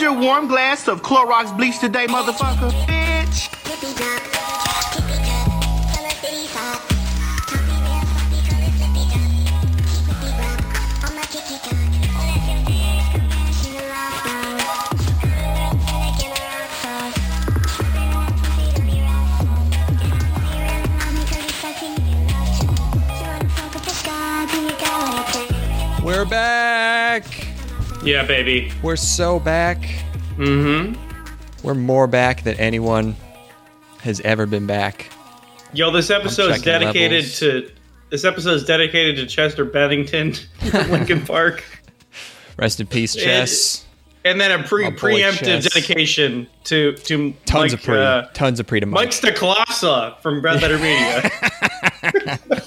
your warm glass of Clorox bleach today, motherfucker? Yeah, baby. We're so back. Mm-hmm. We're more back than anyone has ever been back. Yo, this episode is dedicated levels. to this episode is dedicated to Chester Bennington from Linkin Park. Rest in peace, Chess. And then a pre preemptive Chess. dedication to to Tons Mike, of pre. uh, tons of pre to Mike Mike. Staklasa from Breath Better Media.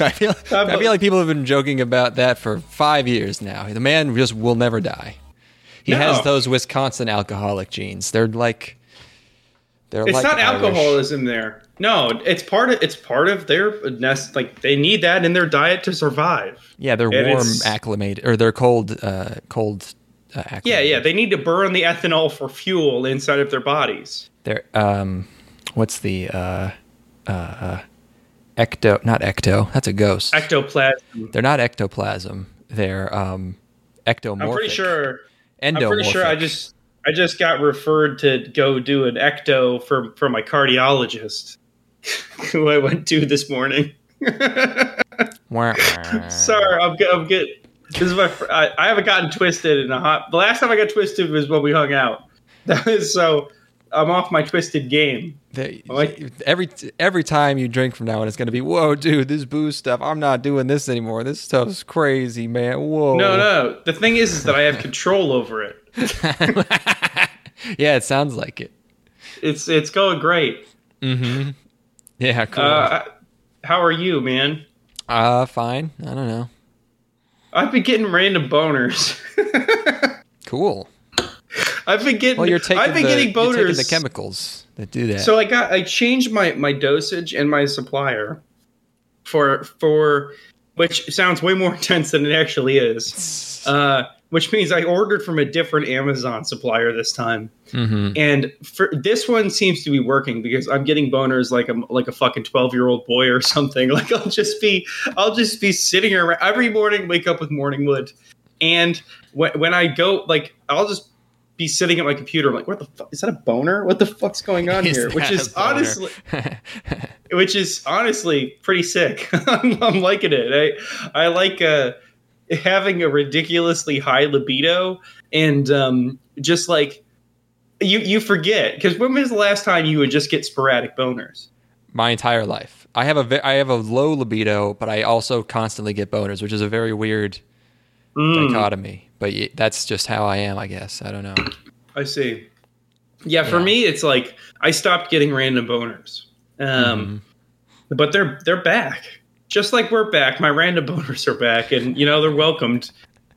I feel, I feel like people have been joking about that for five years now. The man just will never die. He No. has those Wisconsin alcoholic genes. They're like, they're it's like not Irish. alcoholism there. No, it's part of it's part of their nest. Like they need that in their diet to survive. Yeah, they're And warm acclimated, or they're cold, uh, cold. Uh, acclimated. Yeah, yeah. They need to burn the ethanol for fuel inside of their bodies. They're um, what's the uh, uh, ecto? Not ecto. That's a ghost. Ectoplasm. they're not ectoplasm. They're um, ectomorphic. I'm pretty sure. Endomorphic. I'm pretty sure I just I just got referred to go do an ecto for for my cardiologist, who I went to this morning. Sorry, I'm good. I'm good. This is my. fr- I, I haven't gotten twisted in a hot. The last time I got twisted was when we hung out. That was so. I'm off my twisted game. Like- every every time you drink from now on, it's gonna be whoa, dude. This booze stuff. I'm not doing this anymore. This stuff's crazy, man. Whoa. No, no. The thing is, is that I have control over it. yeah, it sounds like it. It's it's going great. Yeah, cool. Uh, how are you, man? uh fine. I don't know. I've been getting random boners. Cool. I've been getting. Well, you're taking I've been the, getting boners. the chemicals that do that. So I got I changed my my dosage and my supplier for for which sounds way more intense than it actually is. Uh, which means I ordered from a different Amazon supplier this time, Mhm. and for this one seems to be working because I'm getting boners like I'm like a fucking twelve year old boy or something. Like I'll just be I'll just be sitting around every morning, wake up with morning wood, and when when I go like I'll just be sitting at my computer. I'm like, what the fuck is that a boner? What the fuck's going on Is here? Which is honestly which is honestly pretty sick. I'm, I'm liking it. I I like uh, having a ridiculously high libido and um, just like you you forget because when was the last time you would just get sporadic boners? my entire life. I have a I have a low libido, but I also constantly get boners, which is a very weird Mm, dichotomy. But that's just how I am, I guess. I don't know. I see. Yeah, for Yeah. me, it's like I stopped getting random boners, um, but they're they're back. Just like we're back, my random boners are back, and you know they're welcomed.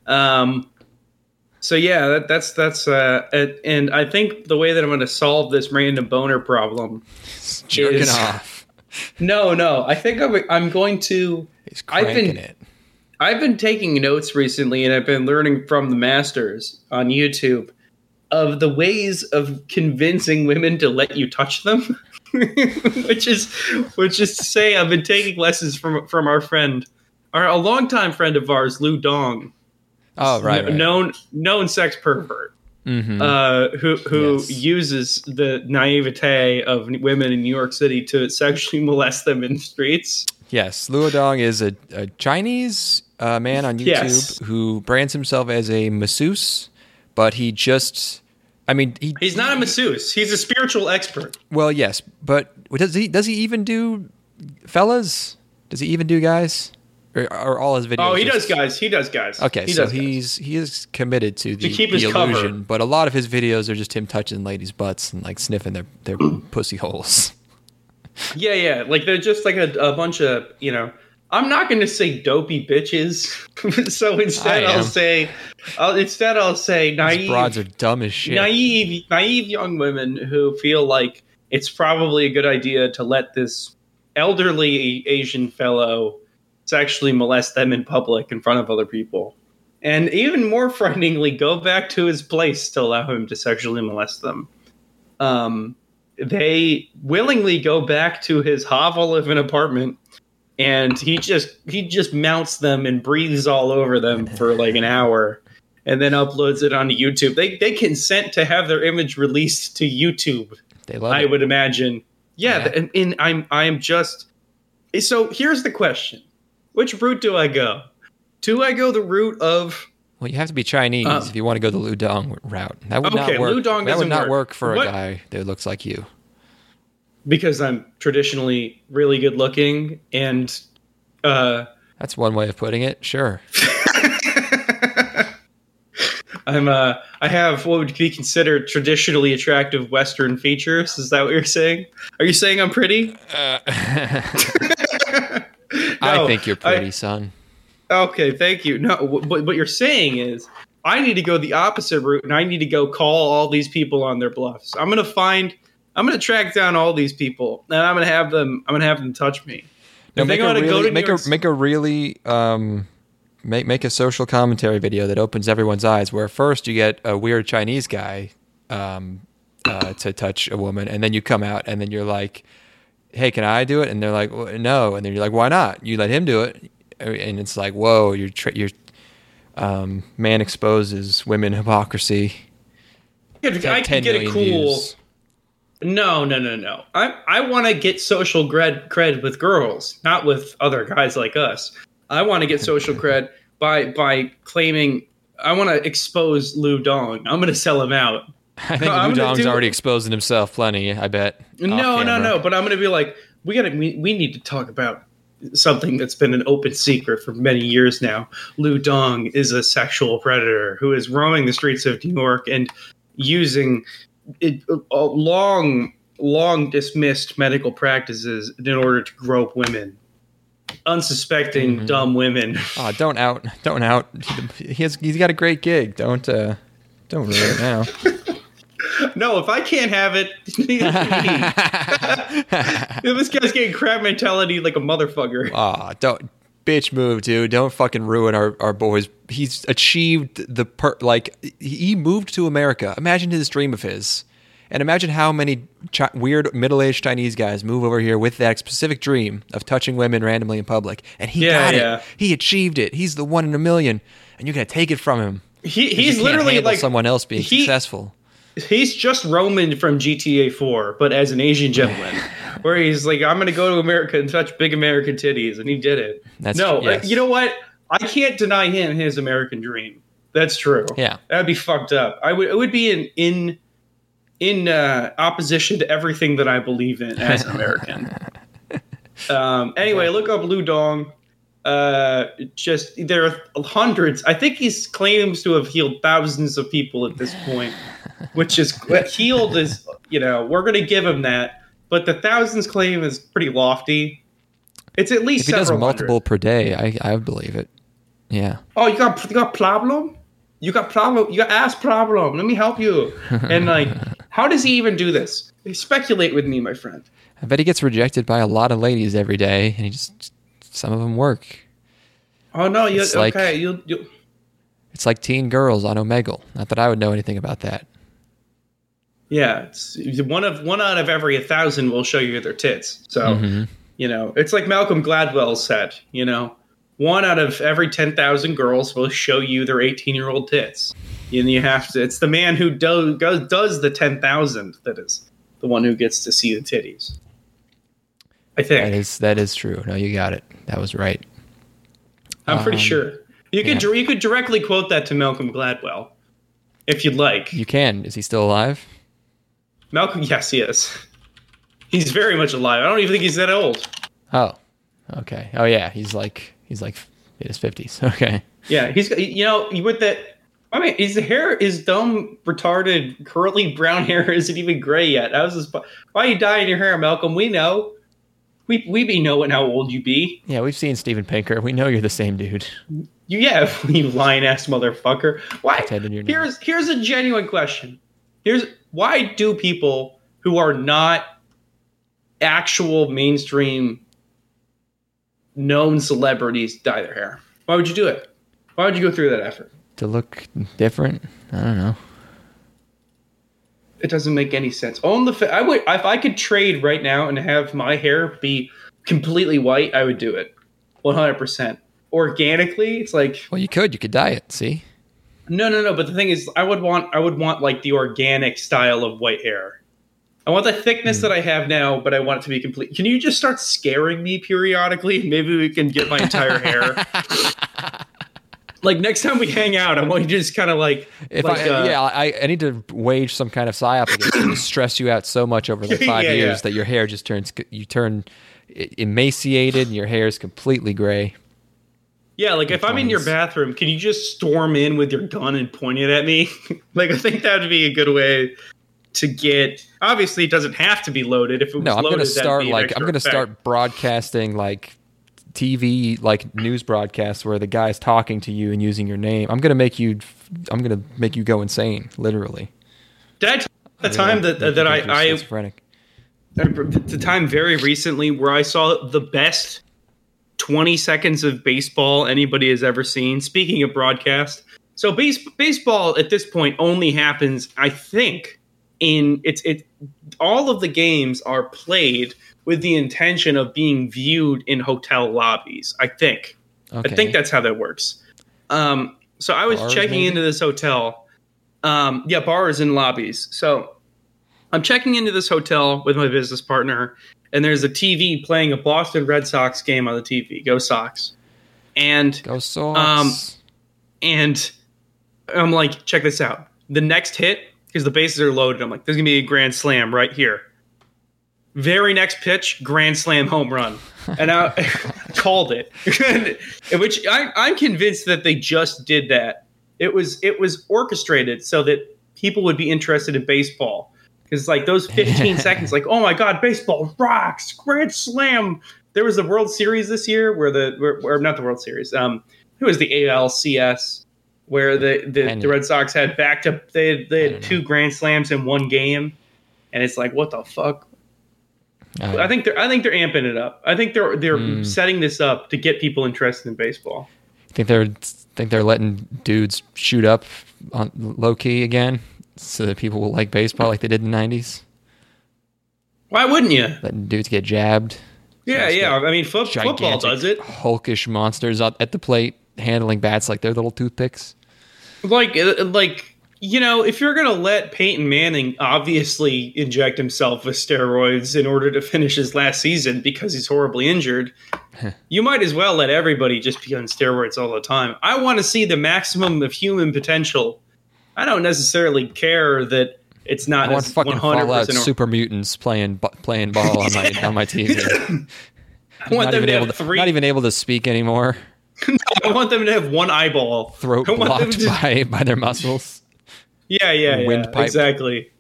Um, so yeah, that, that's that's uh, it- and I think the way that I'm going to solve this random boner problem. Jerking Is- off. No, no, I think I'm, I'm going to. He's I've cranking been- it. I've been taking notes recently, and I've been learning from the masters on YouTube of the ways of convincing women to let you touch them. which is, which is to say, I've been taking lessons from from our friend, our a longtime friend of ours, Lou Dong, Oh, right. right. known known sex pervert, Mhm. uh, who who Yes. uses the naivete of women in New York City to sexually molest them in the streets. Yes, Luodong is a, a Chinese uh, man on YouTube Yes. who brands himself as a masseuse, but he just, I mean, he, He's not a masseuse; he's a spiritual expert. well, yes, but does he does he even do fellas? Does he even do guys? Or are all his videos? Oh, he just- does, guys. He does, guys. Okay, he so does, guys. he's he is committed to the, keep the his cover. illusion, but a lot of his videos are just him touching ladies' butts and like sniffing their their pussy holes. Yeah, yeah. Like they're just like a, a bunch of you know. I'm not going to say dopey bitches. so instead. I'll say, I'll, instead I'll say These naive, broads are dumb as shit. naive, naive young women who feel like it's probably a good idea to let this elderly Asian fellow sexually molest them in public in front of other people. and even more frighteningly, go back to his place to allow him to sexually molest them. Um, they willingly go back to his hovel of an apartment, and he just he just mounts them and breathes all over them for like an hour, and then uploads it onto YouTube. They they consent to have their image released to YouTube. They love I it. would imagine. Yeah, Yeah. And, and I'm I'm just so here's the question: Which route do I go? Do I go the route of Well, you have to be Chinese Um, if you want to go the Ludong route. That would Okay, not work. Ludong that would doesn't work. work for What- a guy that looks like you. because I'm traditionally really good looking and uh, That's one way of putting it. Sure. I'm uh, I have what would be considered traditionally attractive Western features. Is that what you're saying? Are you saying I'm pretty? Uh, No, I think you're I- pretty, son. Okay, thank you. No, wh- what you're saying is I need to go the opposite route, and I need to go call all these people on their bluffs. I'm gonna find, I'm gonna track down all these people, and I'm gonna have them, I'm gonna have them touch me. No, make, a really, to make a York- make a really um, make make a social commentary video that opens everyone's eyes. Where first you get a weird Chinese guy um, uh, to touch a woman, and then you come out, and then you're like, "Hey, can I do it?" And they're like, "Well, "No," and then you're like, "Why not?" You let him do it, and it's like, "Whoa, you're tra- you're um, man exposes women hypocrisy." I could, I 10 could get a cool. views. No, no, no, no. I I want to get social cred cred with girls, not with other guys like us. I want to get social cred by by claiming I want to expose Lou Dong. I'm going to sell him out. I think I'm Lu Dong's do- already exposing himself plenty. I bet. No, no, no. But I'm going to be like, we got to we, we need to talk about something that's been an open secret for many years now. Lou Dong is a sexual predator who is roaming the streets of New York and using it, uh, long, long dismissed medical practices in order to grope women, unsuspecting Mhm. dumb women. Oh, don't out, don't out. He has, he's got a great gig. Don't, uh, don't ruin it now. no, if I can't have it, neither can he. this guy's getting crab mentality like a motherfucker. Aw, don't, bitch, move, dude. Don't fucking ruin our our boys. He's achieved the per like he moved to America. Imagine his dream of his, and imagine how many chi- weird middle aged Chinese guys move over here with that specific dream of touching women randomly in public, and he Yeah, got yeah. it. He achieved it. He's the one in a million, and you're gonna take it from him. He, he's literally like someone else being he- successful. He's just Roman from GTA 4, but as an Asian gentleman, where he's like, "I'm going to go to America and touch big American titties," and he did it. That's no, true, yes. you know what? I can't deny him his American dream. That's true. Yeah. that'd be fucked up. I would. It would be in in in uh, opposition to everything that I believe in as an American. um, anyway, look up Lou Dong. Uh, just there are hundreds. I think he claims to have healed thousands of people at this point, which is healed is you know we're going to give him that, but the thousands claim is pretty lofty. It's at least If he does multiple hundred. per day, I I believe it. Yeah. Oh, you got you got problem? You got problem? You got ass problem? Let me help you. And like, how does he even do this? Speculate with me, my friend. I bet he gets rejected by a lot of ladies every day, and he just some of them work. Oh no, you It's like- okay? You you It's like teen girls on Omegle. Not that I would know anything about that. Yeah. It's one of one out of every a thousand will show you their tits. So Mhm. you know, it's like Malcolm Gladwell said. You know, one out of every ten thousand girls will show you their eighteen year old tits. And you have to. It's the man who do, goes, does the ten thousand that is the one who gets to see the titties. I think. That is that is true. No, you got it. That was right. I'm pretty Um, sure you could you could directly quote that to Malcolm Gladwell, if you'd like. You can. Is he still alive? Malcolm, yes, he is. He's very much alive. I don't even think he's that old. Oh. Okay. Oh yeah. He's like he's like in his fifties. Okay. Yeah, he's you know with that. I mean, his hair, his dumb, retarded, curly brown hair isn't even gray yet. I was just, why are you dyeing your hair, Malcolm? We know. We we be knowing how old you be. Yeah, we've seen Steven Pinker. We know you're the same dude. You yeah, you lying ass motherfucker. Why? Here's here's a genuine question. Here's why do people who are not actual mainstream known celebrities dye their hair? Why would you do it? Why would you go through that effort? To look different. I don't know. It doesn't make any sense. On the fa- I would if I could trade right now and have my hair be completely white, I would do it. 100%. Organically, it's like Well, you could. You could dye it. See. No, no, no, but the thing is I would want I would want like the organic style of white hair. I want the thickness Hmm. that I have now, but I want it to be complete. Can you just start scaring me periodically? Maybe we can get my entire hair. like next time we hang out, I want you to just kind of like If like, I, uh, yeah, I, I need to wage some kind of psyop against you to stress you out so much over the five Yeah, years yeah. that your hair just turns you turn emaciated and your hair is completely gray. Yeah, like if I'm in your bathroom, can you just storm in with your gun and point it at me? like I think that would be a good way to get. Obviously, it doesn't have to be loaded. If it was No, I'm gonna start like I'm gonna start broadcasting like TV like news broadcasts where the guy's talking to you and using your name. I'm gonna make you I'm gonna make you go insane, literally. Did I tell the time that Make that I, I the time very recently where I saw the best 20 seconds of baseball anybody has ever seen. Speaking of broadcast, so base, baseball at this point only happens, I think, in it's it. All of the games are played with the intention of being viewed in hotel lobbies. I think. Okay. I think that's how that works. Um, so I was Bars, checking maybe? into this hotel. Um, yeah, bars and lobbies. So I'm checking into this hotel with my business partner, and there's a TV playing a Boston Red Sox game on the TV. Go Sox! And Go Sox. Um, and I'm like, check this out. The next hit, because the bases are loaded, I'm like, there's gonna be a grand slam right here. Very next pitch, grand slam home run. And I called it. Which I, I'm convinced that they just did that. It was it was orchestrated so that people would be interested in baseball. Because like those 15 seconds, like, oh my god, baseball rocks, grand slam. There was the World Series this year where the where, or not the World Series. Um, it was the ALCS where the the, the Red Sox had back to they had, they had two grand slams in one game, and it's like what the fuck. Uh, I think they're I think they're amping it up. I think they're they're Hmm. setting this up to get people interested in baseball. think they're think they're letting dudes shoot up on low key again, so that people will like baseball like they did in the '90s. Why wouldn't you? Letting dudes get jabbed. Yeah, yeah. I mean, fo- football does it. Hulkish monsters out at the plate handling bats like they're little toothpicks. Like, uh, like you know, if you're gonna let Peyton Manning obviously inject himself with steroids in order to finish his last season because he's horribly injured, you might as well let everybody just be on steroids all the time. I want to see the maximum of human potential. I don't necessarily care that it's not I want as fucking 100% Fallout or- super mutants playing playing ball on my on my TV. I want not them even to able have to three. not even able to speak anymore. I want them to have one eyeball. Throat I want them to- by by their muscles. Yeah, yeah, yeah. Windpipe. Exactly.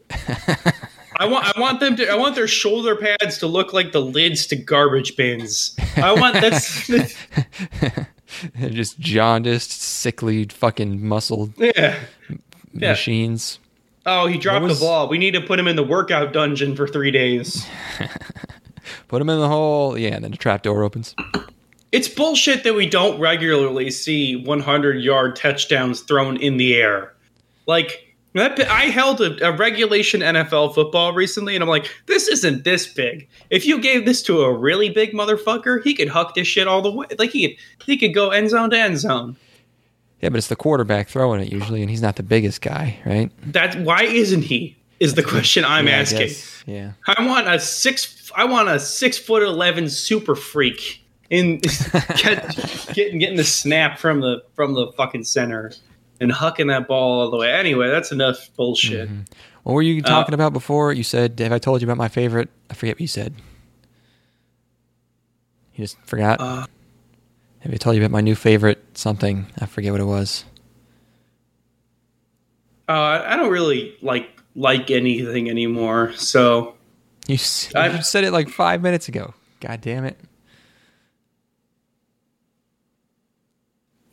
I want I want them to I want their shoulder pads to look like the lids to garbage bins. I want that's They're just jaundiced, sickly, fucking muscle yeah. Yeah. machines. Oh, he dropped was- the ball. We need to put him in the workout dungeon for three days. Put him in the hole. Yeah, and then the trap door opens. It's bullshit that we don't regularly see 100 yard touchdowns thrown in the air. Like, that, I held a, a regulation NFL football recently, and I'm like, this isn't this big. If you gave this to a really big motherfucker, he could huck this shit all the way. Like, he could, he could go end zone to end zone. Yeah, but it's the quarterback throwing it usually, and he's not the biggest guy, right? That why isn't he? Is the question I'm Yeah, I asking. guess. Yeah. I want a six. I want a six foot eleven super freak in get, getting getting the snap from the from the fucking center and hucking that ball all the way. Anyway, that's enough bullshit. Mm-hmm. What were you talking about before? You said, "Have I told you about my favorite?" I forget what you said. You just forgot. Uh, Have I told you about my new favorite something? I forget what it was. Uh, I don't really like like anything anymore. So You, I've- said it like five minutes ago. God damn it.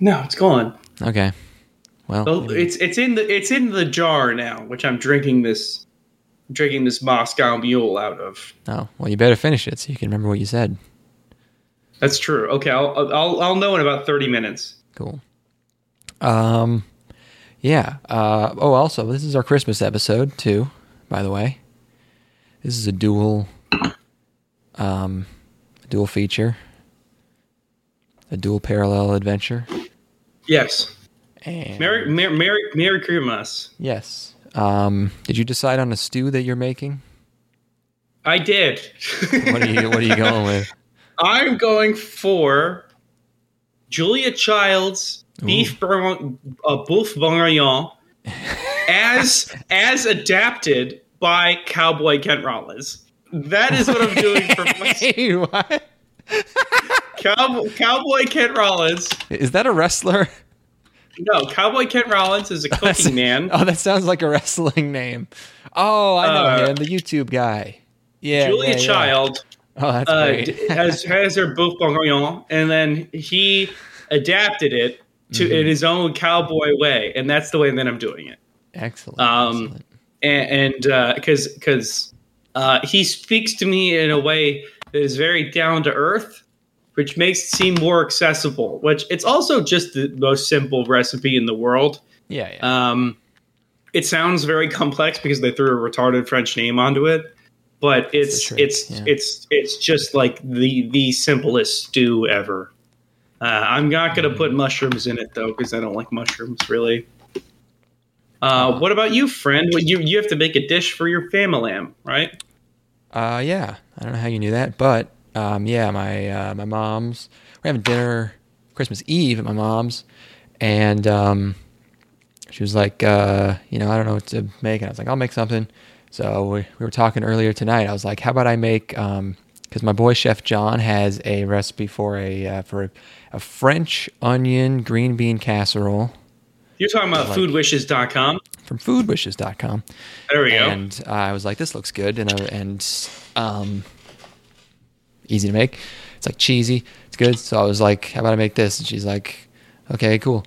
no, it's gone. Okay. Well, maybe- It's it's in the it's in the jar now, which I'm drinking this drinking this Moscow Mule out of. oh well, you better finish it so you can remember what you said. That's true. Okay, I'll I'll I'll know in about thirty minutes. Cool. Um, yeah. Uh, oh, also, this is our Christmas episode too. By the way, this is a dual, um, a dual feature, a dual parallel adventure. Yes. And Merry, Merry, Merry, Merry Christmas. yes. Um, did you decide on a stew that you're making? I did. What are you What are you going with? I'm going for Julia Child's beef bourguignon, uh, boeuf bourguignon as as adapted by Cowboy Kent Rollins. That is what I'm doing for my Hey, what? Cowboy, Cowboy Kent Rollins. Is that a wrestler? No, Cowboy Kent Rollins is a cooking man. Oh, that sounds like a wrestling name. Oh, I know Uh, him, the YouTube guy. Yeah, Julia yeah, yeah. Oh, that's uh, great. has her boeuf bourguignon, and then he adapted it to Mm-hmm. in his own cowboy way, and that's the way that I'm doing it. excellent. um, excellent. and because because uh, he speaks to me in a way that is very down to earth, which makes it seem more accessible. Which it's also just the most simple recipe in the world. Yeah, yeah. Um, it sounds very complex because they threw a retarded French name onto it, but it's trick, it's yeah. it's it's just like the the simplest stew ever. Uh, I'm not going to put mushrooms in it though because I don't like mushrooms really. Uh, what about you, friend? Well, You you have to make a dish for your family, Lamb, right? Uh, yeah. I don't know how you knew that, but um, yeah, my uh, my mom's. We're having dinner Christmas Eve at my mom's, and um, she was like, uh, you know, I don't know what to make, and I was like, I'll make something. So we, we were talking earlier tonight. I was like, how about I make? Because my boy Chef John has a recipe for a uh, for a, a French onion green bean casserole You're talking about Like- foodwishes.com. from foodwishes.com. There we go. and I was like, "This looks good," and I, and um, easy to make. It's like cheesy. It's good. So I was like, "How about I make this?" And she's like, "Okay, cool."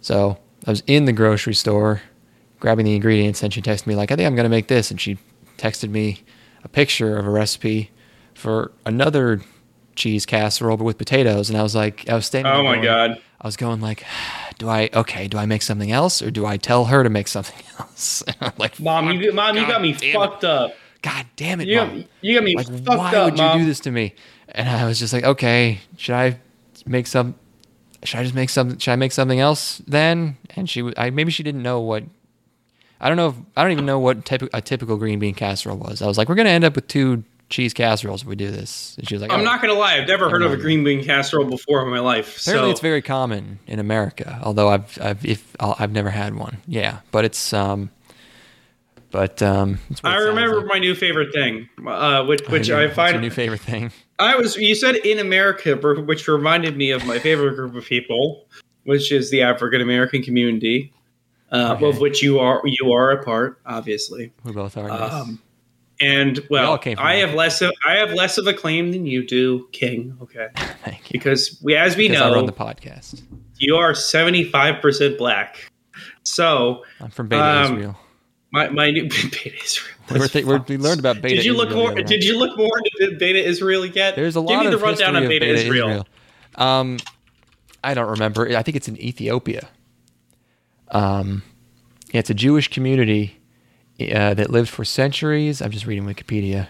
So I was in the grocery store, grabbing the ingredients, and she texted me like, "I think I'm gonna make this," and she texted me a picture of a recipe for another cheese casserole, but with potatoes. And I was like, I was standing. oh my going- god. I was going like, do I okay? Do I make something else or do I tell her to make something else? Like, Mom, you "Fuck, mom, you got me damn it. fucked up. God damn it, You mom! got, you got me like, fucked why up, Why would you do this to me? And I was just like, okay, should I make some? Should I just make something, Should I make something else then? And she, I maybe she didn't know what. I don't know. If, I don't even know what typ- a typical green bean casserole was. I was like, we're gonna end up with two cheese casseroles if we do this. And she was like, I'm "Oh." not gonna lie, I've never heard of a green bean casserole before in my life. Apparently, so it's very common in America. Although I've I've if I'll, I've never had one. Yeah, but it's um, but um, it's I remember like. my new favorite thing, uh, which which I find new favorite thing. I was you said in America, which reminded me of my favorite group of people, which is the African American community, uh, Okay. of which you are you are a part, obviously. We both are. Um, and well, from I that. have less of I have less of a claim than you do, King. Okay, Thank you. because we, as we Because I run know, the podcast. you are seventy five percent black. So I'm from Beta Um, Israel. my my new Beta Israel. We're th- we're, we learned about Beta did you look Israel more? the Did you look more into Beta Israel yet? There's a lot. Give me the of rundown on of Beta, Israel. Um, I don't remember. I think it's in Ethiopia. Um, yeah, it's a Jewish community uh, that lived for centuries. I'm just reading Wikipedia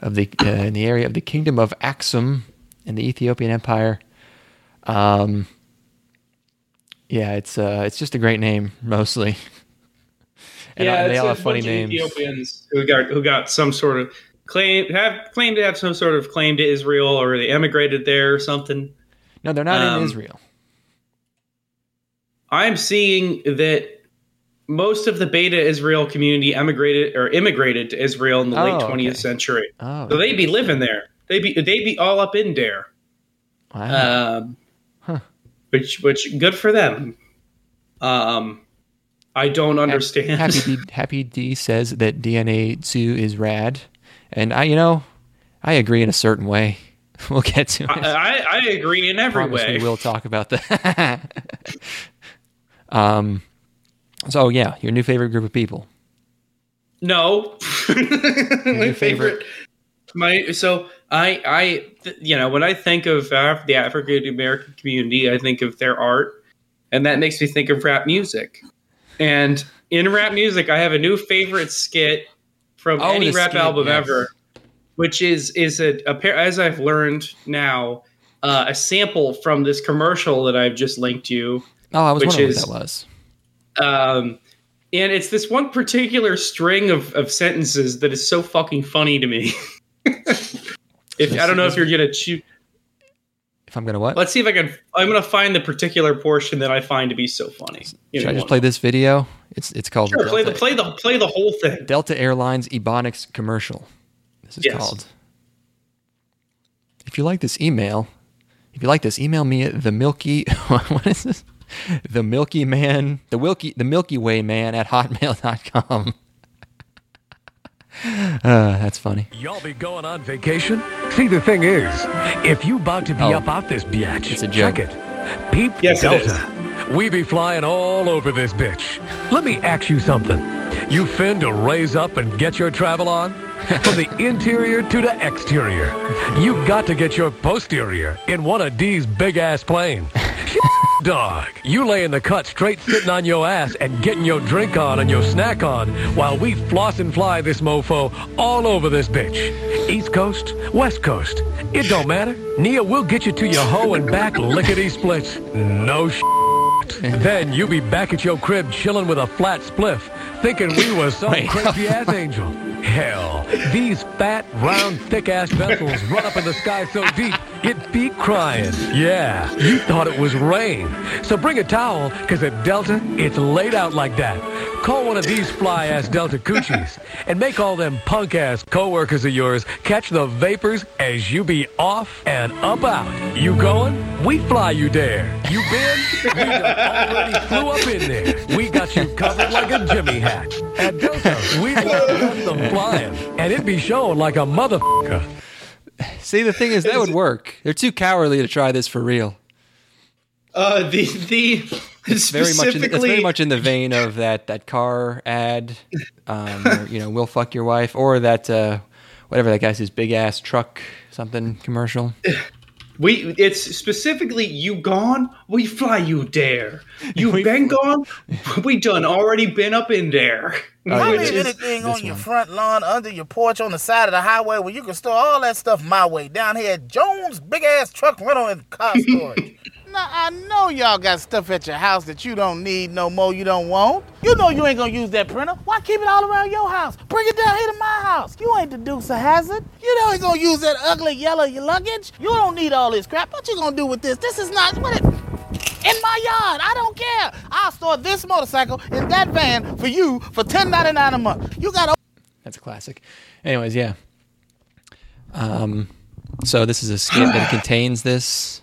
of the uh, in the area of the Kingdom of Aksum in the Ethiopian Empire. Um, yeah, it's uh, it's just a great name mostly. And yeah, uh, they it's all have funny names. Ethiopians who got who got some sort of claim have claimed to have some sort of claim to Israel, or they emigrated there or something. No, they're not Um, in Israel. I'm seeing that most of the Beta Israel community emigrated or immigrated to Israel in the late Oh, 20th okay. century. Oh, So they be living there. They be they be all up in there. wow. Um, Huh. Which which good for them. Um, I don't understand. Happy D, Happy D says that DNA two is rad, and I, you know, I agree in a certain way. We'll get to it. I, I, I agree in every promise way. we will talk about that. um, so yeah, your new favorite group of people. No, my favorite? favorite. My so I I th- you know when I think of Af- the African American community, I think of their art, and that makes me think of rap music. And in rap music, I have a new favorite skit from Oh, any rap skit, album yes. ever, which is is a, a pair as I've learned now uh, a sample from this commercial that I've just linked you. Oh, I was wondering is- what that was. Um, and it's this one particular string of, of sentences that is so fucking funny to me. if I don't know if you're gonna choose. If I'm gonna what? Let's see if I can. I'm gonna find the particular portion that I find to be so funny. Should I just play this video? It's it's called Sure, play the play the play the whole thing. Delta Airlines Ebonics commercial. This is Yes. called. If you like this email, if you like this, email me at the Milky. what is this? The Milky Man, the Wilky, the Milky Way Man at hotmail.com. uh, that's funny. Y'all be going on vacation? See, the thing is, if you about to be Oh. up out this bitch, It's a check it. Peep Yes, it Delta. We be flying all over this bitch. Let me ask you something. You fin to raise up and get your travel on? From the interior to the exterior. You got to get your posterior in one of these big ass planes. Dog, you lay in the cut straight sitting on your ass and getting your drink on and your snack on while we floss and fly this mofo all over this bitch. East Coast, West Coast, it don't matter. Nia we'll get you to your hoe and back lickety splits. No sh. Then you be back at your crib chilling with a flat spliff, thinking we was some crazy ass angel. Hell, these fat, round, thick ass vessels run up in the sky so deep, it be crying. Yeah, you thought it was rain. So bring a towel, cause at Delta, it's laid out like that. Call one of these fly ass Delta coochies and make all them punk ass coworkers of yours catch the vapors as you be off and about. You going? We fly you there. You been? We already flew up in there. We got you covered like a Jimmy hat. At Delta, we love them flying, and it'd be shown like a motherfucker. See, the thing is, that would work. They're too cowardly to try this for real. Uh, the the It's very much. In, it's very much in the vein of that that car ad, um, or, you know, "We'll fuck your wife," or that uh, whatever that guy's his big ass truck something commercial. We it's specifically you gone, we fly you there. You We been gone, we done already been up in there. Oh, I yeah, leave is- anything this on your front lawn, under your porch, on the side of the highway where you can store all that stuff my way. Down here at Jones Big Ass Truck Rental and Car Storage. Now, I know y'all got stuff at your house that you don't need no more, you don't want. You know you ain't gonna use that printer. Why keep it all around your house? Bring it down here to my house. You ain't the Dukes of Hazzard. You know you gonna use that ugly yellow luggage. You don't need all this crap. What you gonna do with this? This is not what. In my yard, I don't care. I'll store this motorcycle in that van for you for ten ninety nine a month. You got That's a classic. Anyways, yeah. Um, so this is a skit that contains this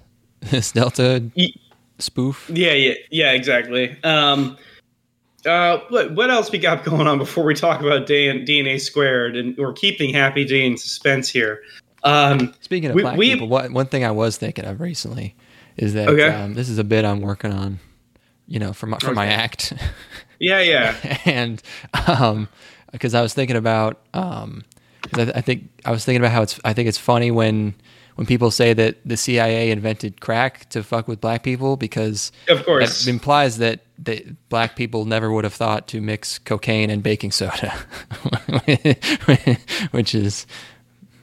this Delta spoof. Yeah, yeah, yeah, exactly. Um, uh, what what else we got going on before we talk about DNA squared and we're keeping Happy Day in suspense here. Um, Speaking of We- black we- people, what, one thing I was thinking of recently is that Okay. um, this is a bit I'm working on, you know, for my, for my act. yeah, yeah, and um because I was thinking about um I, I think I was thinking about how it's I think it's funny when when people say that the CIA invented crack to fuck with black people because Of course. that implies that black people never would have thought to mix cocaine and baking soda, which is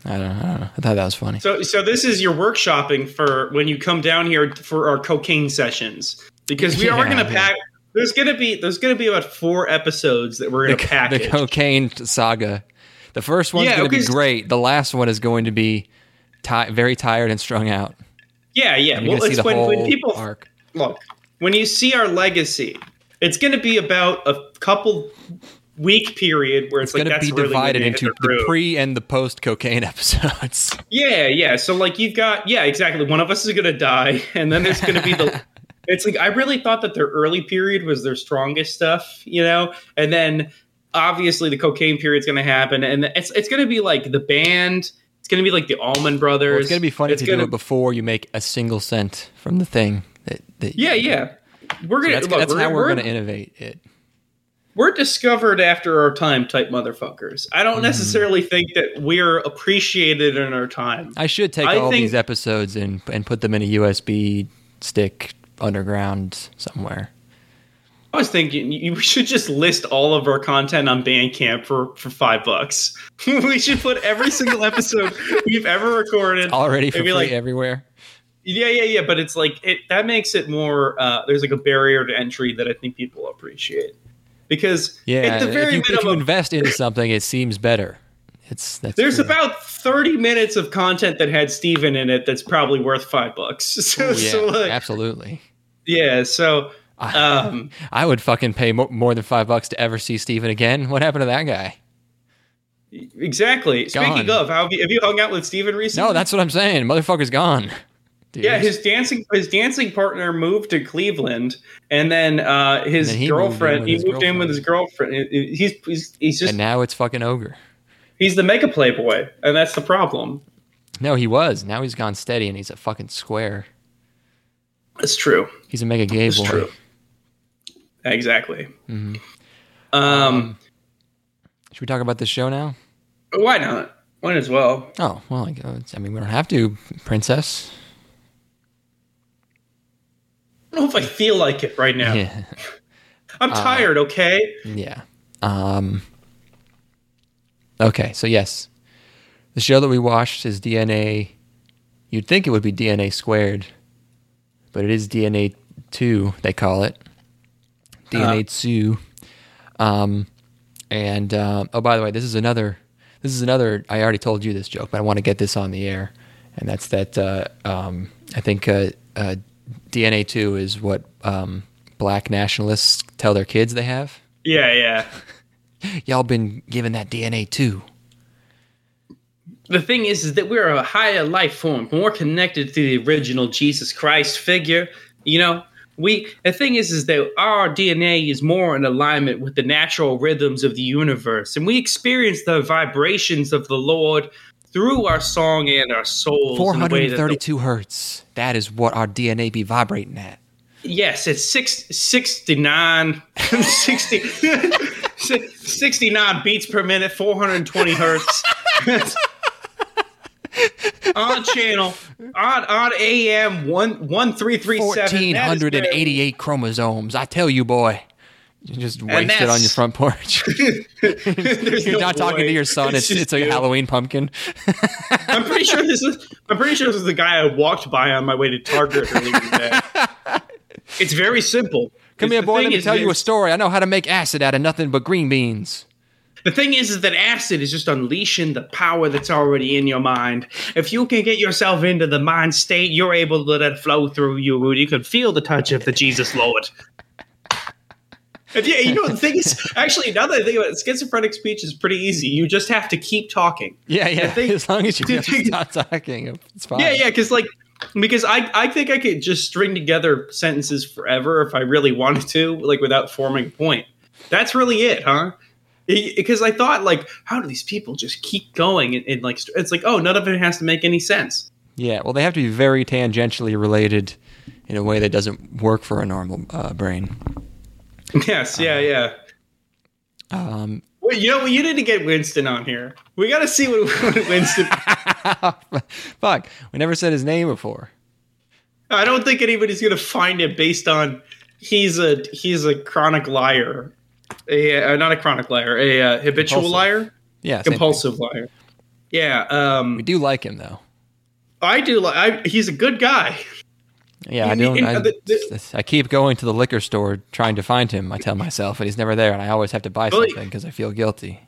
I don't, know, I don't know I thought that was funny. So, so this is your workshopping for when you come down here for our cocaine sessions because we are going to yeah. pack. There's going to be there's going to be about four episodes that we're going to pack the cocaine saga. The first one's Yeah, going to be great. The last one is going to be ti- very tired and strung out. yeah, yeah. And Well, going to it's when, when people arc. look when you see our legacy, it's going to be about a couple week period where it's, It's like going to that's be really divided into their the pre and the post cocaine episodes. Yeah, yeah. So like you've got yeah, exactly. One of us is gonna die, and then there's gonna be the. It's like I really thought that their early period was their strongest stuff, you know, and then obviously the cocaine period's gonna happen, and it's it's gonna be like the band. It's gonna be like the Allman Brothers. Well, it's going to be funny It's to gonna- do it before you make a single cent from the thing. That, that Yeah, yeah. We're gonna. that's look, that's how we're, we're going to innovate it. we're discovered after our time type motherfuckers. I don't mm-hmm. necessarily think that we're appreciated in our time. I should take I all think- these episodes and and put them in a USB stick underground somewhere. I was thinking you should just list all of our content on Bandcamp for for five bucks. we should put every single episode we've ever recorded Already for free like- everywhere. Yeah, yeah, yeah. But it's like it that makes it more. Uh, there's like a barrier to entry that I think people appreciate because Yeah, at the very if, you, if you minimum, invest into something, it seems better. It's that's there's about 30 minutes of content that had Steven in it that's probably worth five bucks. So, Ooh, yeah, so like, absolutely. yeah. So um, I would fucking pay mo- more than five bucks to ever see Steven again. What happened to that guy? exactly. Speaking of, have you, have you hung out with Steven recently? No, that's what I'm saying. Motherfucker's gone. Dude. Yeah, his dancing his dancing partner moved to Cleveland, and then uh, his And then he moved girlfriend with he moved in with his girlfriend. He's he's, he's just and now it's fucking ogre. he's the mega playboy, and that's the problem. No, he was. Now he's gone steady and he's a fucking square. That's true. He's a mega gay It's boy. true. Exactly. Mm-hmm. Um, Should we talk about this show now? why not? Might as well. Oh, well, I mean, we don't have to, princess. I don't know if I feel like it right now. Yeah. I'm Uh, tired. Okay. Yeah. Um. Okay, so yes, the show that we watched is DNA. You'd think it would be DNA squared, but it is DNA two. They call it DNA two. Um, and um, oh, by the way, this is another. This is another. I already told you this joke, but I want to get this on the air, and that's that. Uh, um, I think uh, uh, DNA two is what um, black nationalists tell their kids they have Yeah, yeah. y'all been given that DNA too. The thing is, is that we're a higher life form, more connected to the original Jesus Christ figure. You know, we. The thing is, is that our DNA is more in alignment with the natural rhythms of the universe, and we experience the vibrations of the Lord through our song and our soul in a way that the- 432 hertz. That is what our DNA be vibrating at. Yes, it's six, 69, 60, 69 beats per minute, 420 hertz. on channel, on on AM one one three three seven. 1488 chromosomes. I tell you, boy. You just wasted on your front porch. You're not talking to your son. It's it's a Halloween pumpkin. I'm pretty sure this is. I'm pretty sure this is the guy I walked by on my way to Target earlier today. It's very simple. Come here, boy. Let me tell you a story. I know how to make acid out of nothing but green beans. The thing is, is that acid is just unleashing the power that's already in your mind. If you can get yourself into the mind state, you're able to let it flow through you, and you can feel the touch of the Jesus Lord. Yeah, you know the thing is, actually, now that I think about it, schizophrenic speech is pretty easy. You just have to keep talking. Yeah, yeah. as long as you the just stop talking, it's fine. Yeah, yeah, because like, because I I think I could just string together sentences forever if I really wanted to, like without forming a point. That's really it, huh? Because I thought like, how do these people just keep going? And, and like, it's like, oh, none of it has to make any sense. Yeah, well, they have to be very tangentially related in a way that doesn't work for a normal uh, brain. Yes, yeah, yeah. Um, Well, you know, you need to get Winston on here. We got to see what, what Winston. fuck, we never said his name before. I don't think anybody's gonna find it based on he's a he's a chronic liar, a uh, not a chronic liar, a uh, habitual Compulsive. liar, Yeah, same thing. compulsive liar. Yeah, um, We do like him though. I do. Like, he's a good guy. Yeah, I don't. I, I keep going to the liquor store trying to find him. I tell myself, and he's never there, and I always have to buy something because I feel guilty.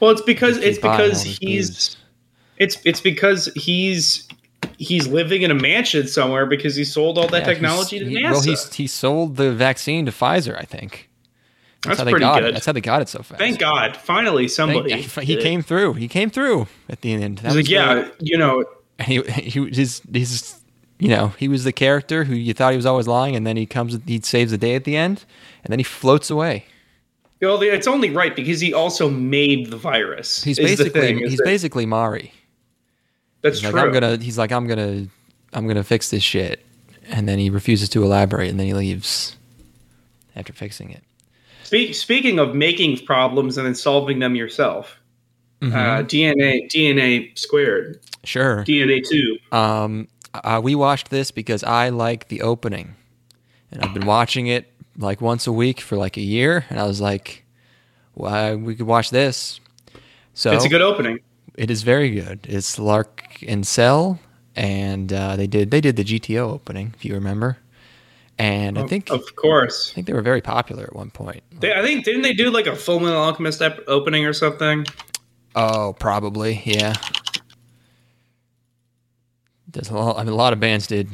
Well, it's because it's because he's booze. it's it's because he's he's living in a mansion somewhere because he sold all that Yeah, technology to NASA. he- Well, he's he sold the vaccine to Pfizer, I think. That's how they pretty got good. it. That's how they got it so fast. Thank God, finally Thank- somebody. he came through. He came through at the end. That He's like, yeah, the- you know, he he he's he's you know he was the character who you thought he was always lying, and then he comes he saves the day at the end, and then he floats away. well, it's only right because he also made the virus. He's basically, thing, he's that- basically Mari. that's He's like true. I'm gonna he's like I'm gonna I'm gonna fix this shit, and then he refuses to elaborate, and then he leaves after fixing it. Speak, speaking of making problems and then solving them yourself, Mm-hmm. uh, DNA DNA squared, Sure. DNA two. Um, uh, we watched this because I like the opening. and I've been watching it like once a week for like a year, and I was like, "Well, we could watch this." So It's a good opening. it is very good. It's Lark and Cell, and uh, they did they did the GTO opening, if you remember. And I think Of course. I think they were very popular at one point. They, I think didn't they do like a Full Metal Alchemist ep- opening or something? Oh, probably, yeah. There's a lot. I mean, a lot of bands did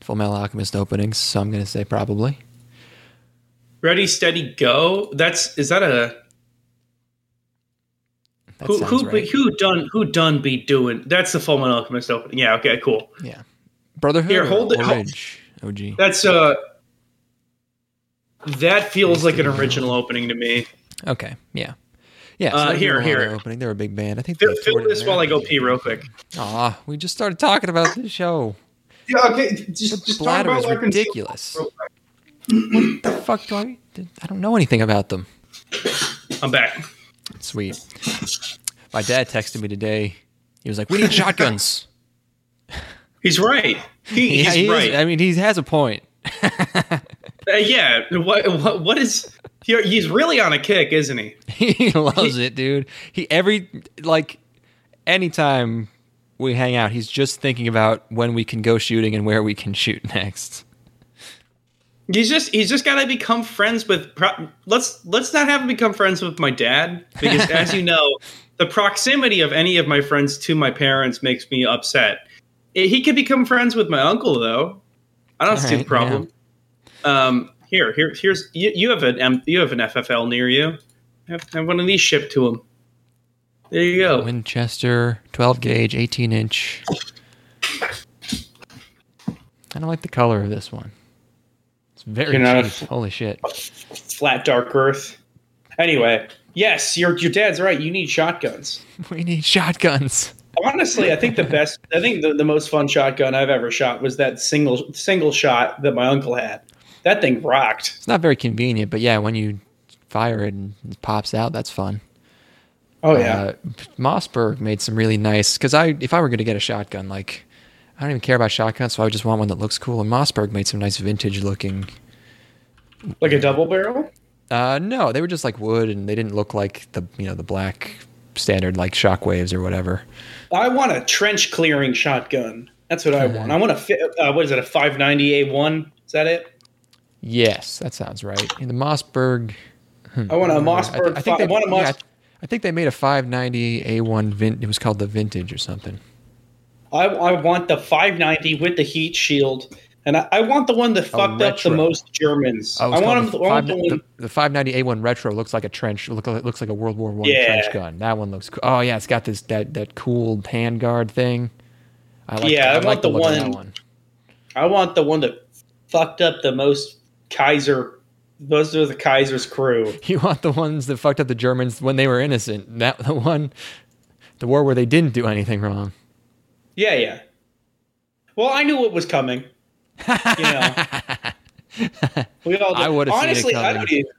Full Metal Alchemist openings, so I'm gonna say probably. Ready, steady, go. That's is that a That who who right. who done who done be doing? That's the Full Metal Alchemist opening. Yeah. Okay. Cool. Yeah, Brotherhood. Here, hold it- hold- Orange, OG. That's uh. That feels like an original opening to me. Okay, yeah, yeah. Uh, they did here, a lot of here. opening. They're a big band. I think. Fill, they fill toured in this while I go pee real quick. Aw, we just started talking about this show. Yeah. Okay. Just, The bladder is ridiculous. What the fuck do I? I don't know anything about them. I'm back. Sweet. My dad texted me today. He was like, "We need shotguns." He's right. He, he's Yeah, he is- right. I mean, he has a point. Uh, yeah. What, what what is? He, he's really on a kick, isn't he? he loves it, dude. He every like anytime we hang out, he's just thinking about when we can go shooting and where we can shoot next. He's just he's just got to become friends with. Pro- let's let's not have him become friends with my dad because, as you know, the proximity of any of my friends to my parents makes me upset. Eh, He could become friends with my uncle though. I don't see the Alright, problem. Um, here, here, here's you, you have an M, you have an FFL near you. Have, have one of these shipped to him. There you go. Winchester, 12 gauge, 18 inch. I don't like the color of this one. It's very You're cheap. Holy shit. Flat dark earth. Anyway, yes, your your dad's right. You need shotguns. We need shotguns. Honestly, I think the best, I think the, the most fun shotgun I've ever shot was that single single shot that my uncle had. That thing rocked. It's not very convenient, but yeah, when you fire it and it pops out, that's fun. Oh Uh, Mossberg made some really nice because I if I were going to get a shotgun, like I don't even care about shotguns, so I would just want one that looks cool. And Mossberg made some nice vintage looking. like a double barrel. Uh, no, they were just like wood, and they didn't look like the you know the black standard like shockwaves or whatever. I want a trench clearing shotgun. That's what I want. I want a uh, what is it? A 590 A1? Is that it? Yes, that sounds right. And the Mossberg. I want a Mossberg. I, think fi- they, I want a Moss. yeah, I think they made a 590 A1 vin. It was called the Vintage or something. I, I want the 590 with the heat shield, and I, I want the one that fucked up the most Germans. Oh, I want, called them, the, I five- the one. the, the 590 A1 Retro looks like a trench. Look, it looks like a World War One Yeah. trench gun. That one looks. cool. Oh yeah, it's got this that that cool handguard thing. I like. Yeah, I like want the the look of that one- one. I want the one that fucked up the most Kaiser. Those are the Kaiser's crew. You want the ones that fucked up the Germans when they were innocent. That the one, the war where they didn't do anything wrong. Yeah, yeah. Well, I knew what was coming. You know, we all. I would've seen it honestly. I don't even.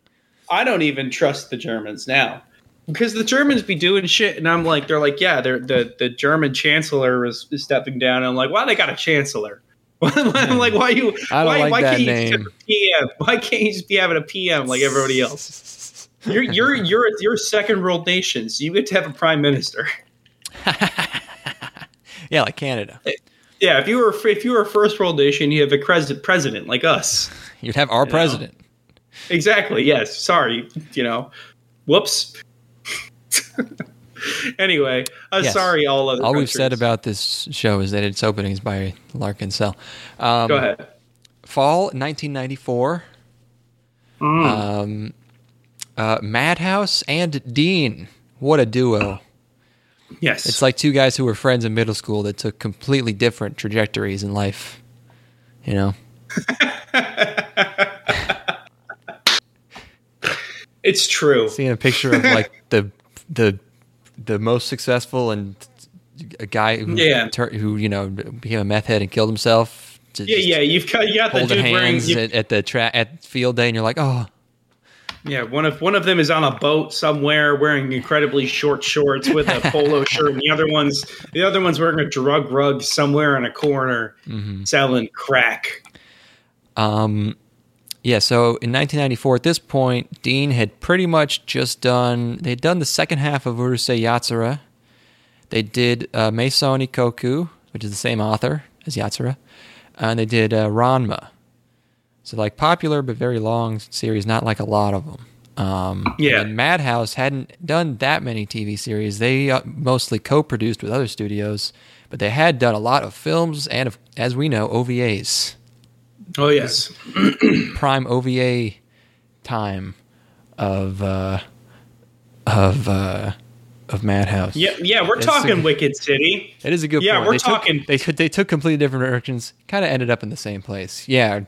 I don't even trust the Germans now because the Germans be doing shit, and I'm like, they're like, yeah, they're the the German chancellor is, is stepping down. And I'm like, why they got a chancellor? I'm like, hmm. why you? I don't why, like why that can't you just name. a PM? Why can't you just be having a PM like everybody else? You're you're you're you're second world nation, so You get to have a prime minister. Yeah, like Canada. Yeah, if you were if you were a first world nation, you have a pres- president like us. You'd have our know. president. Exactly. Yes. Sorry. You know. Whoops. anyway, uh, Yes. sorry. All other. All we've said about this show is that its opening is by L'Arc-en-Ciel. Um, Go ahead. Fall 1994. Mm. Um, uh, Madhouse and Deen. What a duo. Yes. It's like two guys who were friends in middle school that took completely different trajectories in life. You know? it's true. Seeing a picture of like the the the most successful and a guy who Yeah. who you know became a meth head and killed himself. Yeah, yeah. You've got you got the dude wearing. hands you- at, at the tra- at field day, and you're like, oh, yeah, one of one of them is on a boat somewhere wearing incredibly short shorts with a polo shirt, and the other one's the other one's wearing a drug rug somewhere in a corner Mm-hmm. selling crack. Um, Yeah, so in 1994, at this point, Deen had pretty much just done. They'd done the second half of Urusei Yatsura. They did uh, Maison Ikkoku, which is the same author as Yatsura, and they did uh, Ranma. So like popular but very long series, not like a lot of them. Um, Yeah. And Madhouse hadn't done that many TV series. They uh, mostly co-produced with other studios, but they had done a lot of films and, of, as we know, OVAs Oh yes. prime OVA time of uh, of uh, of Madhouse. Yeah, yeah, we're It's talking a- Wicked City. It is a good Yeah, point. we're they talking- Took, they took- they took completely different directions. Kind of ended up in the same place. Yeah,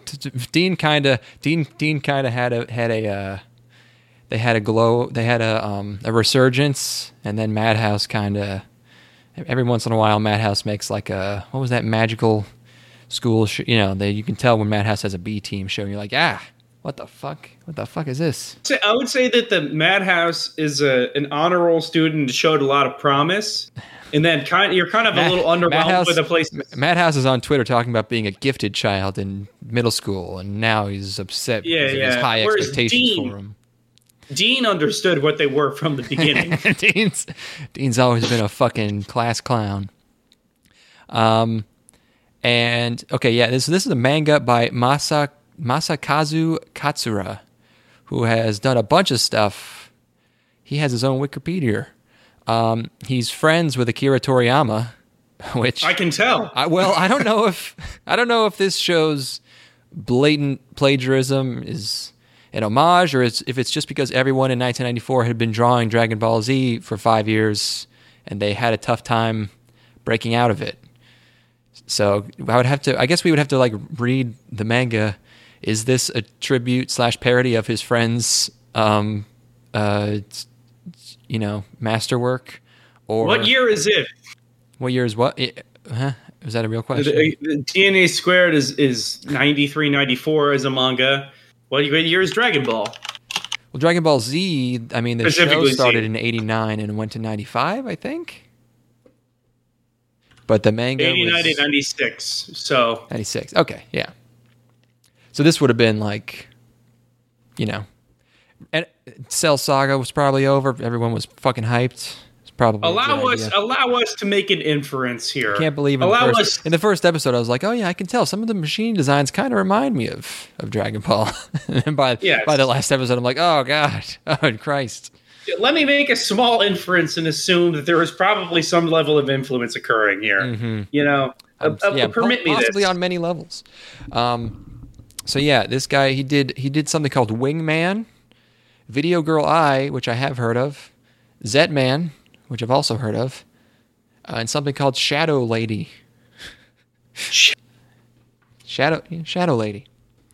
Deen kind of Deen Deen kind of had a had a uh, they had a glow. They had a um, a resurgence, and then Madhouse kind of every once in a while Madhouse makes like a what was that magical school? Sh- you know, they you can tell when Madhouse has a B team show. And you're like, ah, what the fuck? What the fuck is this? I would say that the Madhouse is a, an honor roll student that showed a lot of promise, and then kind you're kind of a little underwhelmed Madhouse- with the place. Madhouse is on Twitter talking about being a gifted child in middle school, and now he's upset Yeah, because of his high Whereas expectations Deen- for him. Deen understood what they were from the beginning. Deen's Deen's always been a fucking class clown. Um, and okay, yeah, this this is a manga by Masa Masakazu Katsura, who has done a bunch of stuff. He has his own Wikipedia. Um, he's friends with Akira Toriyama, which I can tell. I, well, I don't know if I don't know if this shows blatant plagiarism is an homage, or it's, if it's just because everyone in 1994 had been drawing Dragon Ball Z for five years and they had a tough time breaking out of it. So I would have to. I guess we would have to like read the manga. Is this a tribute slash parody of his friend's, um, uh, you know, masterwork? Or what year is it? What year is what? Huh? Was that a real question? the DNA squared is is 93, 94 as a manga. What year is Dragon Ball? Well, Dragon Ball Z, I mean, the show Specifically Z. started in 89 and went to 95, I think. But the manga 89 was to 96. So 96. Okay, yeah. So this would have been like, you know, and Cell Saga was probably over. Everyone was fucking hyped. It's probably allow us idea. allow us to make an inference here. I can't believe in the, allow first, us in the first episode I was like, oh yeah, I can tell some of the machine designs kind of remind me of of Dragon Ball. and by Yes. by the last episode, I'm like, oh god, oh Christ. let me make a small inference and assume that there is probably some level of influence occurring here. You know, Um, uh, yeah, permit me possibly on many levels. Um, so yeah, this guy he did he did something called Wingman, Video Girl Ai, which I have heard of, Zetman, which I've also heard of, uh, and something called Shadow Lady. Shadow Shadow Lady.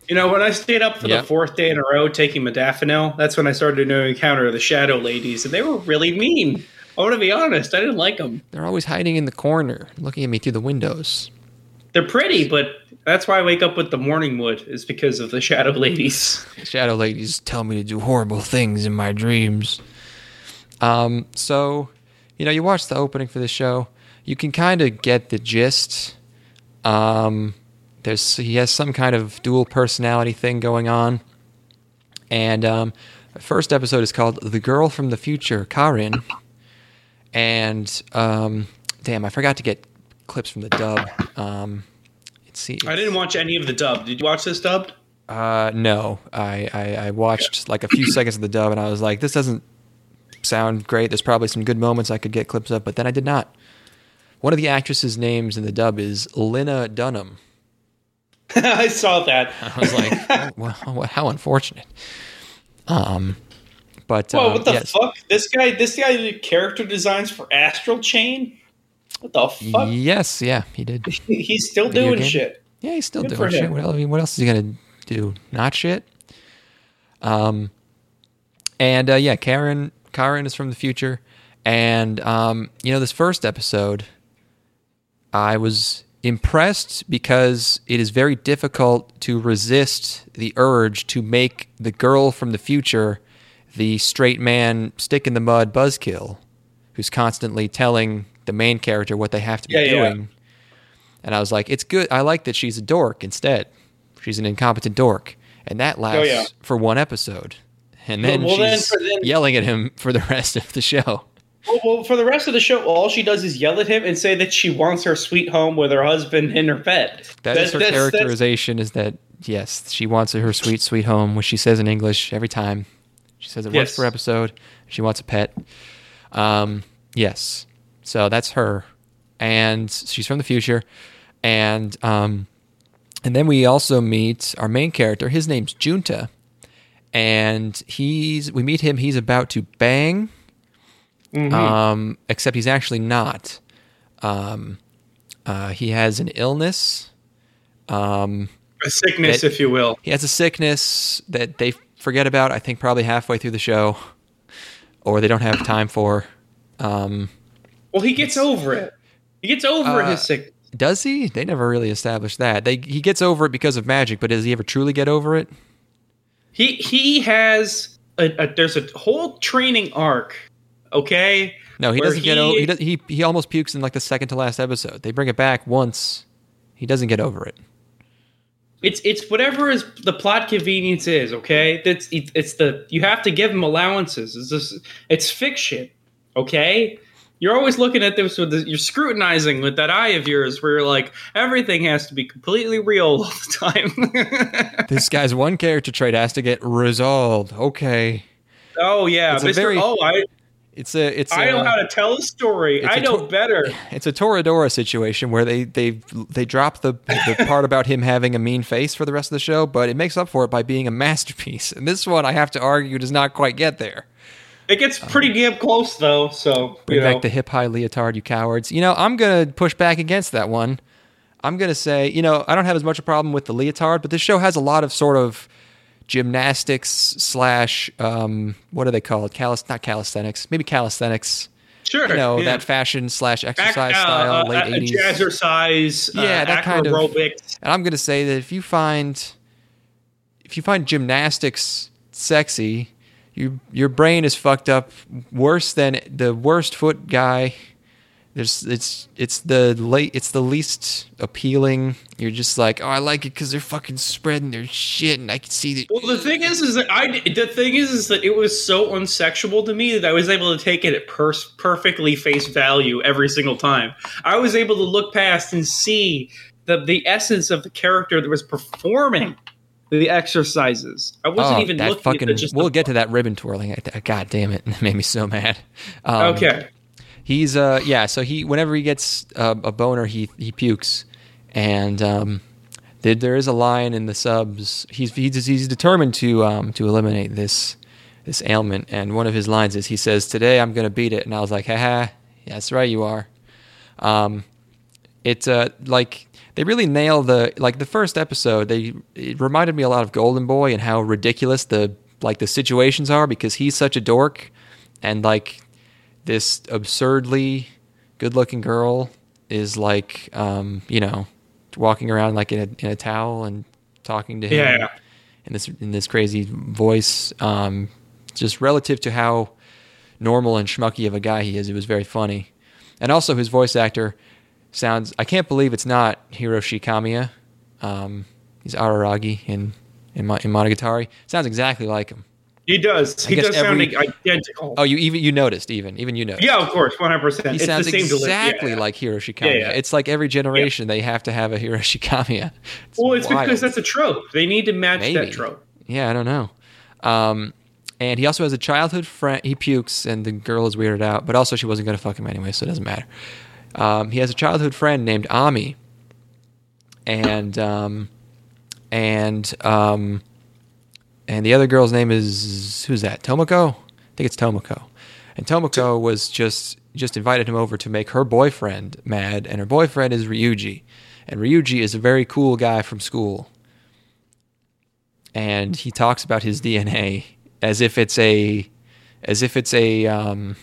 You know, when I stayed up for Yeah. the fourth day in a row taking modafinil, that's when I started to encounter the shadow ladies, and they were really mean. I want to be honest, I didn't like them. They're always hiding in the corner, looking at me through the windows. They're pretty, but that's why I wake up with the morning wood is because of the shadow ladies. Shadow ladies tell me to do horrible things in my dreams. Um, so, you know, you watch the opening for the show, you can kind of get the gist. Um, there's he has some kind of dual personality thing going on, and um, first episode is called "The Girl from the Future," Karin, and um, damn, I forgot to get clips from the dub. Um, let's see. I didn't watch any of the dub. Did you watch this dubbed? Uh, no, I, I, I watched like a few seconds of the dub and I was like, this doesn't sound great. There's probably some good moments I could get clips of, but then I did not. One of the actresses' names in the dub is Lena Dunham. I saw that. I was like, oh, well, how unfortunate. Um, but Whoa, um, what the yes. fuck? This guy, this guy did character designs for Astral Chain. What the fuck? Yes, yeah, he did. He's still Video doing game? shit. Yeah, he's still Good doing shit. What else, I mean, what else is he gonna do? Not shit. Um, and uh, yeah, Karen, Karen is from the future, and um, you know, this first episode, I was impressed because it is very difficult to resist the urge to make the girl from the future the straight man stick in the mud buzzkill who's constantly telling the main character what they have to be Yeah, yeah. doing. And I was like, it's good. I like that she's a dork instead. She's an incompetent dork. and that lasts Oh, yeah. for one episode. And then well, she's for then- yelling at him for the rest of the show. Well, well, for the rest of the show, all she does is yell at him and say that she wants her sweet home with her husband and her pet. That is her that's- that's- characterization. Is that yes, she wants her sweet, sweet home, which she says in English every time. She says it once Yes. per episode. She wants a pet. Um, yes, so that's her, and she's from the future, and um, and then we also meet our main character. His name's Junta, and he's we meet him. He's about to bang, um, except he's actually not. Um, uh, he has an illness. Um, a sickness, That- if you will. he has a sickness that they forget about. I think probably halfway through the show, or they don't have time for. Um, Well, he gets over it. He gets over Uh, his sickness. does he? They never really established that. They he gets over it because of magic, but does he ever truly get over it? He he has a, a there's a whole training arc. Okay. No, he doesn't get over. He, does, he he almost pukes in like the second to last episode. They bring it back once. He doesn't get over it. It's it's whatever is the plot convenience is. Okay. That's it's the you have to give him allowances. It's just it's fiction. Okay. You're always looking at this with the, you're scrutinizing with that eye of yours, where you're like everything has to be completely real all the time. This guy's one character trait has to get resolved. Okay, oh yeah, It's Mr. very- oh I it's a it's I a, know how to tell a story. I a know better. it's a Toradora situation where they they they drop the the part about him having a mean face for the rest of the show, but it makes up for it by being a masterpiece. And this one, I have to argue, does not quite get there. It gets pretty damn close though. So Bring you know. back the hip high leotard, you cowards. You know, I'm gonna push back against that one. I'm gonna say, you know, I don't have as much of a problem with the leotard, but this show has a lot of sort of gymnastics slash um, what are they called? Calis not calisthenics, maybe calisthenics. sure, You know, yeah. that fashion slash exercise uh, style, uh, late uh, eighties. jazzercise, uh, Yeah, that kind of- aerobics. And I'm going to say that if you find if you find gymnastics sexy, you your brain is fucked up worse than the worst foot guy. There's it's it's the late it's the least appealing. You're just like, oh, I like it because they're fucking spreading their shit, and I can see that. Well, the thing is, is that I the thing is, is that it was so unsexual to me that I was able to take it at per- perfectly face value every single time. I was able to look past and see the the essence of the character that was performing the exercises. I wasn't oh, even that looking fucking. at just we'll get to that ribbon twirling. God damn it, it made me so mad. Um, Okay. He's uh yeah, so he whenever he gets uh, a boner, he he pukes, and um, there, there is a line in the subs. He's he's, he's determined to um to eliminate this this ailment, and one of his lines is he says, "Today I'm gonna beat it," and I was like, "Haha, that's right, you are." Um, it's uh like they really nail the like the first episode. They it reminded me a lot of Golden Boy and how ridiculous the like the situations are because he's such a dork, and like this absurdly good-looking girl is like um you know walking around like in a in a towel and talking to him Yeah. in this in this crazy voice um just relative to how normal and schmucky of a guy he is it was very funny and also his voice actor sounds i can't believe it's not hiroshi kamiya um he's araragi in in, Mo- in monogatari sounds exactly like him He does. He does every- sound identical. oh you even you noticed even even you noticed yeah, of course, one hundred percent. he sounds exactly yeah. like Hiroshi Kamiya. Yeah, yeah. It's like every generation they have to have a Hiroshi Kamiya. It's Well, it's wild. because that's a trope. They need to match Maybe. that trope. Yeah, I don't know. Um, and he also has a childhood friend. He pukes, and the girl is weirded out. But also, she wasn't going to fuck him anyway, so it doesn't matter. Um, he has a childhood friend named Ami, and um, and um, and the other girl's name is who's that? Tomoko. I think it's Tomoko. And Tomoko was just just invited him over to make her boyfriend mad, and her boyfriend is Ryuji, and Ryuji is a very cool guy from school and he talks about his DNA as if it's a as if it's a um,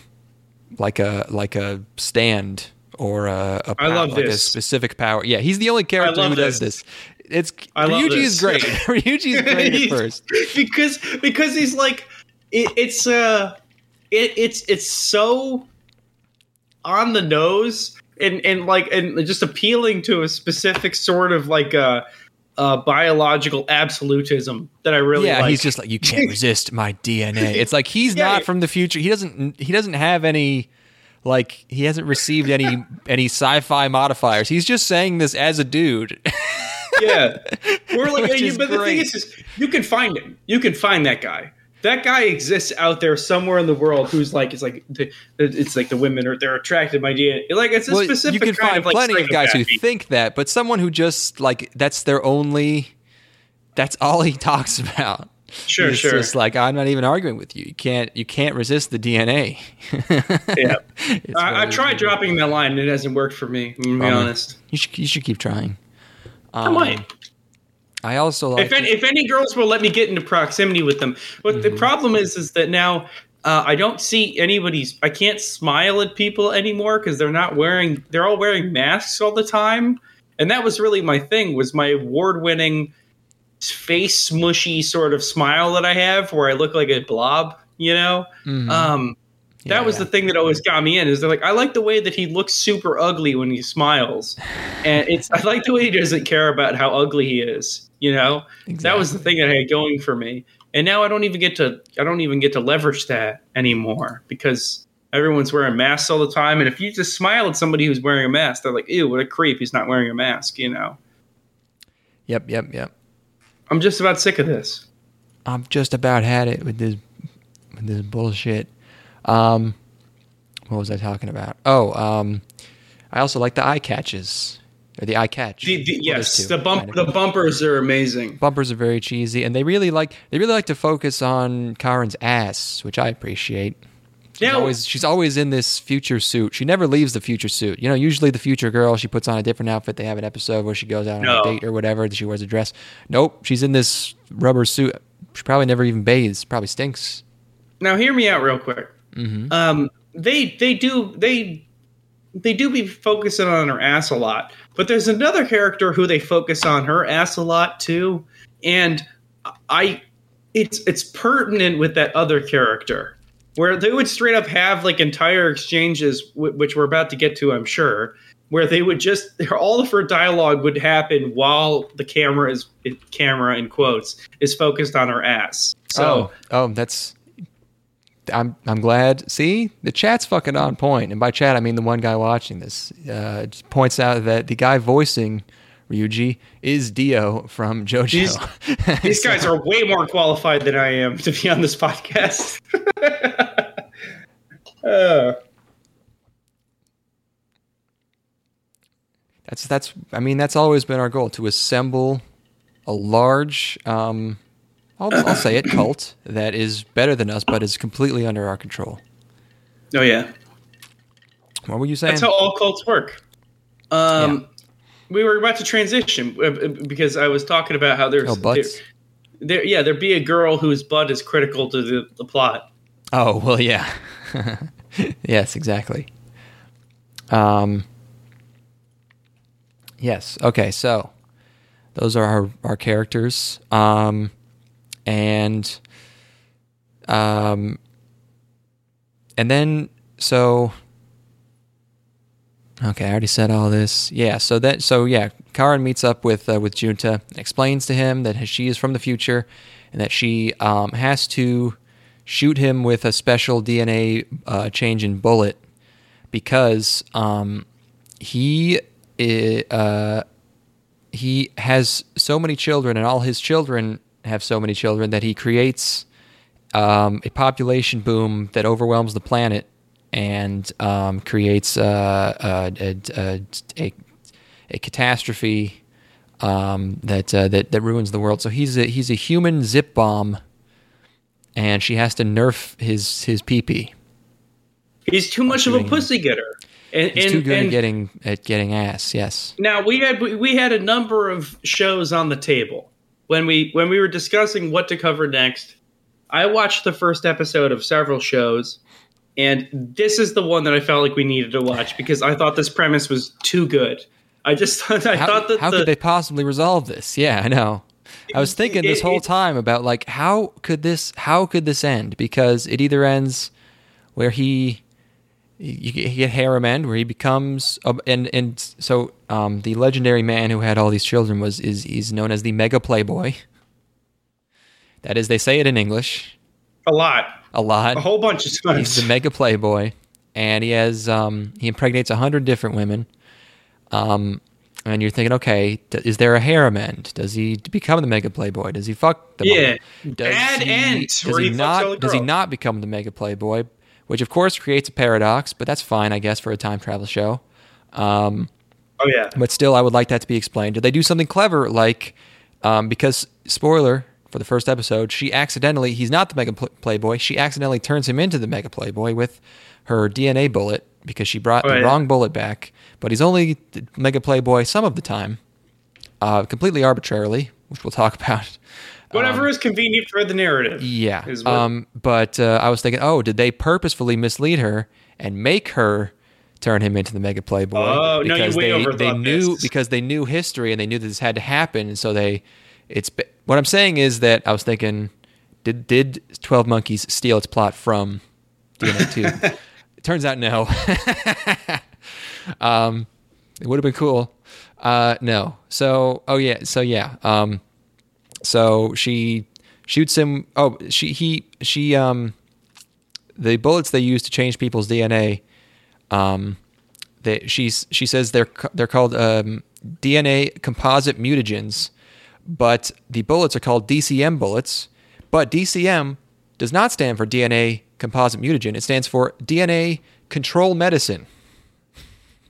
like a like a stand or a, a I love like a this. specific power. Yeah, he's the only character who does this. this. It's I Ryuji is great. Ryuji is great at first. because because he's like it, it's uh it, it's it's so on the nose and and like and just appealing to a specific sort of like uh uh, biological absolutism that I really yeah, like. he's just like you can't resist my DNA. It's like he's Yeah. not from the future. He doesn't. He doesn't have any. Like he hasn't received any any sci-fi modifiers. He's just saying this as a dude. yeah. We're like, Which you- is but the thing is, is, you can find him. You can find that guy. That guy exists out there somewhere in the world. Who's like, it's like, the, it's like the women are they're attracted by DNA. Like it's a well, specific you can find of like plenty of guys who think that, but someone who just like that's their only. That's all he talks about. Sure, sure. It's sure. just like I'm not even arguing with you. You can't. You can't resist the DNA. yeah. I, I've tried dropping that line and it hasn't worked for me. I'm gonna be honest. You should. You should keep trying. I Um, might. I also like. if any, if any girls will let me get into proximity with them, but Mm-hmm. the problem is, is that now uh, I don't see anybody's. I can't smile at people anymore because they're not wearing. They're all wearing masks all the time, and that was really my thing. Was my award-winning face smushy sort of smile that I have, where I look like a blob. You know, Mhm. um, that was Yeah. the thing that always got me in. Is they're like, I like the way that he looks super ugly when he smiles, and it's I like the way he doesn't care about how ugly he is. You know, that was the thing that I had going for me. And now I don't even get to I don't even get to leverage that anymore because everyone's wearing masks all the time. And if you just smile at somebody who's wearing a mask, they're like, "Ew, what a creep! He's not wearing a mask." You know, Yep. Yep. Yep. I'm just about sick of this. I've just about had it with this with this bullshit. Um, what was I talking about? Oh, um, I also like the eye catches or the eye catch. The, the, yes, two, the bump the bumpers are amazing. bumpers are very cheesy, and they really like they really like to focus on Karen's ass, which I appreciate. She's Now- always she's always in this future suit. She never leaves the future suit. You know, usually the future girl she puts on a different outfit. They have an episode where she goes out on No. a date or whatever. She wears a dress. Nope, she's in this rubber suit. She probably never even bathes. Probably stinks. Now, hear me out real quick. Mm-hmm. Um, they they do they they do be focusing on her ass a lot, but there's another character who they focus on her ass a lot too, and I it's it's pertinent with that other character where they would straight up have like entire exchanges, w- which we're about to get to, I'm sure, where they would just all of her dialogue would happen while the camera is camera in quotes is focused on her ass. So. oh, oh, that's. I'm I'm glad. See, the chat's fucking on point, and by chat I mean the one guy watching this. Uh, points out that the guy voicing Ryuji is Dio from JoJo. These- These guys are way more qualified than I am to be on this podcast. Uh, That's that's. I mean, that's always been our goal to assemble a large. Um, I'll, I'll say it cult that is better than us, but is completely under our control. oh yeah, What were you saying? that's how all cults work. Um, we were about to transition uh, uh, because I was talking about how there's oh, butts. there, there yeah there be a girl whose butt is critical to the, the plot. Oh well, yeah. yes, exactly. Um. Yes. Okay. So those are our, our characters. Um, and um, and then so. Okay, I already said all this. Yeah. So that so yeah, Karen meets up with uh, with Junta, explains to him that she is from the future, and that she um, has to shoot him with a special DNA uh, change in bullet because um, he uh, he has so many children, and all his children have so many children that he creates um, a population boom that overwhelms the planet and um, creates uh, a, a, a, a catastrophe um, that, uh, that that ruins the world. So he's a he's a human zip bomb, and she has to nerf his his pee He's too much of a pussy getter. And, He's and, too good at getting at getting ass. Yes. Now we had we had a number of shows on the table when we when we were discussing what to cover next. I watched the first episode of several shows, and this is the one that I felt like we needed to watch because I thought this premise was too good. I just thought I How, thought that how the, could they possibly resolve this? Yeah, I know. I was thinking this whole time about like how could this how could this end? Because it either ends where he you, you get- you get harem end where he becomes a, and and so um, the legendary man who had all these children was is he's known as the mega playboy. That is, they say it in English A lot, a lot. a whole bunch of stuff. He's the mega playboy, and he has um, he impregnates a hundred different women. Um, and you're thinking, okay, d- is there a harem end? Does he become the mega playboy? Does he fuck all? Yeah. Does Bad he, end, Does he he not? Does he not become the mega playboy? Which of course creates a paradox, but that's fine, I guess, for a time travel show. Um, oh yeah, but still, I would like that to be explained. Did they do something clever, like um, because spoiler for the first episode, she accidentally he's not the mega pl- playboy. She accidentally turns him into the mega playboy with her DNA bullet because she brought Oh, the yeah. wrong bullet back. But he's only the mega playboy some of the time, uh, completely arbitrarily, which we'll talk about. whatever is convenient for the narrative. Um, Yeah. what- Um, but uh, I was thinking, oh, did they purposefully mislead her and make her turn him into the mega playboy? Oh, no, you because way they, overthought they knew this. because they knew history and they knew that this had to happen, and so they. It's what I'm saying is that I was thinking, did did Twelve Monkeys steal its plot from DNA Two? it turns out no. um, it would have been cool. Uh, no. So, oh yeah. So yeah. Um, so she shoots him. Oh, she he she um, the bullets they use to change people's DNA. Um, they she's she says they're they're called um, DNA composite mutagens, but the bullets are called DCM bullets. But DCM does not stand for DNA composite mutagen. It stands for DNA control medicine.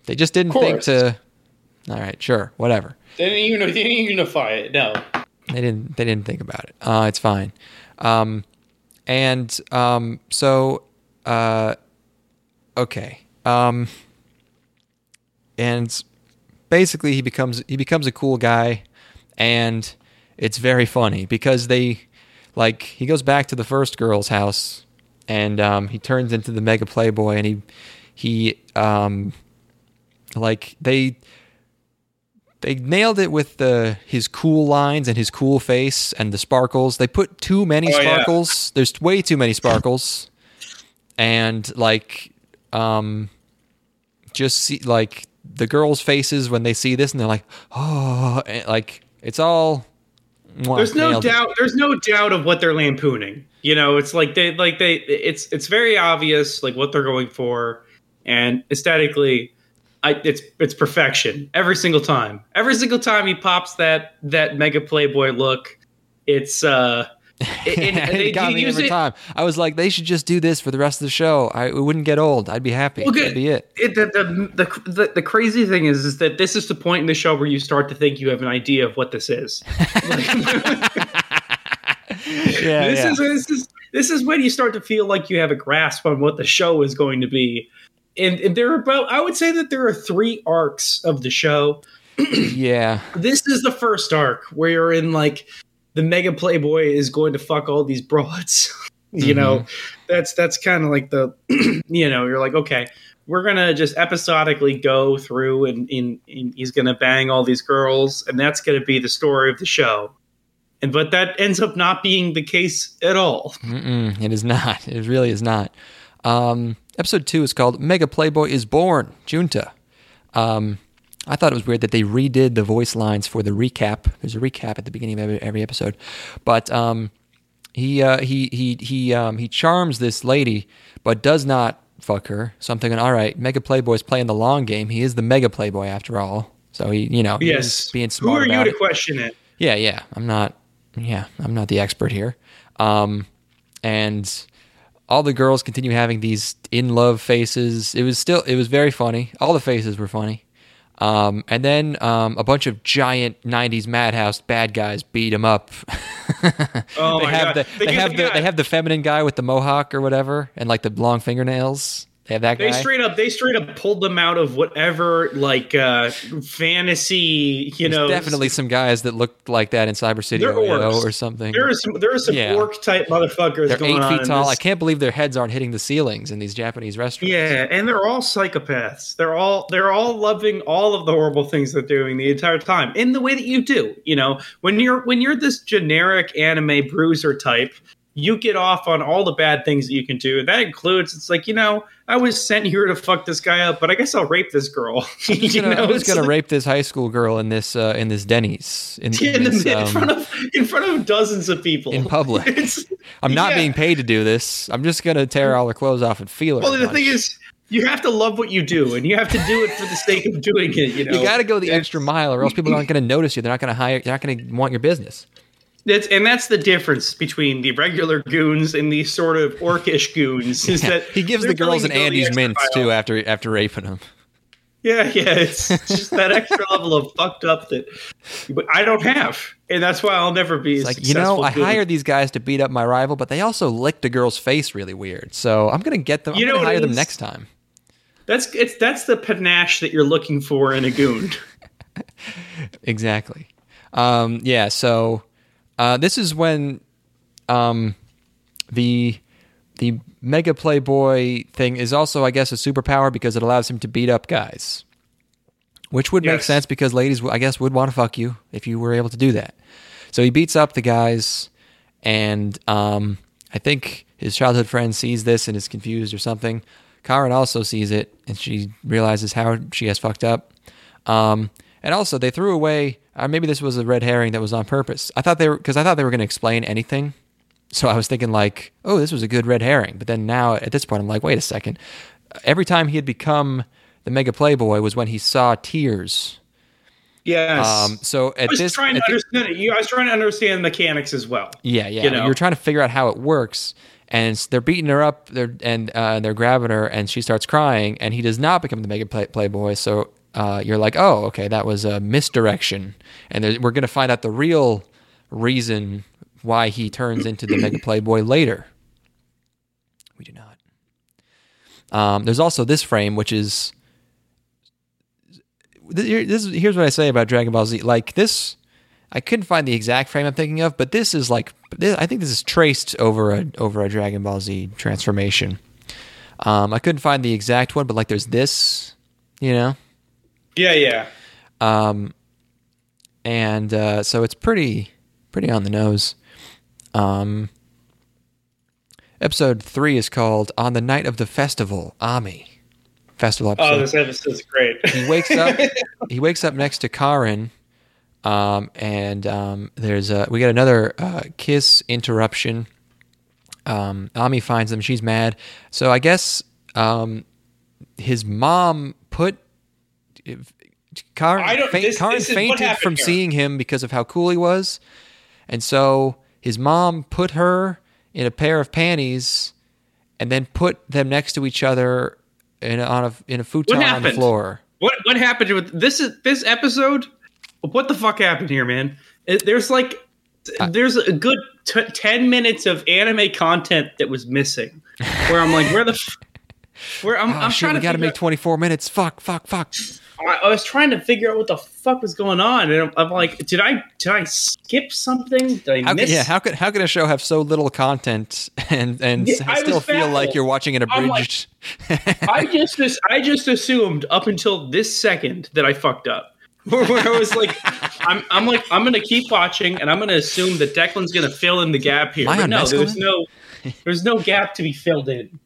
They just didn't think to. All right, sure, whatever. They didn't even they didn't unify it. No, They didn't. They didn't think about it. Uh, it's fine. Um, and um, so, uh, okay. Um, and basically, he becomes he becomes a cool guy, and it's very funny because they, like, he goes back to the first girl's house, and um, he turns into the mega playboy, and he he um, like they they nailed it with the his cool lines and his cool face and the sparkles. They put too many Oh, yeah. sparkles. There's way too many sparkles, and like, um, just see like the girls' faces when they see this, and they're like, oh, and, like it's all. mwah, there's no nailed it. doubt. There's no doubt of what they're lampooning. You know, it's like they like they. It's it's very obvious like what they're going for, and aesthetically, I, it's it's perfection every single time. Every single time he pops that that mega playboy look, it's uh. It- it- it they got me every it- time. I was like, they should just do this for the rest of the show. I it wouldn't get old. I'd be happy. Well, good. That'd be it. It, the, the, the, the, the crazy thing is, is that this is the point in the show where you start to think you have an idea of what this is. Yeah, this yeah. is this is this is when you start to feel like you have a grasp on what the show is going to be. And, and there are about I would say that there are three arcs of the show. yeah. This is the first arc where you're in like the mega playboy is going to fuck all these broads. you know, that's that's kind of like the you know, you're like, okay, we're gonna just episodically go through and, and, and he's gonna bang all these girls, and that's gonna be the story of the show. And but that ends up not being the case at all. Mm-mm, it is not. It really is not. Um, episode two is called Mega Playboy is Born, Junta. Um, I thought it was weird that they redid the voice lines for the recap. There's a recap at the beginning of every, every episode, but um, he uh, he he he um, he charms this lady, but does not fuck her. So I'm thinking, all right, Mega Playboy's playing the long game. He is the Mega Playboy after all. So he, you know, Yes, being Who are you to it. question it? Yeah, yeah. I'm not. Yeah, I'm not the expert here. Um, and all the girls continue having these in love faces. It was still. It was very funny. All the faces were funny. Um, and then um, a bunch of giant '90s madhouse bad guys beat him up. Oh they my have God. the They they have the the they have the feminine guy with the mohawk or whatever, and like the long fingernails. They have that They straight up they straight up pulled them out of whatever like uh fantasy, you There's know. definitely some guys that looked like that in Cyber City Oedo or something. there are some there are some Yeah. orc type motherfuckers They're eight feet tall. I can't believe their heads aren't hitting the ceilings in these Japanese restaurants. Yeah, and they're all psychopaths. They're all they're all loving all of the horrible things they're doing the entire time in the way that you do. You know, when you're when you're this generic anime bruiser type, you get off on all the bad things that you can do. And that includes, it's like, you know, I was sent here to fuck this guy up, but I guess I'll rape this girl. I'm just gonna, know, I'm just gonna like- rape this high school girl in this uh, in this Denny's in, in, in this, in um, front of in front of dozens of people in public. It's- I'm not yeah. being paid to do this. I'm just gonna tear all her clothes off and feel her. Well, the thing is, you have to love what you do, and you have to do it for the sake of doing it. You know, you got to go the extra mile, or else people aren't going to notice you. They're not going to hire. They're not going to want your business. That's and that's the difference between the regular goons and these sort of orcish goons. Is that he gives the girls willing an to go the Andy's mints mile. too after after raping them. Yeah, yeah, it's just that extra level of fucked up that but I don't have, and that's why I'll never be. It's like you know, I hired these guys to beat up my rival, but they also licked a girl's face really weird. So I'm going to get them. You I'm know hire them next time. That's it's that's the panache that you're looking for in a goon. Exactly. Um, yeah. So uh, this is when um, the the Mega Playboy thing is also, I guess, a superpower because it allows him to beat up guys, which would make sense because ladies, I guess, would want to fuck you if you were able to do that. So he beats up the guys, and um, I think his childhood friend sees this and is confused or something. Karen also sees it, and she realizes how she has fucked up. Um, and also, they threw away. Or maybe this was a red herring that was on purpose. I thought they were because I thought they were going to explain anything. So I was thinking like, oh, this was a good red herring. But then now at this point, I'm like, wait a second. Every time he had become the mega playboy was when he saw tears. Yes. Um, so I at was this, trying to the- understand it. You, I was trying to understand mechanics as well. Yeah, yeah. You know? You're trying to figure out how it works, and they're beating her up. They're and uh, they're grabbing her, and she starts crying, and he does not become the mega play- playboy. So uh, you're like, oh, okay, that was a misdirection, and there- we're gonna find out the real reason why he turns into the mega playboy later. We do not. Um, there's also this frame, which is th- this here's what I say about Dragon Ball Z. Like this, I couldn't find the exact frame I'm thinking of, but this is like this, I think this is traced over a over a Dragon Ball Z transformation. Um, I couldn't find the exact one, but like there's this, you know, Yeah, yeah. um, and uh, so it's pretty pretty on the nose. Um, episode three is called "On the Night of the Festival." Ami festival episode Oh, this episode's great. he wakes up he wakes up next to Karin, um, and um, there's a we get another uh, kiss interruption um, Ami finds them she's mad so I guess um, his mom put Karen, I don't- faint- this- Karen this fainted from here. seeing him because of how cool he was and so his mom put her in a pair of panties and then put them next to each other in a, on a in a futon on the floor. What what happened with this is this episode? What the fuck happened here, man? There's like there's a good t- 10 minutes of anime content that was missing. Where I'm like, where the f- where I'm, Oh, I'm shit, trying we to got to make 24 minutes. Fuck, fuck, fuck. I, was trying to figure out what the fuck was going on, and I'm, I'm like, did I did I skip something? Did I How miss? yeah, how could how could a show have so little content and and Yeah, still feel like you're watching an I'm like- abridged? I just I just assumed up until this second that I fucked up. Where I was like, I'm, I'm like, I'm gonna keep watching, and I'm gonna assume that Declan's gonna fill in the gap here. But no, there's no, there's no gap to be filled in.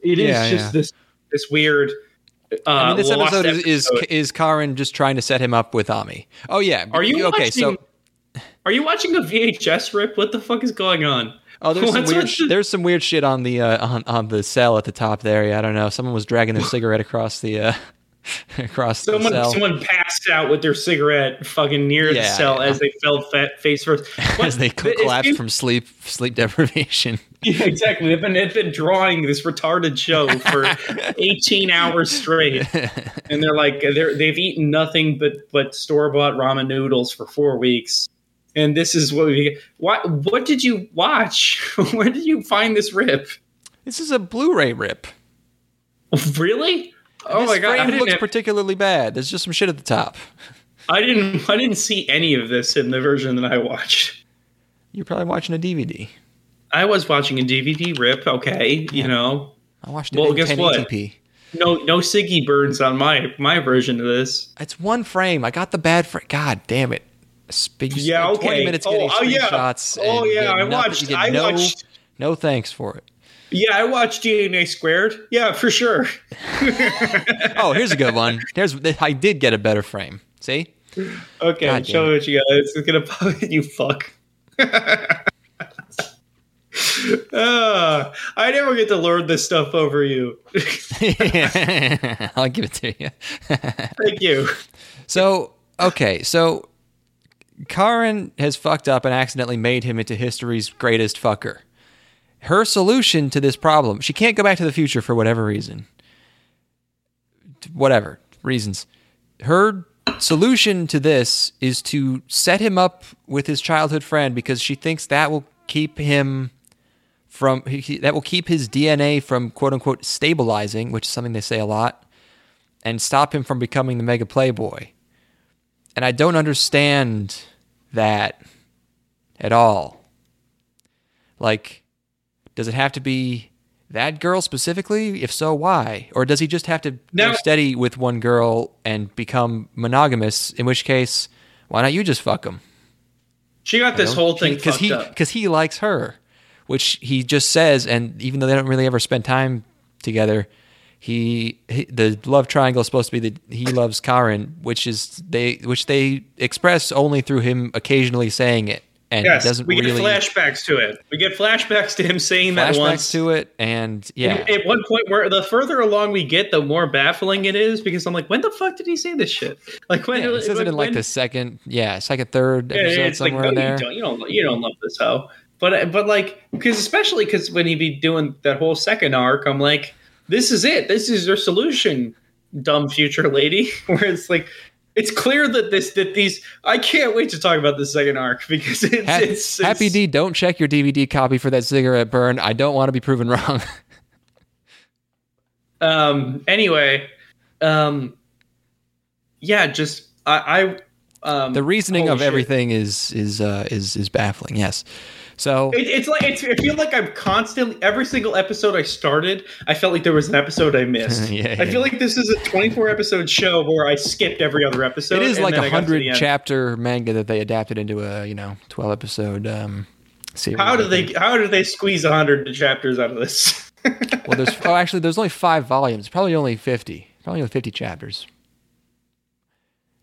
It is Yeah, just yeah. this this weird. Uh, I mean, this lost episode is, is episode. is Karen just trying to set him up with Ami. Oh yeah. Are you okay? watching? So are you watching a VHS rip? What the fuck is going on? oh, there's some weird the- there's some weird shit on the uh, on on the cell at the top there. Yeah, I don't know. Someone was dragging their cigarette across the uh, across the Someone, cell someone passed out with their cigarette fucking near the cell yeah. as they fell fat face first. What- as they collapsed from sleep sleep deprivation. Yeah, exactly. They've been they've been drawing this retarded show for 18 hours straight, and they're like they're they've eaten nothing but but store bought ramen noodles for four weeks, and this is what we. What what did you watch? Where did you find this rip? This is a Blu-ray rip. Really? Oh this my god! Frame looks have- particularly bad. There's just some shit at the top. I didn't I didn't see any of this in the version that I watched. You're probably watching a DVD. I was watching a DVD rip. Okay, you know, I watched it Well, guess what? 1080p. no no Siggy burns on my my version of this. It's one frame. I got the bad frame. God damn it. Sp- Yeah, okay. 20 minutes Oh, getting oh, yeah. screenshots. Oh and you yeah, I watched. I no, watched. No thanks for it. Yeah, I watched DNA Squared. Yeah, for sure. Oh, here's a good one. Here's I did get a better frame. See? Okay, God show me what you got. It's gonna pop you fuck. Ah, I never get to learn this stuff over you. I'll give it to you. Thank you. So, okay, so Karen has fucked up and accidentally made him into history's greatest fucker. Her solution to this problem, she can't go back to the future for whatever reason. Whatever reasons. Her solution to this is to set him up with his childhood friend because she thinks that will keep him from he- that will keep his DNA from quote unquote stabilizing, which is something they say a lot, and stop him from becoming the mega playboy. And I don't understand that at all. Like, does it have to be that girl specifically? If so, why? Or does he just have to go steady with one girl and become monogamous? In which case, why not you just fuck him? She got this whole thing because fucked he up. because he likes her, which he just says, and even though they don't really ever spend time together, he, he the love triangle is supposed to be that he loves Karen, which is they which they express only through him occasionally saying it, and Yes, doesn't we really get flashbacks to it. We get flashbacks to him saying that once. to it, and yeah, At one point, where the further along we get, the more baffling it is because I'm like, when the fuck did he say this shit? Like when yeah, it says it in like when- the second, yeah, second, third Yeah, episode it's like somewhere no, in there. you don't, you don't, you don't love this hoe. But but like because especially because when he be doing that whole second arc, I'm like, this is it. This is your solution, dumb future lady. Where it's like. It's clear that this that these I can't wait to talk about the second arc because it's, Ha- it's, it's Happy D, don't check your DVD copy for that cigarette burn. I don't want to be proven wrong. um anyway um yeah just i i um the reasoning of shit. everything is is uh, is is baffling. Yes. So It, it's like it's, I feel like I'm constantly every single episode I started. I felt like there was an episode I missed. Yeah, I yeah. feel like this is a 24 episode show where I skipped every other episode. it is like a I hundred chapter manga that they adapted into a you know twelve episode um, series. How do they how do they squeeze a hundred chapters out of this? Well, there's oh actually there's only five volumes. Probably only fifty. Probably only fifty chapters.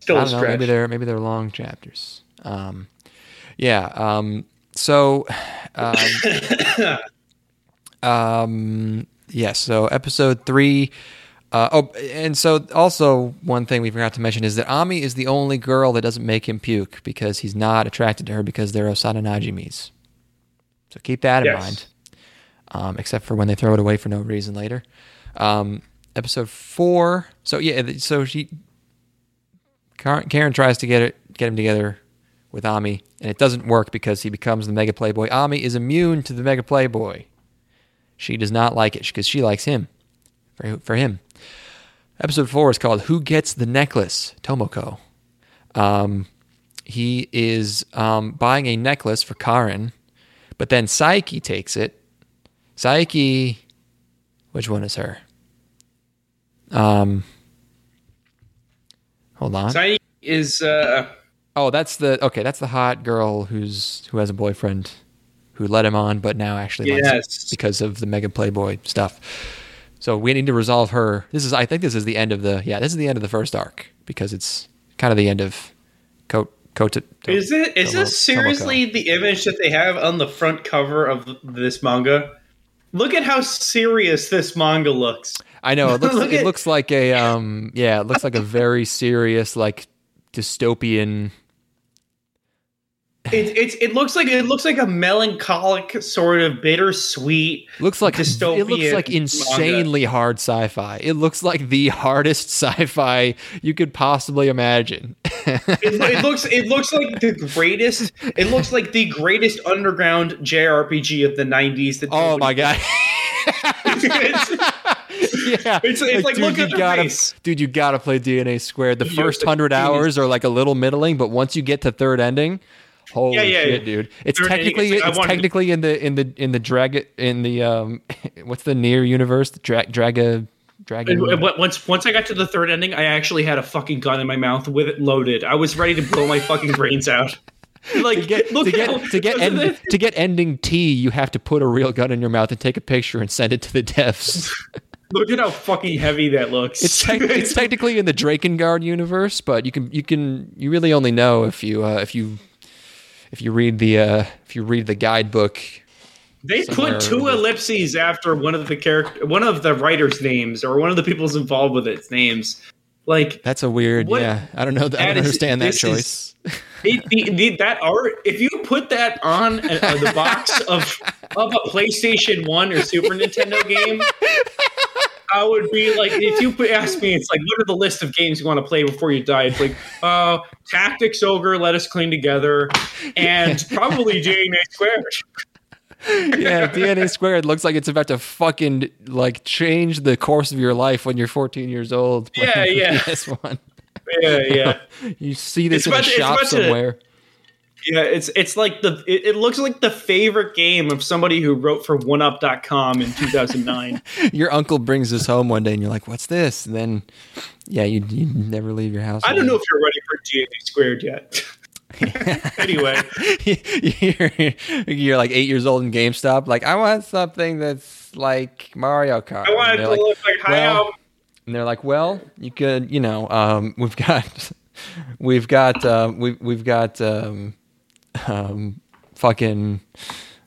Still I a don't know. Maybe they're maybe they're long chapters. Um, yeah. Um, so, um, um, yes. so episode three. Uh, oh, and so also one thing we forgot to mention is that Ami is the only girl that doesn't make him puke because he's not attracted to her because they're Osana Najimis. So keep that in Yes. mind. Um, except for when they throw it away for no reason later. Um, episode four. So yeah, so she Karen, Karen tries to get it, get him together with Ami, and it doesn't work because he becomes the mega playboy. Ami is immune to the mega playboy. She does not like it because she likes him. For, for him. Episode four is called "Who Gets the Necklace?" Tomoko. Um, he is um, buying a necklace for Karen, but then Saiki takes it. Saiki, which one is her? Um, hold on. Saiki is uh Oh, that's the okay. That's the hot girl who's who has a boyfriend who let him on, but now actually Yes. because of the mega playboy stuff. So we need to resolve her. This is, I think, this is the end of the yeah. This is the end of the first arc because it's kind of the end of Coat Coat. is it is this seriously the image that they have on the front cover of this manga? Look at how serious this manga looks. I know it looks Look it at- looks like a um yeah it looks like a very serious like dystopian It, it's it looks like it looks like a melancholic sort of bittersweet. looks like Dystopian it looks like manga. insanely hard sci-fi. It looks like the hardest sci-fi you could possibly imagine. It, it looks it looks like the greatest. It looks like the greatest underground JRPG of the '90s. That oh my god. it's, yeah, It's- it's like, look you at their gotta, face. dude, you gotta play DNA squared. The first hundred hours are like a little middling, but once you get to third ending, holy Yeah, yeah, shit, yeah. dude! It's technically it's like, it's wanted to- technically in the in the in the drag in the um what's the near universe? The drag draga dragon. And once once I got to the third ending, I actually had a fucking gun in my mouth with it loaded. I was ready to blow my fucking brains out. Like to get look to how- get to get end, to get ending T, you have to put a real gun in your mouth and take a picture and send it to the devs. Look at how fucking heavy that looks. It's tec- it's technically in the Drakengard universe, but you can you can you really only know if you uh, if you if you read the uh, if you read the guidebook. They put two ellipses after one of the character, one of the writers' names, or one of the people's involved with its names. Like That's a weird. What- Yeah, I don't know. I that don't is- understand that choice. is- the, the, the, that art, if you put that on uh, the box of of a PlayStation One or Super Nintendo game, I would be like, if you ask me, it's like, what are the list of games you want to play before you die? It's like, uh, Tactics Ogre, Let Us Cling Together, and probably DNA Squared. yeah, DNA squared looks like it's about to fucking like change the course of your life when you're 14 years old. Yeah, yeah. PS1. Yeah, yeah. You see this It's in a about to- it's shop about to- somewhere. Yeah, it's it's like the it, it looks like the favorite game of somebody who wrote for 1UP.com in 2009. Your uncle brings this home one day, and you're like, "What's this?" And then, yeah, you you never leave your house. I don't know if you're ready for DNA squared yet. anyway, you're, you're like eight years old in GameStop. Like, I want something that's like Mario Kart. I want it to like, look like well, how and they're like, well, you could, you know, um, we've got, we've got, um, we've we've got, um, um, fucking.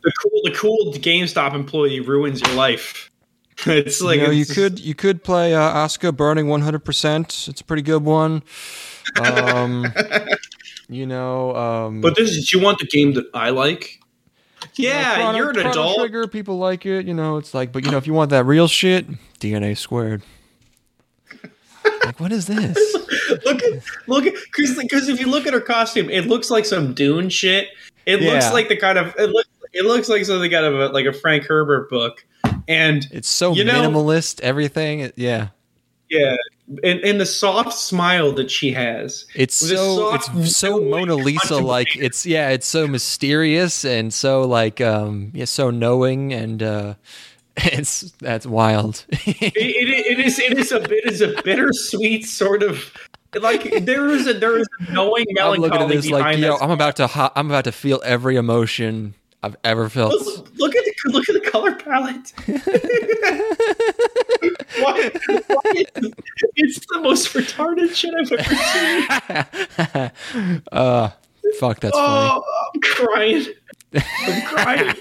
the cool the cool GameStop employee ruins your life. It's like you know, you it's- could you could play uh, Oscar Burning 100%. It's a pretty good one. Um, you know, um, But this is you want the game that I like. you know, Yeah, Chrono- you're an Chrono adult. Trigger, people like it. You know, it's like, but you know, if you want that real shit, DNA squared. like, what is this? look at look at because because if you look at her costume, it looks like some Dune shit. It Yeah. looks like the kind of it looks it looks like something out of a, like a Frank Herbert book. And It's so You know- minimalist. Everything, it- yeah. yeah, and, and the soft smile that she has. It's so soft, it's so Mona Lisa like. It's yeah, it's so mysterious and so like um yeah, so knowing and uh it's that's wild. It, it, it is it is a bit is a bittersweet sort of like there is a there is a knowing I'm looking at this like yo. I'm about to ho- I'm about to feel every emotion I've ever felt. Look, look at the look at the color palette. Why- why- it's the most retarded shit I've ever seen. uh fuck that's funny. Oh, I'm crying. I'm crying.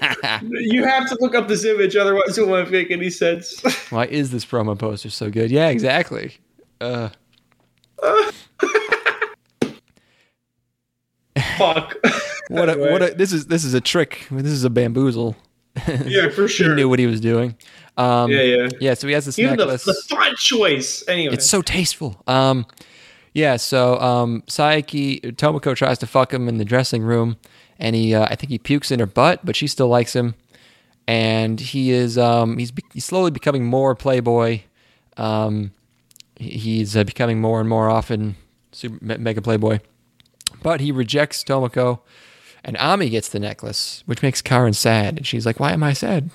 you have to look up this image, otherwise it won't make any sense. Why is this promo poster so good? Yeah, exactly. Uh Fuck. what a, Anyway. what a this is this is a trick. This is a bamboozle. yeah, for sure. He knew what he was doing. Um Yeah, yeah. yeah, so he has this Even the, necklace. the font choice. Anyway, It's so tasteful. Um, yeah. So um, Saiki Tomoko tries to fuck him in the dressing room, and he uh, I think he pukes in her butt, but she still likes him, and he is um, he's be- he's slowly becoming more playboy. Um, he's uh, becoming more and more often super me- mega playboy, but he rejects Tomoko. And Ami gets the necklace, which makes Karen sad. And she's like, Why am I sad?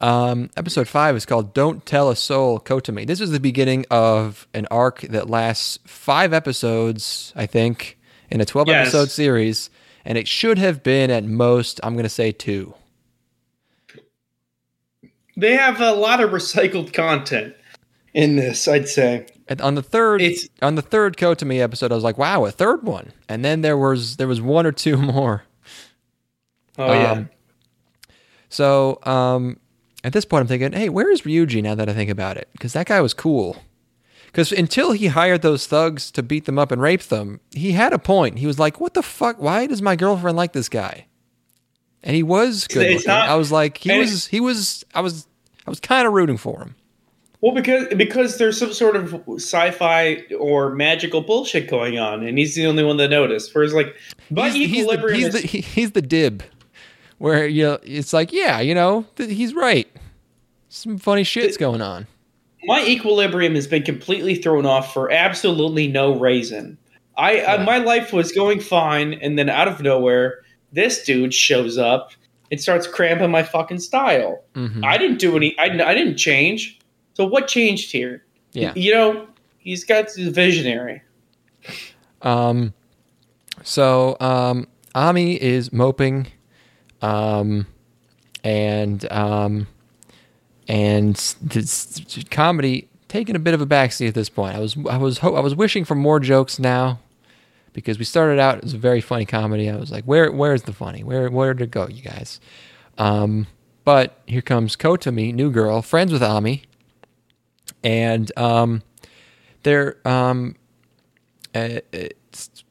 Um, episode five is called "Don't Tell a Soul Kotomi." This is the beginning of an arc that lasts five episodes, I think, in a twelve Yes. episode series, and it should have been at most, I'm going to say two. they have a lot of recycled content in this. I'd say. And on the third, It's- on the third Kotomi episode, I was like, "Wow, a third one!" And then there was there was one or two more. Oh yeah. Um, So um, at this point, I'm thinking, hey, where is Ryuji now that I think about it? Because that guy was cool. Because until he hired those thugs to beat them up and rape them, he had a point. He was like, what the fuck? Why does my girlfriend like this guy? And he was good. Not- I was like, he was, he was, I was, I was kind of rooting for him. Well, because because there's some sort of sci-fi or magical bullshit going on, and he's the only one that noticed. Whereas, like, my He's, he's the, equilibrium he's, the, he's the dib, where you know, it's like, yeah, you know, th- he's right. Some funny shit's going on. my equilibrium has been completely thrown off for absolutely no reason. I, I my life was going fine, and then out of nowhere, this dude shows up and starts cramping my fucking style. Mhm. I didn't do any. I, I didn't change. So what changed here? Yeah. You know, he's got he's visionary. Um, So um, Ami is moping, um, and um, and this comedy taking a bit of a backseat at this point. I was I was ho- I was wishing for more jokes now because we started out as a very funny comedy. I was like, where where's the funny? Where where did it go, you guys? Um, but here comes Kotomi, new girl, friends with Ami, and um, they're um, uh, it's-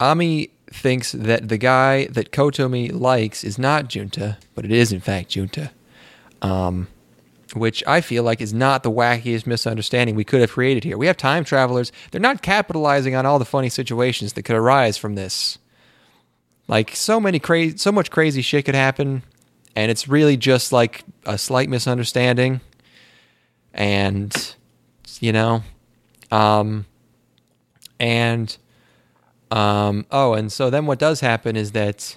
Ami thinks that the guy that Kotomi likes is not Junta, but it is in fact Junta. Um, which I feel like is not the wackiest misunderstanding we could have created here. We have time travelers. They're not capitalizing on all the funny situations that could arise from this. Like so many crazy so much crazy shit could happen and it's really just like a slight misunderstanding and you know um and um oh and so then what does happen is that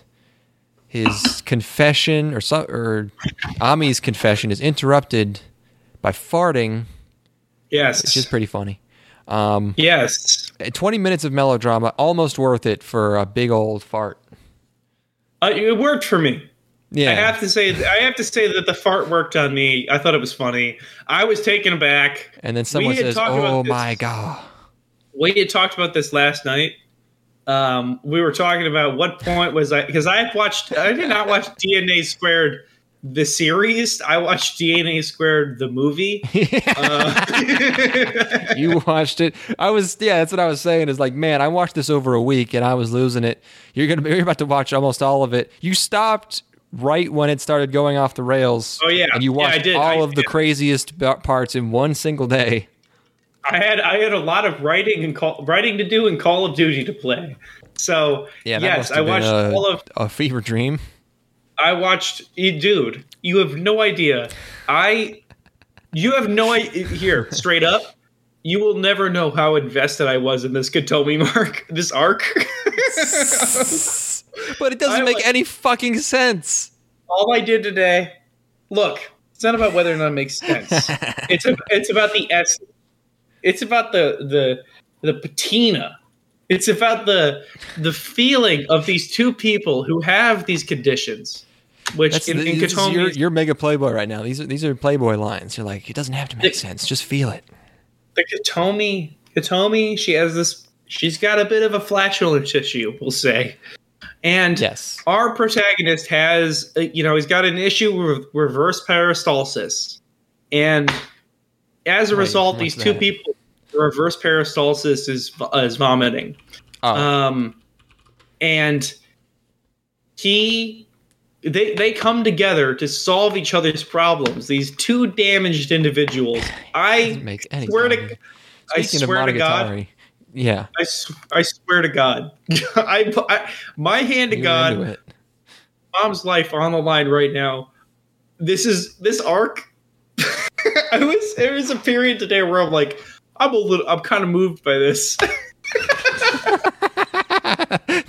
his confession or so, or Ami's confession is interrupted by farting, Yes. which is pretty funny. Um, yes. 20 minutes of melodrama, almost worth it for a big old fart. Uh, it worked for me. Yeah. I have to say, I have to say that the fart worked on me. I thought it was funny. I was taken aback. and then someone says, "Oh this- my god." We had talked about this last night. Um, we were talking about what point was I because I have watched. I did not watch DNA Squared the series. I watched DNA Squared the movie. Uh, you watched it. I was yeah, that's what I was saying is like, man, I watched this over a week and I was losing it. You're going to be you're about to watch almost all of it. You stopped right when it started going off the rails. Oh, yeah. And you Yeah, I watched did. all I of the craziest parts in one single day. I had I had a lot of writing and call, writing to do and Call of Duty to play. So Yeah, that yes, must I been watched a, all of a fever dream. I watched you dude, you have no idea. I you have no idea here, straight up. You will never know how invested I was in this Katomi mark, this arc. But it doesn't I make like- any fucking sense. All I did today, look, it's not about whether or not it makes sense. it's a, it's about the essence. It's about the the the patina. It's about the the feeling of these two people who have these conditions, which That's in, the, in this is your, Katomi's- you're mega playboy right now. These are these are playboy lines. You're like, it doesn't have to make The- sense. Just feel it. the Katomi, Katomi, she has this. She's got a bit of a flatulence issue, we'll say, and Yes. our protagonist has, uh, you know, he's got an issue with reverse peristalsis, and as a result, these two that? people, reverse peristalsis is is vomiting, Oh, um, and he. They, they come together to solve each other's problems. These two damaged individuals. I doesn't make any swear to-. I swear to God, yeah, I, I swear to God, I, I my hand to you're God, it. mom's life on the line right now. This is this arc. I was there was a period today where I'm like, I'm a little, I'm kind of moved by this.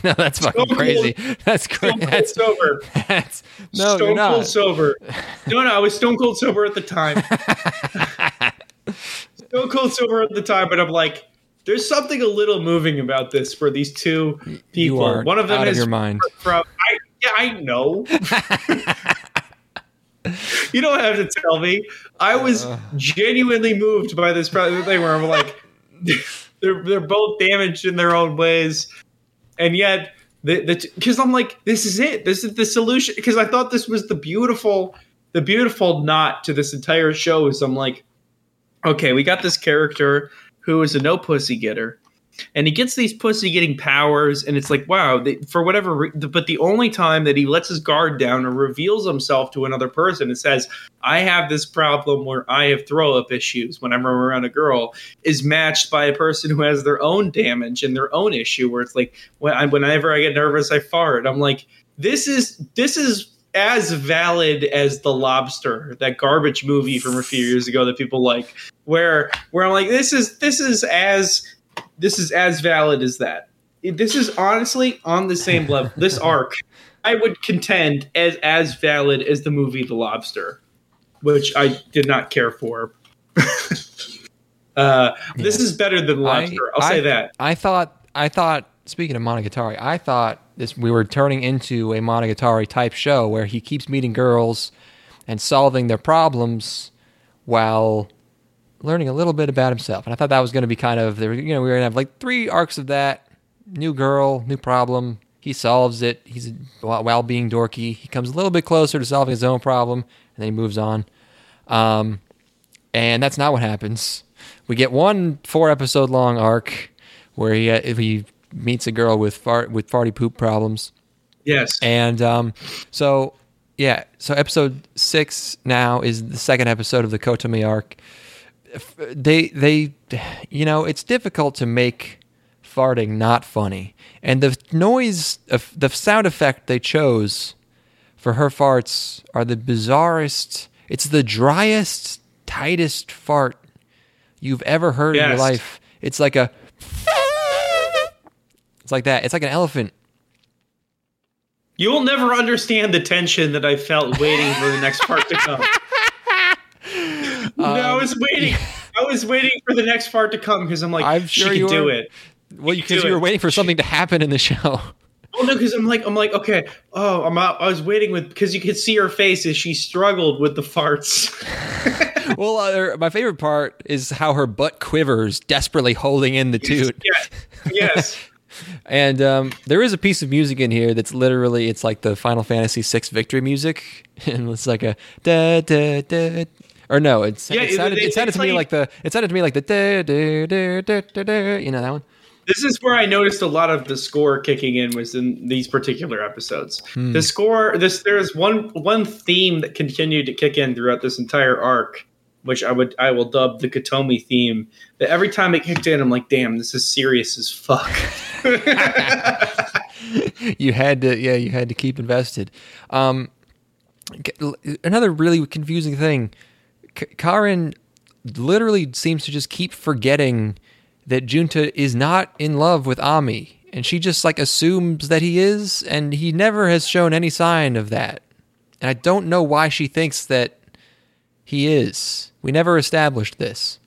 no, that's fucking Stone Cold- crazy. That's Stone great. cold That's, sober. that's no, stone you're not. cold sober. No, no, I was stone cold sober at the time. stone cold sober at the time, but I'm like, there's something a little moving about this for these two people. One of them out is your mind. from I yeah, I know. you don't have to tell me. I was Uh. genuinely moved by this thing where I'm like, they're they're both damaged in their own ways, and yet the because I'm like, this is it. This is the solution. Because I thought this was the beautiful the beautiful knot to this entire show. Is I'm like, okay, we got this character who is a no pussy getter. And he gets these pussy getting powers and it's like wow they, for whatever re- but the only time that he lets his guard down and reveals himself to another person and says i have this problem where i have throw up issues when i'm around a girl is matched by a person who has their own damage and their own issue where it's like when I, whenever i get nervous i fart. I'm like this is this is as valid as the lobster that garbage movie from a few years ago that people like where where i'm like this is this is as this is as valid as that. This is honestly on the same level. This arc, I would contend, as as valid as the movie The Lobster, which I did not care for. uh, This is better than The Lobster. I, will say that. I thought I thought speaking of Monogatari, I thought this we were turning into a Monogatari type show where he keeps meeting girls and solving their problems while learning a little bit about himself. And I thought that was going to be kind of. You know, we were going to have like three arcs of that: new girl, new problem. He solves it. He's while while being dorky. He comes a little bit closer to solving his own problem, and then he moves on. Um, and that's not what happens. We get one four episode long arc where he uh, he meets a girl with fart with farty poop problems. Yes. And um, so, yeah, so episode six now is the second episode of the Kotomi arc. They, they, you know, it's difficult to make farting not funny, and the noise, of, the sound effect they chose for her farts are the bizarrest. It's the driest, tightest fart you've ever heard in your life. It's like a. It's like that. It's like an elephant. You will never understand the tension that I felt waiting for the next part to come. no, I Um, was waiting. I was waiting for the next part to come because I'm like, I'm she sure can you do it. Well, She can because you were waiting for something to happen in the show. Oh no, because I'm like, I'm like, okay. Oh, I'm out. I was waiting with because you could see her face as she struggled with the farts. well, uh, my favorite part is how her butt quivers, desperately holding in the toot. yes, yes. And um, there is a piece of music in here that's literally it's like the Final Fantasy VI victory music, and it's like a da da da. Or no, it's, Yeah, it sounded, they- it sounded to me like the it sounded to me like the da da da da da da. You know that one? This is where I noticed a lot of the score kicking in was in these particular episodes. Hmm. The score, this there's one one theme that continued to kick in throughout this entire arc, which I would I will dub the Katomi theme. But every time it kicked in, I'm like, damn, this is serious as fuck. you had to yeah you had to keep invested um another really confusing thing K- Karin literally seems to just keep forgetting that Junta is not in love with Ami and she just like assumes that he is and he never has shown any sign of that and I don't know why she thinks that he is we never established this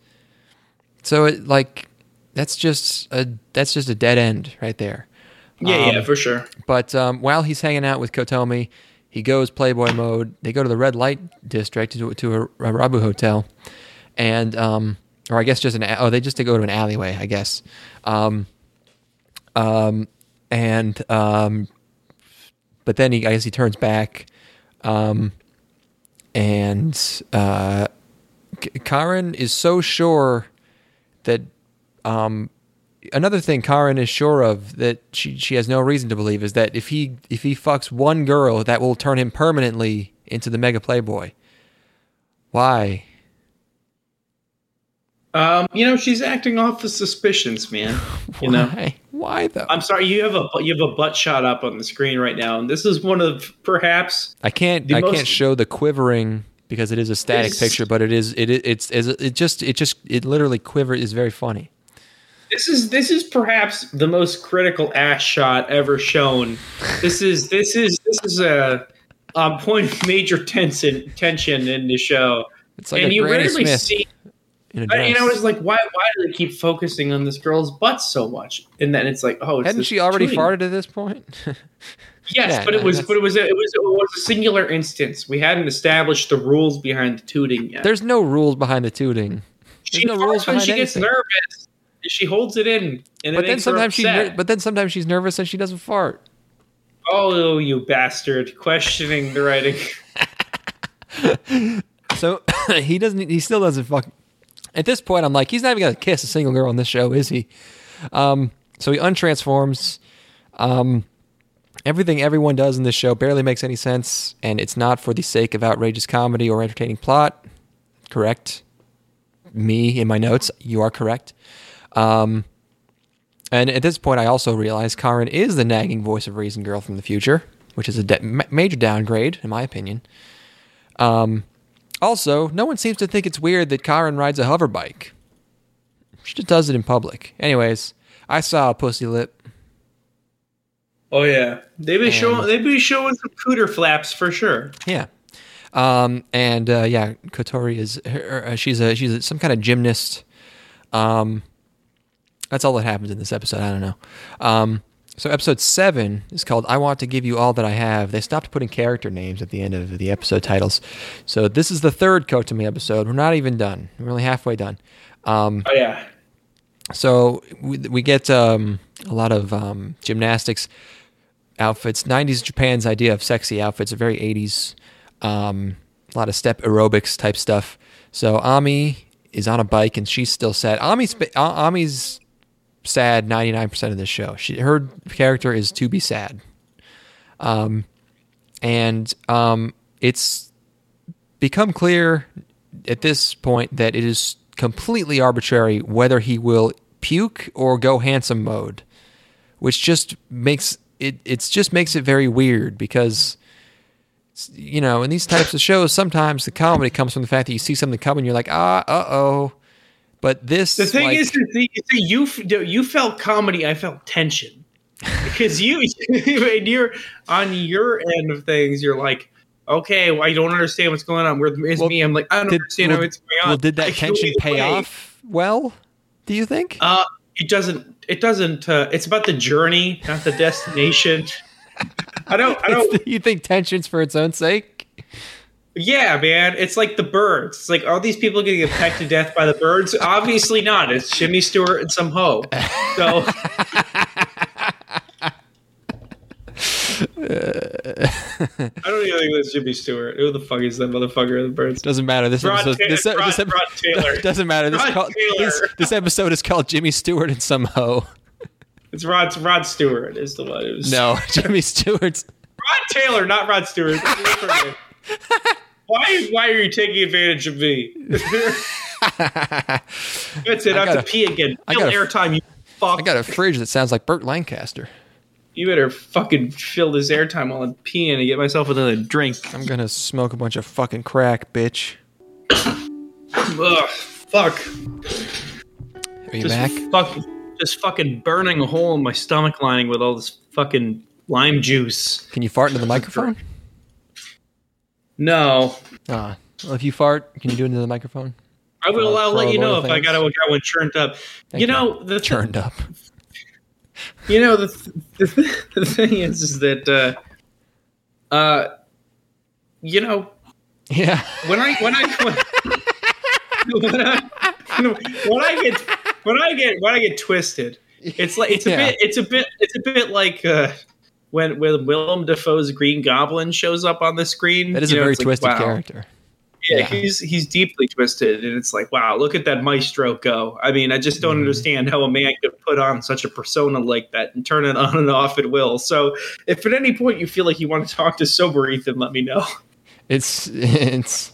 so it like that's just a that's just a dead end right there yeah, yeah, for sure. but um, while he's hanging out with Kotomi, he goes Playboy mode. They go to the red light district to, to a, a Rabu hotel, and um, or I guess just an oh they just to go to an alleyway I guess, um, um, and um, but then he I guess he turns back, um, and uh, Karen is so sure that um, another thing Karen is sure of that she she has no reason to believe is that if he if he fucks one girl, that will turn him permanently into the mega playboy. Why? Um, you know, she's acting off the suspicions, man. You know. Why? Why though? I'm sorry, you have a you have a butt shot up on the screen right now, and this is one of perhaps I can't I most- can't show the quivering because it is a static picture, but it is it it- it's it just it just it literally quiver is very funny. This is this is perhaps the most critical ass shot ever shown. This is this is this is a, a point of major tension tension in the show, It's like and a you Granny rarely Smith see. in I, you know, it's like why why do they keep focusing on this girl's butt so much? And then it's like, oh, it's Hadn't she already farted at this point? Yes, Yeah, but it was that's- but it was a, it was it was a singular instance. We hadn't established the rules behind the tooting yet. There's no rules behind the tooting. she no rules when she gets nervous. She holds it in, and But then sometimes upset. but then sometimes she's nervous and she doesn't fart. Oh, you bastard! Questioning the writing. So he doesn't. He still doesn't fuck. At this point, I'm like, he's not even gonna kiss a single girl on this show, is he? Um, so he untransforms. Um, everything everyone does in this show barely makes any sense, and it's not for the sake of outrageous comedy or entertaining plot. Correct. Me in my notes, you are correct. Um, and at this point, I also realize Karen is the nagging voice of reason girl from the future, which is a de- major downgrade, in my opinion. Um, also, no one seems to think it's weird that Karen rides a hover bike. She just does it in public. Anyways, I saw a pussy lip. Oh yeah, they be And- showing they be showing some cooter flaps for sure. Yeah. Um, and uh, yeah, Kotori is her, uh, she's a she's a, some kind of gymnast. Um, that's all that happens in this episode. I don't know. Um, So episode seven is called "I Want to Give You All That I Have." They stopped putting character names at the end of the episode titles, so this is the third Kotomi episode. We're not even done. We're only halfway done. Um, Oh yeah. so we, we get um, a lot of um, gymnastics outfits. 90s Japan's idea of sexy outfits are very 80s. Um, a lot of step aerobics type stuff. So Ami is on a bike and she's still sad. Ami's Ami's sad 99% of this show. She her character is to be sad. Um and um it's become clear at this point that it is completely arbitrary whether he will puke or go handsome mode, which just makes it it's just makes it very weird because you know in these types of shows sometimes the comedy comes from the fact that you see something coming you're like ah uh oh but this The thing like- is, is see, you you felt comedy, I felt tension because you and you're on your end of things, you're like, okay, well, I don't understand what's going on. Where's Well, me? I'm like, I don't did, understand well, what's going on. well, did that feel tension pay off well do you think Uh, it doesn't. It doesn't. Uh, it's about the journey, not the destination. I don't. I don't. you think tension's for its own sake Yeah, man. It's like the birds. It's like, are these people getting pecked to death by the birds? Obviously not. It's Jimmy Stewart and some hoe. So I don't even think that's Jimmy Stewart. Who the fuck is that motherfucker in the birds? Doesn't matter. This Rod episode. Ta- This, Rod- this, ep- Rod Taylor. doesn't matter. This, called, this, Taylor. this episode is called Jimmy Stewart and some hoe. It's Rod Rod Stewart is the one. who's No, Jimmy Stewart's. Rod Taylor, not Rod Stewart. That's a different name. why why are you taking advantage of me? That's it. I, I have to pee again. Fill airtime. You fuck. I got a fridge that sounds like Burt Lancaster. You better fucking fill this airtime while I'm peeing and get myself another drink. I'm gonna smoke a bunch of fucking crack, bitch. Ugh, fuck. Are you Just back? fuck. Just fucking burning a hole in my stomach lining with all this fucking lime juice. Can you fart into the microphone? No. Ah, well, if you fart, can you do it into the microphone? I will. For- I'll let you know if I got, got one churned up. Thank you know the th- Turned up. You know the th- the, th- the thing is is that uh, uh, you know Yeah. when I when I when, when I when I get when I get when I get twisted, it's like it's a Yeah. bit it's a bit it's a bit like uh, when when Willem Dafoe's Green Goblin shows up on the screen. That is a know, very it's like, twisted wow. character. Yeah, he's he's deeply twisted, and it's like, wow, look at that maestro go. I mean, I just Mm-hmm. don't understand how a man could put on such a persona like that and turn it on and off at will. So, if at any point you feel like you want to talk to sober Ethan, let me know. It's it's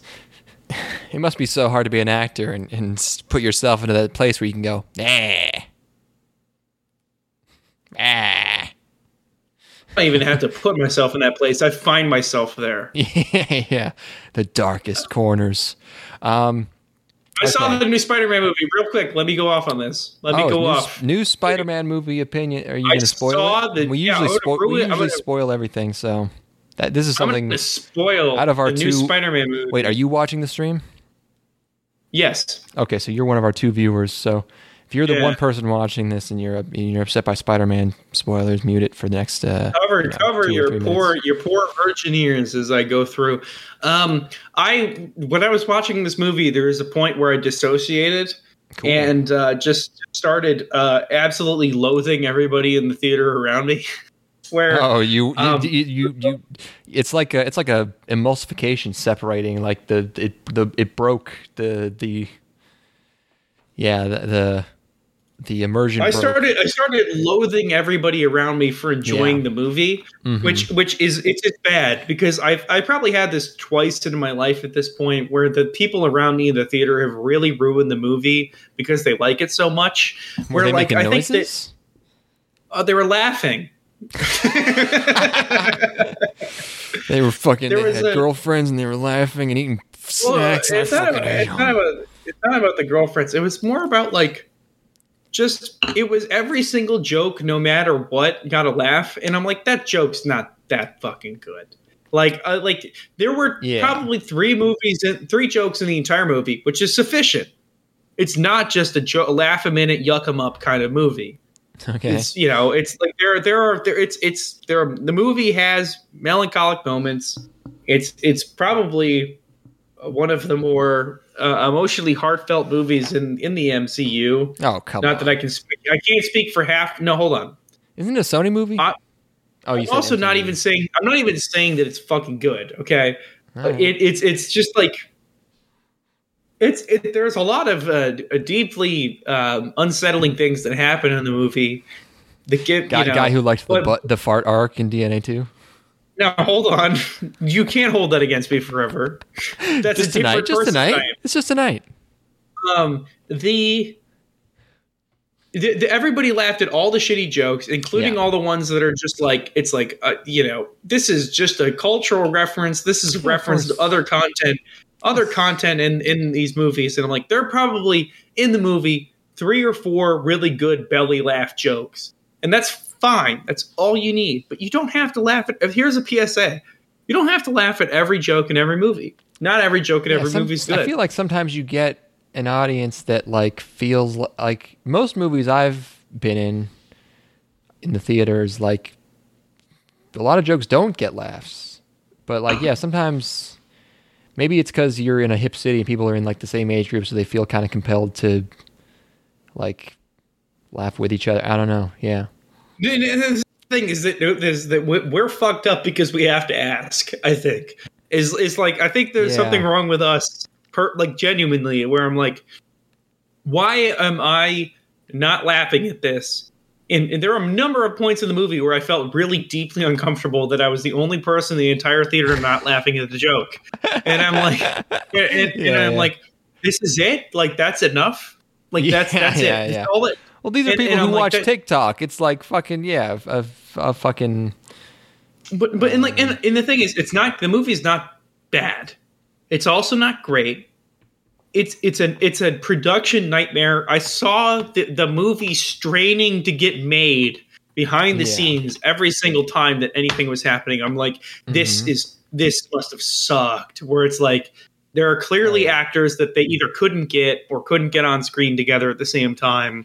it must be so hard to be an actor and, and put yourself into that place where you can go, nah. Ah. I even have to put myself in that place. I find myself there. yeah, the darkest corners. Um, I saw the new Spider-Man movie. Real quick, let me go off on this. Let me oh, go new, off. new Spider-Man movie opinion. Are you going to spoil the- we usually gonna spoil. We usually gonna- spoil everything. So that this is I'm something. to spoil out of our the new two- Spider-Man movie. Wait, are you watching the stream? Yes. Okay, so you're one of our two viewers. So if you're the Yeah. one person watching this and you're and you're upset by Spider-Man spoilers, mute it for the next. Uh, cover you know, cover your poor minutes. your poor virgin ears as I go through. Um, I when I was watching this movie, there was a point where I dissociated Cool. and uh, just started uh, absolutely loathing everybody in the theater around me. where Oh, you, you, Um, you, you, you, it's like a, it's like a emulsification separating. Like the, it, the, it broke the, the, yeah, the, the, the immersion. I started I started loathing everybody around me for enjoying Yeah. the movie, Mhm. which which is it's just bad because I've I probably had this twice in my life at this point where the people around me in the theater have really ruined the movie because they like it so much. Were Where they like I think that noises? uh, they were laughing. They were fucking. There They had a- girlfriends and they were laughing and eating Well, snacks. and it's, not fucking about, it's, not about, it's not about the girlfriends. It was more about like just it was every single joke, no matter what, got a laugh, and I'm like, that joke's not that fucking good. Like, uh, like there were Yeah. probably three movies, and three jokes in the entire movie, which is sufficient. It's not just a, jo- laugh a minute, yuck 'em up kind of movie. Okay. It's you know, it's like there there are there it's it's there are, the movie has melancholic moments. It's it's probably one of the more uh, emotionally heartfelt movies in in the MCU. Oh come Not on! that I can speak. I can't speak for half. No, hold on. Isn't it a Sony movie? I- oh, you I'm also not even saying. I'm not even saying that it's fucking good. Okay, Alright. it, it's it's just like it's it, there's a lot of uh, deeply um, unsettling things that happen in the movie. The guy, you know, guy who liked the but- butt, the fart arc in DNA two. Now hold on, you can't hold that against me forever. That's Just a tonight. Just tonight. It's just tonight. um the, the, the everybody laughed at all the shitty jokes including Yeah. all the ones that are just like it's like uh, you know this is just a cultural reference this is a reference to other content other content in in these movies and i'm like there are probably in the movie three or four really good belly laugh jokes and that's fine that's all you need but you don't have to laugh at here's a psa you don't have to laugh at every joke in every movie not every joke in Yeah, every some- movie's good I feel like sometimes you get an audience that like feels li- like most movies I've been in in the theaters like a lot of jokes don't get laughs. But like yeah, sometimes maybe it's cuz you're in a hip city and people are in like the same age group so they feel kind of compelled to like laugh with each other. I don't know. Yeah. The- the thing is that is that we- we're fucked up because we have to ask. I think is is like I think there's Yeah. something wrong with us, per, like genuinely, where I'm like, why am I not laughing at this? And, and there are a number of points in the movie where I felt really deeply uncomfortable that I was the only person in the entire theater not laughing at the joke, and I'm like, and, and- and I'm yeah. like, this is it? Like that's enough? Like that's Yeah, that's yeah, it? yeah. That's all it. Well, these are And- people and who I'm watch TikTok. It's like fucking yeah, a, a fucking But but and like and, and the thing is, it's not the movie's not bad. It's also not great. It's it's a it's a production nightmare. I saw the the movie straining to get made behind the Yeah. scenes every single time that anything was happening. I'm like, this Mhm. is this must have sucked. Where it's like there are clearly yeah. actors that they either couldn't get or couldn't get on screen together at the same time.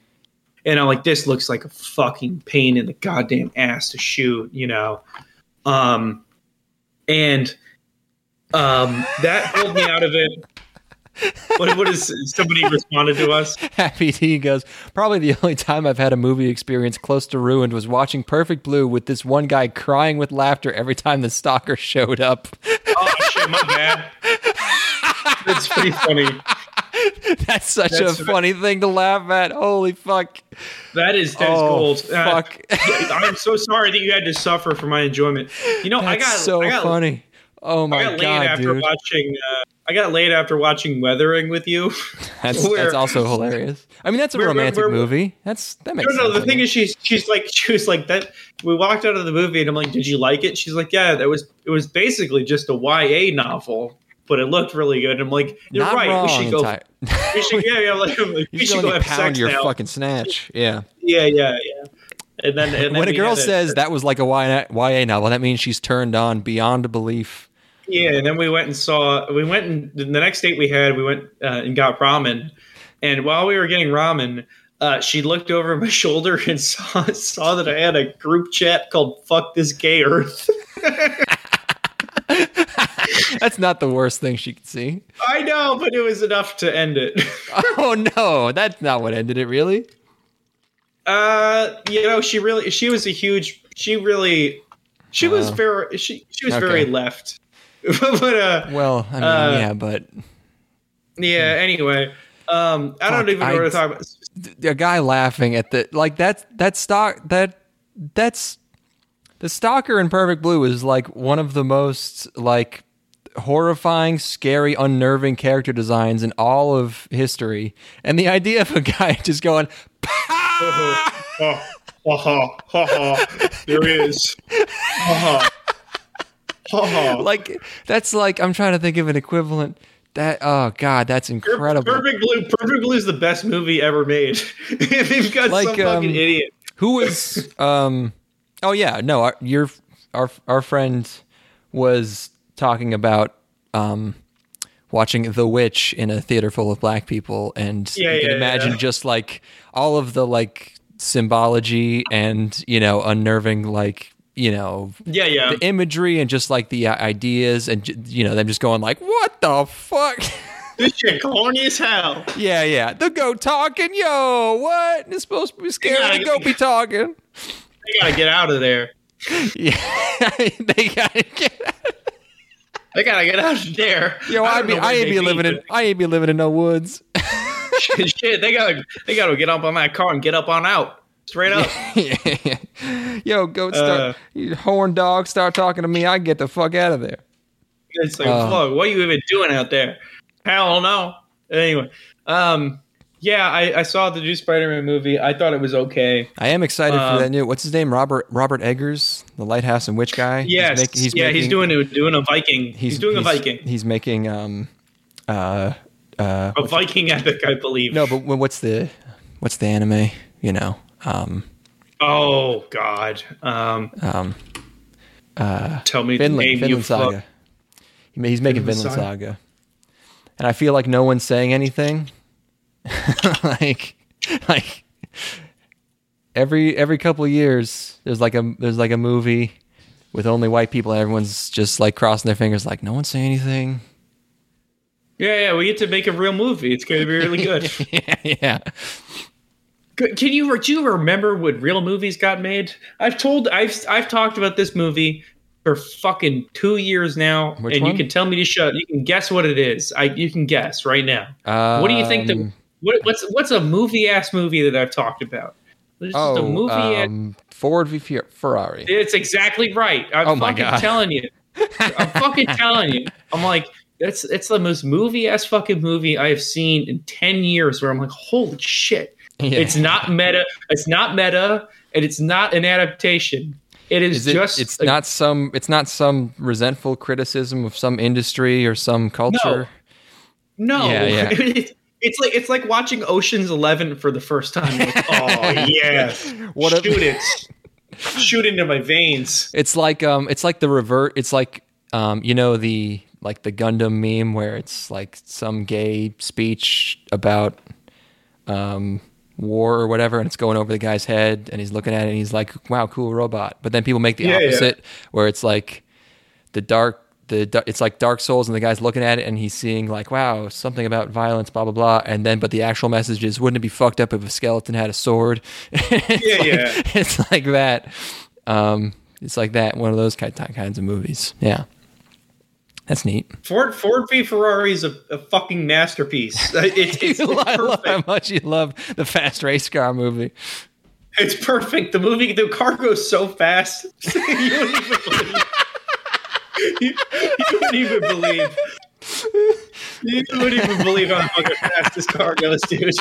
And I'm like, this looks like a fucking pain in the goddamn ass to shoot, you know. Um, and um, that pulled me out of it. What, what is somebody responded to us? Happy T goes, probably the only time I've had a movie experience close to ruined was watching Perfect Blue with this one guy crying with laughter every time the stalker showed up. Oh shit, my bad. That's pretty funny. That's such That's- a funny thing to laugh at. Holy fuck. That is that's oh, gold. Uh, fuck. I'm so sorry that you had to suffer for my enjoyment. You know, I That's got so I got, funny. Oh I my got laid god, after dude. watching. Uh, I got laid after watching Weathering with you. That's, where- that's also hilarious. I mean, that's a romantic movie. That's that makes No, no. sense. The I thing is, she's she's like she was like that. We walked out of the movie, and I'm like, "Did you like it?" She's like, "Yeah, that was it was basically just a YA novel, but it looked really good." I'm like, "You're Not right. we should go. Ty- We should, yeah, yeah. Like, we you should go have pound sex your now. fucking snatch. Yeah. Yeah, yeah, yeah. And then and then when a girl says that was like a YA YA novel, that means she's turned on beyond belief. Yeah, and then we went and saw. We went and the next date we had, we went uh, and got ramen. And while we were getting ramen, uh, she looked over my shoulder and saw saw that I had a group chat called "Fuck This Gay Earth." That's not the worst thing she could see. I know, but it was enough to end it. Oh no, that's not what ended it. Really? uh, you know, she really, she was a huge. She really, she was Uh, very, she she was okay. very left. but uh, Well, I mean, Uh, yeah, but yeah. Anyway, um, I don't even know what to talk about. a guy laughing at the like that's that stock that that's the stalker in Perfect Blue is like one of the most like horrifying, scary, unnerving character designs in all of history. And the idea of a guy just going, ha ha ha ha. There he is. Ha ha. Ha ha. like that's like I'm trying to think of an equivalent. That oh god, that's incredible. Perfect Blue. Perfect Blue is the best movie ever made. They've got Like, some fucking um, idiot. Who was um oh yeah, no, our your our our friend was talking about um watching The Witch in a theater full of black people and Yeah, you can yeah, imagine yeah. just like all of the like symbology and you know unnerving like you know Yeah, yeah. the imagery and just like the uh, ideas and you know them just going like what the fuck this shit corny as hell. yeah yeah the goat talking yo what it's supposed to be scary gotta the goat be talking They gotta get out of there. yeah they gotta get They gotta get out of there. yo I, don't be I ain't be living in I ain't be living in no woods shit. They gotta they gotta get up on that car and get up on out. Straight up. yo goat start Uh. you horn dog start talking to me I get the fuck out of there It's like, Uh. fuck, what are you even doing out there? Hell no. Anyway, um, yeah, I, I saw the new Spider-Man movie. I thought it was okay. I am excited Um, for that new. What's his name? Robert Robert Eggers, the Lighthouse and Witch guy. He's Yes, make- yeah, he's doing a, doing a Viking. He's, doing a Viking, He's making um, uh, uh. a Viking epic, I believe. No, but what's the what's the anime? You know, um, Oh God. Um, um, tell me Vinland, the name. Vinland you fuck. Saga. Ma- He's making Vinland Vinland Saga. Saga. and I feel like no one's saying anything. like, like every every couple years, there's like a there's like a movie with only white people, and everyone's just like crossing their fingers, like no one's saying anything. Yeah, yeah. We get to make a real movie. It's going to be really good. yeah, yeah. Can you do you remember when real movies got made? I've told I've I've talked about this movie for fucking two years now, Which and one? you can tell me to shut. You can guess what it is. I you can guess right now. what do you think the Um, what, what's what's a movie ass movie that I've talked about? Just a Oh, movie. um, Ford v Ferrari. it's exactly right. I'm Oh my fucking God. telling you. I'm fucking telling you. I'm like, that's it's the most movie ass fucking movie I have seen in ten years. Where I'm like, holy shit! Yeah. It's not meta. It's not meta, and it's not an adaptation. It is, Is it, just. it's a- not some it's not some resentful criticism of some industry or some culture. No, Yeah, yeah. It's, like it's like watching Ocean's Eleven for the first time. Like, oh yes, What a- shoot it, shoot into my veins. It's like um it's like the revert it's like um you know the like the Gundam meme where it's like some gay speech about um war or whatever and it's going over the guy's head and he's looking at it and he's like wow cool robot but then people make the Yeah, yeah. opposite where it's like the dark the it's like Dark Souls and the guy's looking at it and he's seeing like wow something about violence blah blah blah. And then but the actual message is wouldn't it be fucked up if a skeleton had a sword? It's Yeah, like- yeah. it's like that. Um it's like that. One of those kind kinds of movies. Yeah. That's neat. Ford Ford v Ferrari is a, a fucking masterpiece. Uh, It's it's, it's I love how much you love the fast race car movie. It's perfect. The movie, the car goes so fast. You wouldn't even believe. You, wouldn't even believe. You wouldn't even believe how fucking fast this car goes, dude.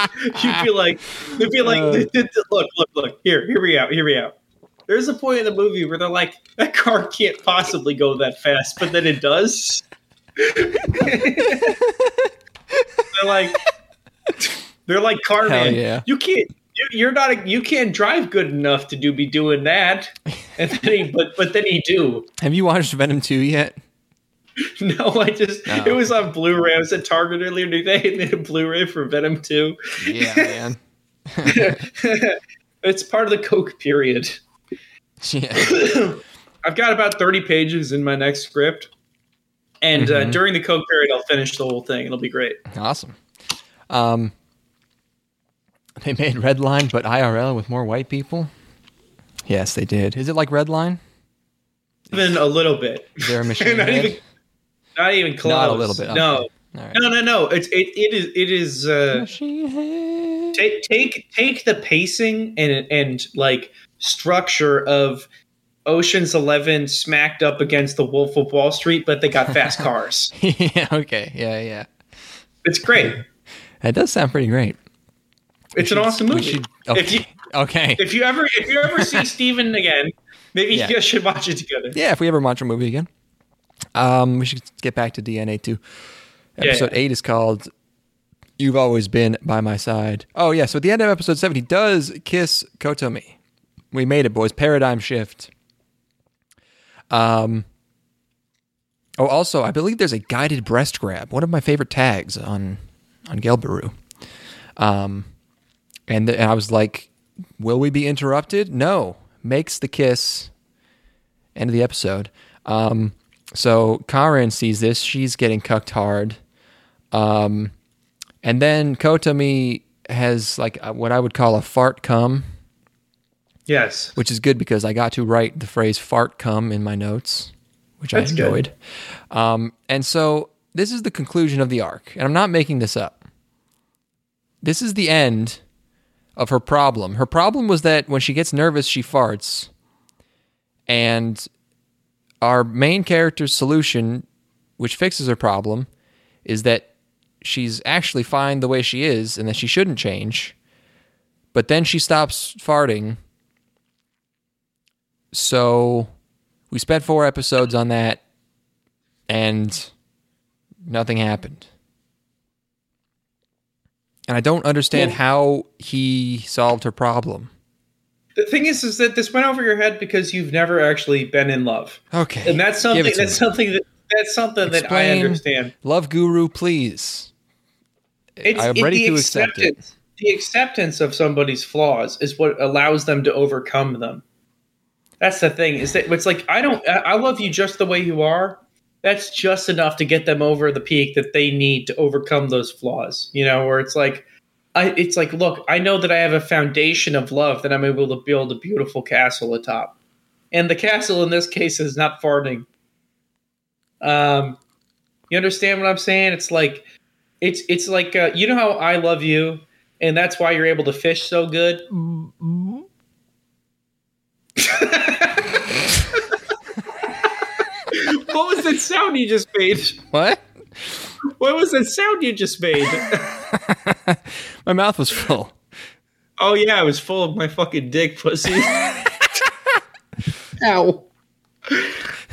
You'd be like, you'd be like, Uh. look, look, look. Here, hear me out. Hear me out. There's a point in the movie where they're like, that car can't possibly go that fast, but then it does. they're like, they're like, Carman, yeah. you can't. You- You're not. A, you can't drive good enough to do be doing that. And then he, but but then he do. have you watched Venom 2 yet No, I just No. it was on Blu-ray. I was at Target earlier today and they had a Blu-ray for Venom 2. yeah man it's part of the Coke period. yeah I've got about 30 pages in my next script. And uh, Mhm. during the Coke period, I'll finish the whole thing. It'll be great. Awesome. Um, they made Redline, but IRL with more white people. Yes, they did. Is it like Redline? Even a little bit. Is there a machine not, even, not even close. Not a little bit. No, right. no, no, no. It's it, it is it is. Uh, Machine head. take take take the pacing and and like structure of Ocean's Eleven smacked up against the Wolf of Wall Street, but they got fast cars. yeah. Okay. Yeah. Yeah. It's great. That does sound pretty great. It's an awesome movie. should- okay. If you okay. if you ever if you ever see Steven again, maybe Yeah. you guys should watch it together. yeah. If we ever watch a movie again, um, we should get back to DNA two. Yeah, Episode yeah. eight is called "You've Always Been by My Side." Oh yeah. So at the end of episode seven, he does kiss Kotomi. We made it, boys. Paradigm shift. Um. Oh, also, I believe there's a guided breast grab. One of my favorite tags on on Gelbooru. Um, and, th- and I was like, will we be interrupted? No. Makes the kiss. End of the episode. Um, so Karin sees this. She's getting cucked hard. Um, and then Kotomi has like uh, what I would call a fart cum, Yes. which is good because I got to write the phrase fart cum in my notes, which That's I enjoyed. Um, and so this is the conclusion of the arc, and I'm not making this up. This is the end of her problem. Her problem was that when she gets nervous, she farts. And our main character's solution, which fixes her problem, is that she's actually fine the way she is and that she shouldn't change. But then she stops farting. So we spent four episodes on that and nothing happened. And I don't understand Well- how he solved her problem. The thing is, is that this went over your head because you've never actually been in love, Okay. and that's something. give it to That's me. something that that's something that I understand. Love guru, please. It's, I'm ready to accept it. The acceptance of somebody's flaws is what allows them to overcome them. That's the thing. Is that it's like I don't. I love you just the way you are. That's just enough to get them over the peak that they need to overcome those flaws. You know, where it's like, I. It's like, look, I know that I have a foundation of love that I'm able to build a beautiful castle atop, and the castle in this case is not farting. Um, you understand what I'm saying? It's like it's it's like uh, you know how I love you, and that's why you're able to fish so good. what was that sound you just made? What? What was that sound you just made? My mouth was full. oh yeah, it was full of my fucking dick pussy. Ow.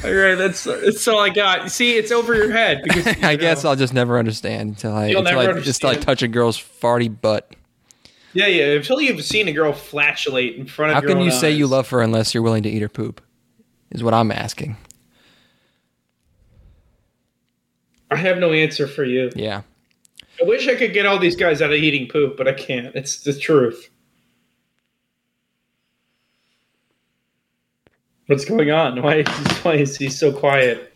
All right, that's that's all I got. See, it's over your head because I you guess I'll just never understand until I, until never I just like touch a girl's farty butt. yeah, yeah. Until you've seen a girl flatulate in front of How can own you say you love her unless you're willing to eat her poop? Is what I'm asking. I have no answer for you. Yeah. I wish I could get all these guys out of eating poop, but I can't. It's the truth. What's going on? Why is he, why is he so quiet?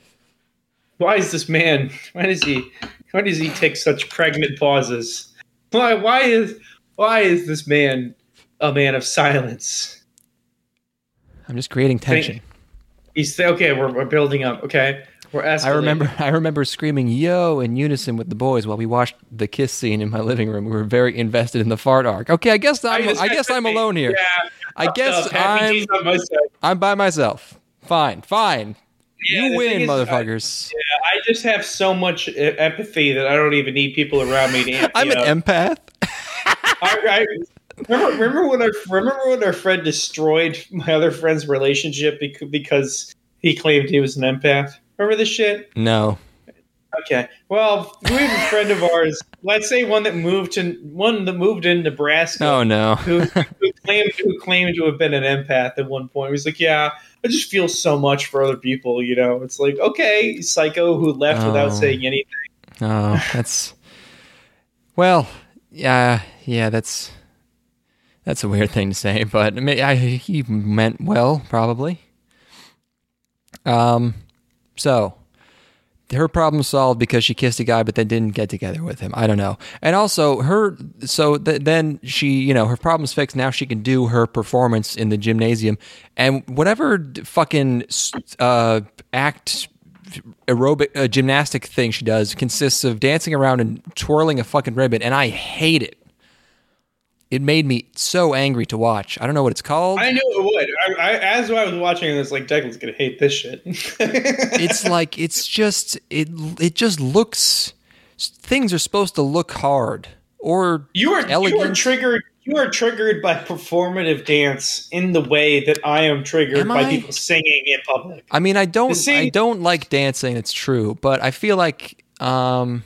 Why is this man? Why does he? Why does he take such pregnant pauses? Why? Why is? Why is this man a man of silence? I'm just creating tension. He's okay. We're, we're building up. Okay. I remember I remember screaming yo in unison with the boys while we watched the kiss scene in my living room. We were very invested in the fart arc. Okay, I guess I'm I guess I'm alone here. Yeah, I guess I'm G's on my side. I'm by myself. Fine, fine. Yeah, you win, is, I- motherfuckers. I just have so much empathy that I don't even need people around me to. I'm me an empath. I, I, remember, remember when our remember when our friend destroyed my other friend's relationship because he claimed he was an empath. Remember this shit? No. Okay. Well, we have a friend of ours. Let's say one that moved to one that moved in Nebraska. Oh no. who, who claimed who claimed to have been an empath at one point. He's like, "Yeah, I just feel so much for other people." You know, it's like, okay, psycho who left without Oh. saying anything. Oh, that's well, yeah, yeah. That's that's a weird thing to say, but I mean, I, he meant well, probably. Um, so her problem solved because she kissed a guy, but then didn't get together with him. I don't know. And also, her so th- then she, you know, her problem's fixed. Now she can do her performance in the gymnasium, and whatever fucking uh, act aerobic uh, gymnastic thing she does consists of dancing around and twirling a fucking ribbon, and I hate it. It made me so angry to watch. I don't know what it's called. I knew it would. I, I, as I was watching this, like Declan's gonna hate this shit. it's like it's just it it just looks things are supposed to look hard or you are you are triggered. You are triggered by performative dance in the way that I am triggered Am by I? people singing in public. I mean, I don't I don't like dancing, it's true, but I feel like um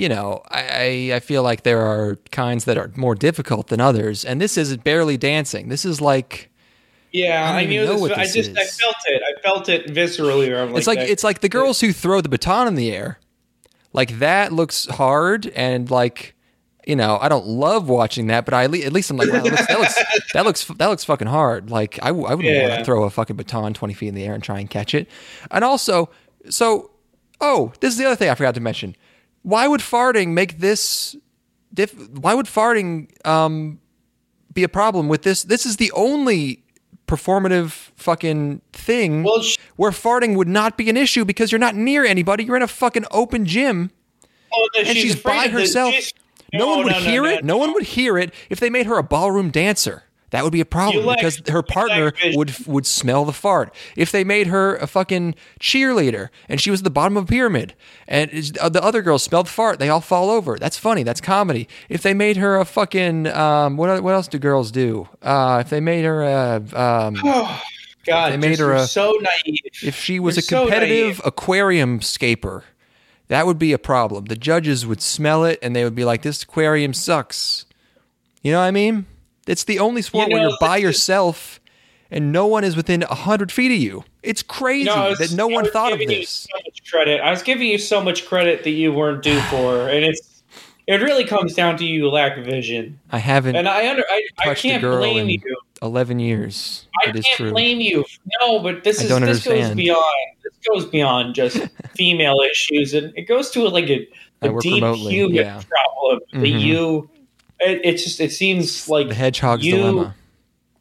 you know, I, I feel like there are kinds that are more difficult than others, and this is barely dancing. This is like Yeah, I I, knew this. what I this just I felt it. I felt it viscerally. I'm it's like that- it's like the girls who throw the baton in the air. Like that looks hard and like you know, I don't love watching that, but I at least I'm like, wow, that, looks, that looks that looks that looks fucking hard. Like I, I wouldn't want to throw a fucking baton twenty feet in the air and try and catch it. And also, so oh, this is the other thing I forgot to mention. Why would farting make this? Diff- why would farting um, be a problem with this? This is the only performative fucking thing Well, sh- where farting would not be an issue because you're not near anybody. You're in a fucking open gym Oh, no, and she's, afraid by herself. she's- no, one would no, hear no, it. No, one would hear it if they made her a ballroom dancer. That would be a problem lack- because her partner vision. would would smell the fart. If they made her a fucking cheerleader and she was at the bottom of a pyramid and uh, the other girls smelled fart, they all fall over. That's funny. That's comedy. If they made her a fucking um, what what else do girls do? Uh, if they made her a um, God, They made her a- so naive. if she was You're a competitive naive. aquarium scaper, that would be a problem. The judges would smell it and they would be like, "This aquarium sucks." You know what I mean? It's the only sport You where you're by yourself and no one is within a hundred feet of you. It's crazy No, was- that no I one thought of this. So much credit. I was giving you so much credit that you weren't due for, and it's it really comes down to you lack vision. I haven't And I under I, I a can't girl blame in you. eleven years. I can't true. blame you. No, but this I is this goes beyond this goes beyond just female issues, and it goes to like a, work deep remotely, human yeah. problem that Mhm. you. It, it just it seems like the hedgehog's you, dilemma.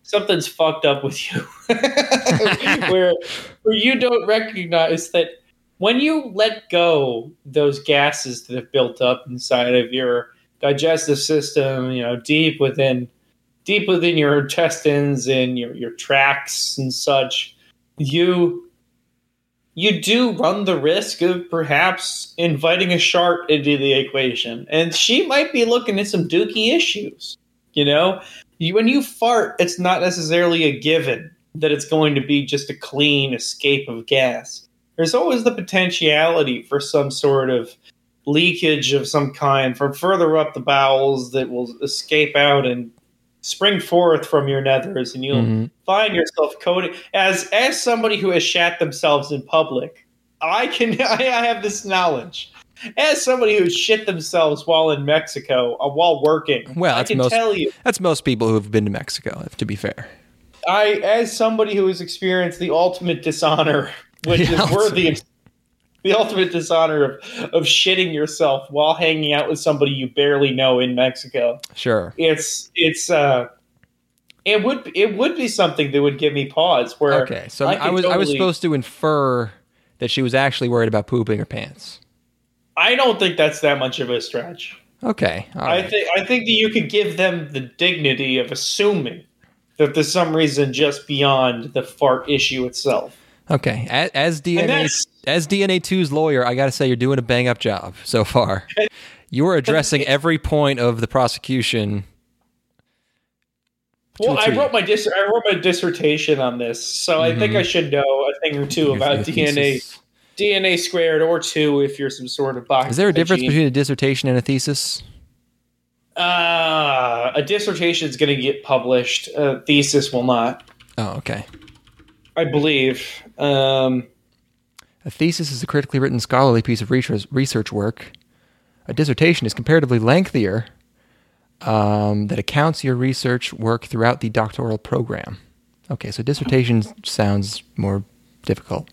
something's fucked up with you where where you don't recognize that when you let go those gases that have built up inside of your digestive system you know deep within deep within your intestines and your your tracts and such you you do run the risk of perhaps inviting a shark into the equation and she might be looking at some dookie issues you know when you fart, it's not necessarily a given that it's going to be just a clean escape of gas. There's always the potentiality for some sort of leakage of some kind from further up the bowels that will escape out and spring forth from your nethers, and you'll Mhm. find yourself coated as as somebody who has shat themselves in public. I can I have this knowledge. As somebody who shit themselves while in Mexico, uh, while working, Well, I can most- tell you. That's most people who have been to Mexico. if, To be fair, I, as somebody who has experienced the ultimate dishonor, which The is worthy of the ultimate dishonor of, of shitting yourself while hanging out with somebody you barely know in Mexico, sure. it's it's uh, it would it would be something that would give me pause. Where Okay, so I I, was I was supposed to infer that she was actually worried about pooping her pants. I don't think that's that much of a stretch. Okay, all I think I think that you could give them the dignity of assuming that there's some reason just beyond the fart issue itself. Okay. As, as DNA as DNA 2's lawyer, I got to say you're doing a bang up job so far. You are addressing every point of the prosecution. Well, I wrote my dis- I wrote my dissertation on this, so I think. I should know a thing or two about DNA, thesis. DNA squared, or two if you're some sort of box. Is there a difference between a dissertation and a thesis? Uh, a dissertation is going to get published. A thesis will not, Oh, okay. I believe. Um, A thesis is a critically written scholarly piece of research, work. A dissertation is comparatively lengthier um, that accounts your research work throughout the doctoral program. Okay, so dissertation sounds more difficult.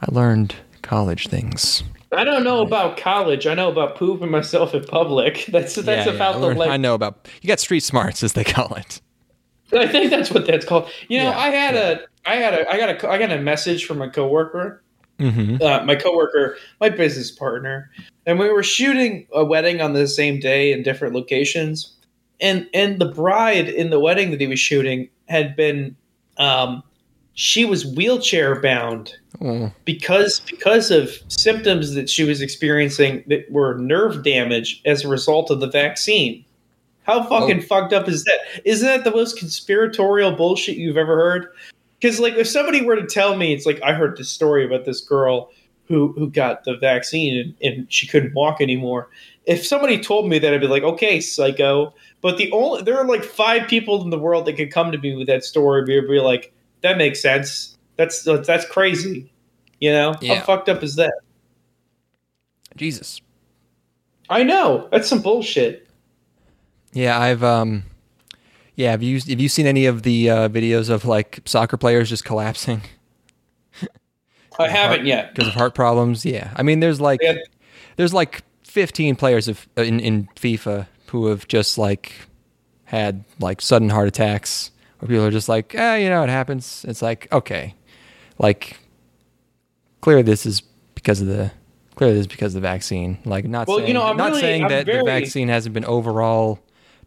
I learned college things. I don't know about college. I know about pooping myself in public. That's that's Yeah, yeah, about I the length. I know about you got street smarts as they call it. I think that's what that's called. You know, Yeah, I had yeah. a, I had a, I got a, I got a message from a coworker Mm-hmm. uh, my coworker, my business partner, and we were shooting a wedding on the same day in different locations. And and the bride in the wedding that he was shooting had been, um, she was wheelchair bound Oh, because because of symptoms that she was experiencing that were nerve damage as a result of the vaccine. How oh. fucking fucked up is that? Isn't that the most conspiratorial bullshit you've ever heard? Because like if somebody were to tell me, it's like I heard this story about this girl who who got the vaccine and, and she couldn't walk anymore. If somebody told me that, I'd be like, okay, psycho. But the only there are like five people in the world that could come to me with that story, be, be like, that makes sense. That's that's crazy. You know Yeah. how fucked up is that? Jesus. I know that's some bullshit. Yeah, I've um, yeah. Have you have you seen any of the uh, videos of like soccer players just collapsing I haven't yet. because of heart problems? Yeah, I mean, there's like Yeah. there's like 15 players of in in FIFA who have just like had like sudden heart attacks where people are just like, eh, you know, it happens. It's like okay, like clearly this is because of the clearly this is because of the vaccine. Like not Well, you saying know, I'm not really- saying I'm that the vaccine hasn't been overall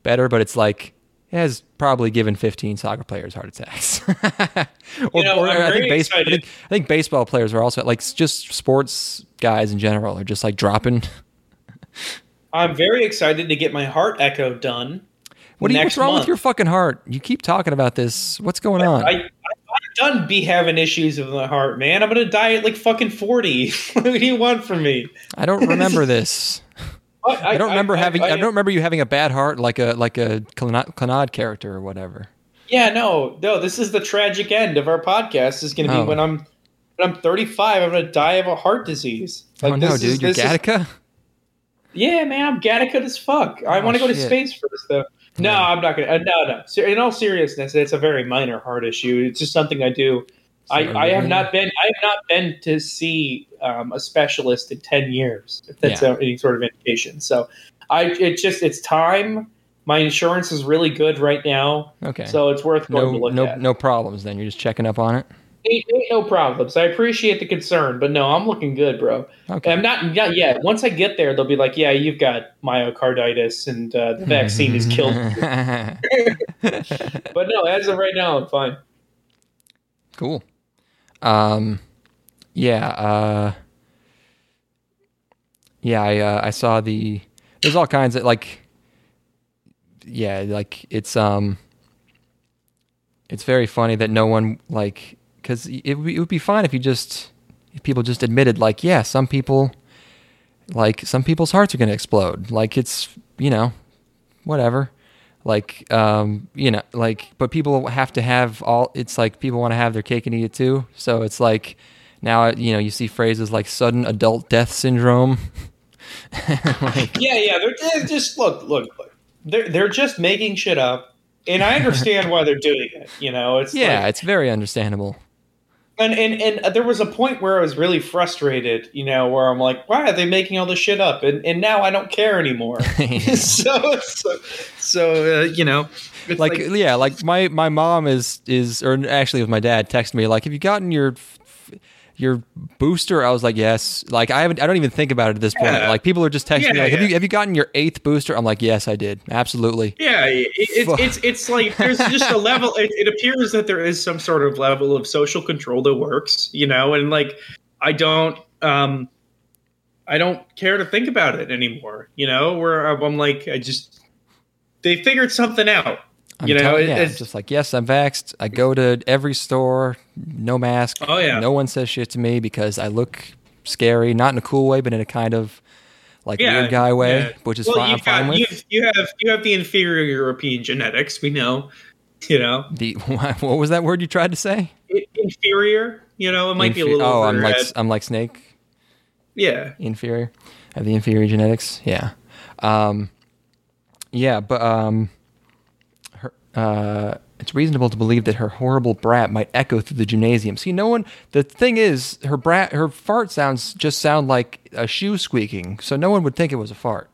better, but it's like it has probably given 15 soccer players heart attacks. or, know, or I'm think base, I think I think baseball players are also like just sports guys in general are just like dropping. I'm very excited to get my heart echo done. What are you, what's wrong month. with your fucking heart? You keep talking about this. What's going on? I, I, I'm done be having issues with my heart, man. I'm gonna die at like fucking 40. what do you want from me? I don't remember this. I don't remember having. I, don't remember you having a bad heart like a like a Clannad character or whatever. Yeah, no, no. This is the tragic end of our podcast. Is going to be Oh. when I'm when I'm 35. I'm going to die of a heart disease. Like, oh no, this dude, is- you're this is- yeah, man, I'm Gattaca as fuck. I Oh, want to go to space first, though. No, Yeah. I'm not gonna. Uh, no, no. In all seriousness, it's a very minor heart issue. It's just something I do. I, I have not been. I have not been to see um, a specialist in ten years. If that's Yeah. any sort of indication. So, I. It's just. It's time. My insurance is really good right now, Okay. so it's worth going to no look no at. no problems. Then you're just checking up on it. Ain't, ain't no problems. I appreciate the concern, but no, I'm looking good, bro. Okay. I'm not not yet. Once I get there, they'll be like, "Yeah, you've got myocarditis, and uh, the vaccine has killed." you." But no, as of right now, I'm fine. cool. Um, yeah. Uh, yeah. I uh, I saw the. There's all kinds of like. Yeah, like it's um. It's very funny that no one like because it, would be- it would be fine if you just if people just admitted like yeah some people like some people's hearts are gonna explode like it's you know whatever like um you know like but people have to have all it's like people want to have their cake and eat it too so it's like now you know you see phrases like sudden adult death syndrome like Yeah, yeah. They're, they're just look, look, look. They're they're just making shit up, and I understand why they're doing it. You know, it's yeah like- it's very understandable and and and there was a point where I was really frustrated. You know, where I'm like, why are they making all this shit up? And and now I don't care anymore. so so so uh, you know, it's like, yeah like my my mom is is or actually it was my dad texted me like have you gotten your your booster i was like yes like i haven't i don't even think about it at this point Yeah. like people are just texting me like have yeah. you have you gotten your eighth booster i'm like yes i did absolutely Yeah, it, it's it's it's like there's just a level. It, it appears that there is some sort of level of social control that works, you know, and like I don't, um, I don't care to think about it anymore, you know. Where I'm like, I just they figured something out, I'm you know. telling- yeah, it's just like yes i'm vaxxed i go to every store no mask Oh, yeah. no one says shit to me because i look scary not in a cool way but in a kind of like yeah, weird guy way yeah. which is well, fine i'm got, fine with you have you have the inferior European genetics. We know, you know, the what was that word you tried to say inferior. You know, it might be a little. oh i'm like head. i'm like snake yeah. inferior have the inferior genetics yeah um yeah but um uh it's reasonable to believe that her horrible brat might echo through the gymnasium see no one the thing is her brat her fart sounds just sound like a shoe squeaking so no one would think it was a fart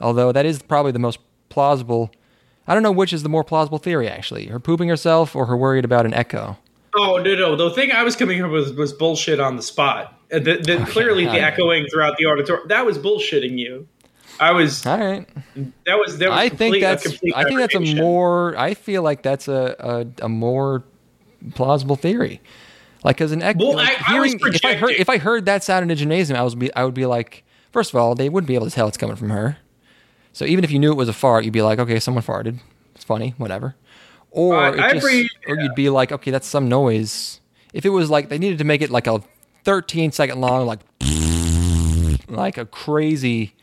although that is probably the most plausible i don't know which is the more plausible theory actually her pooping herself or her worried about an echo Oh no, no. The thing I was coming up with was bullshit on the spot. The, the, clearly, the echoing throughout the auditorium that was bullshitting you. I was all right that was that was I complete- think that's I think that's a more I feel like that's a a, a more plausible theory. Like as an ex, Well, like I- I if I heard if I heard that sound in a gymnasium, I was be I would be like, first of all, they wouldn't be able to tell it's coming from her. So even if you knew it was a fart, you'd be like, okay, someone farted. It's funny, whatever. Or I just, agree, or you'd be like, okay, that's some noise. If it was like they needed to make it like a 13 second long, like like a crazy,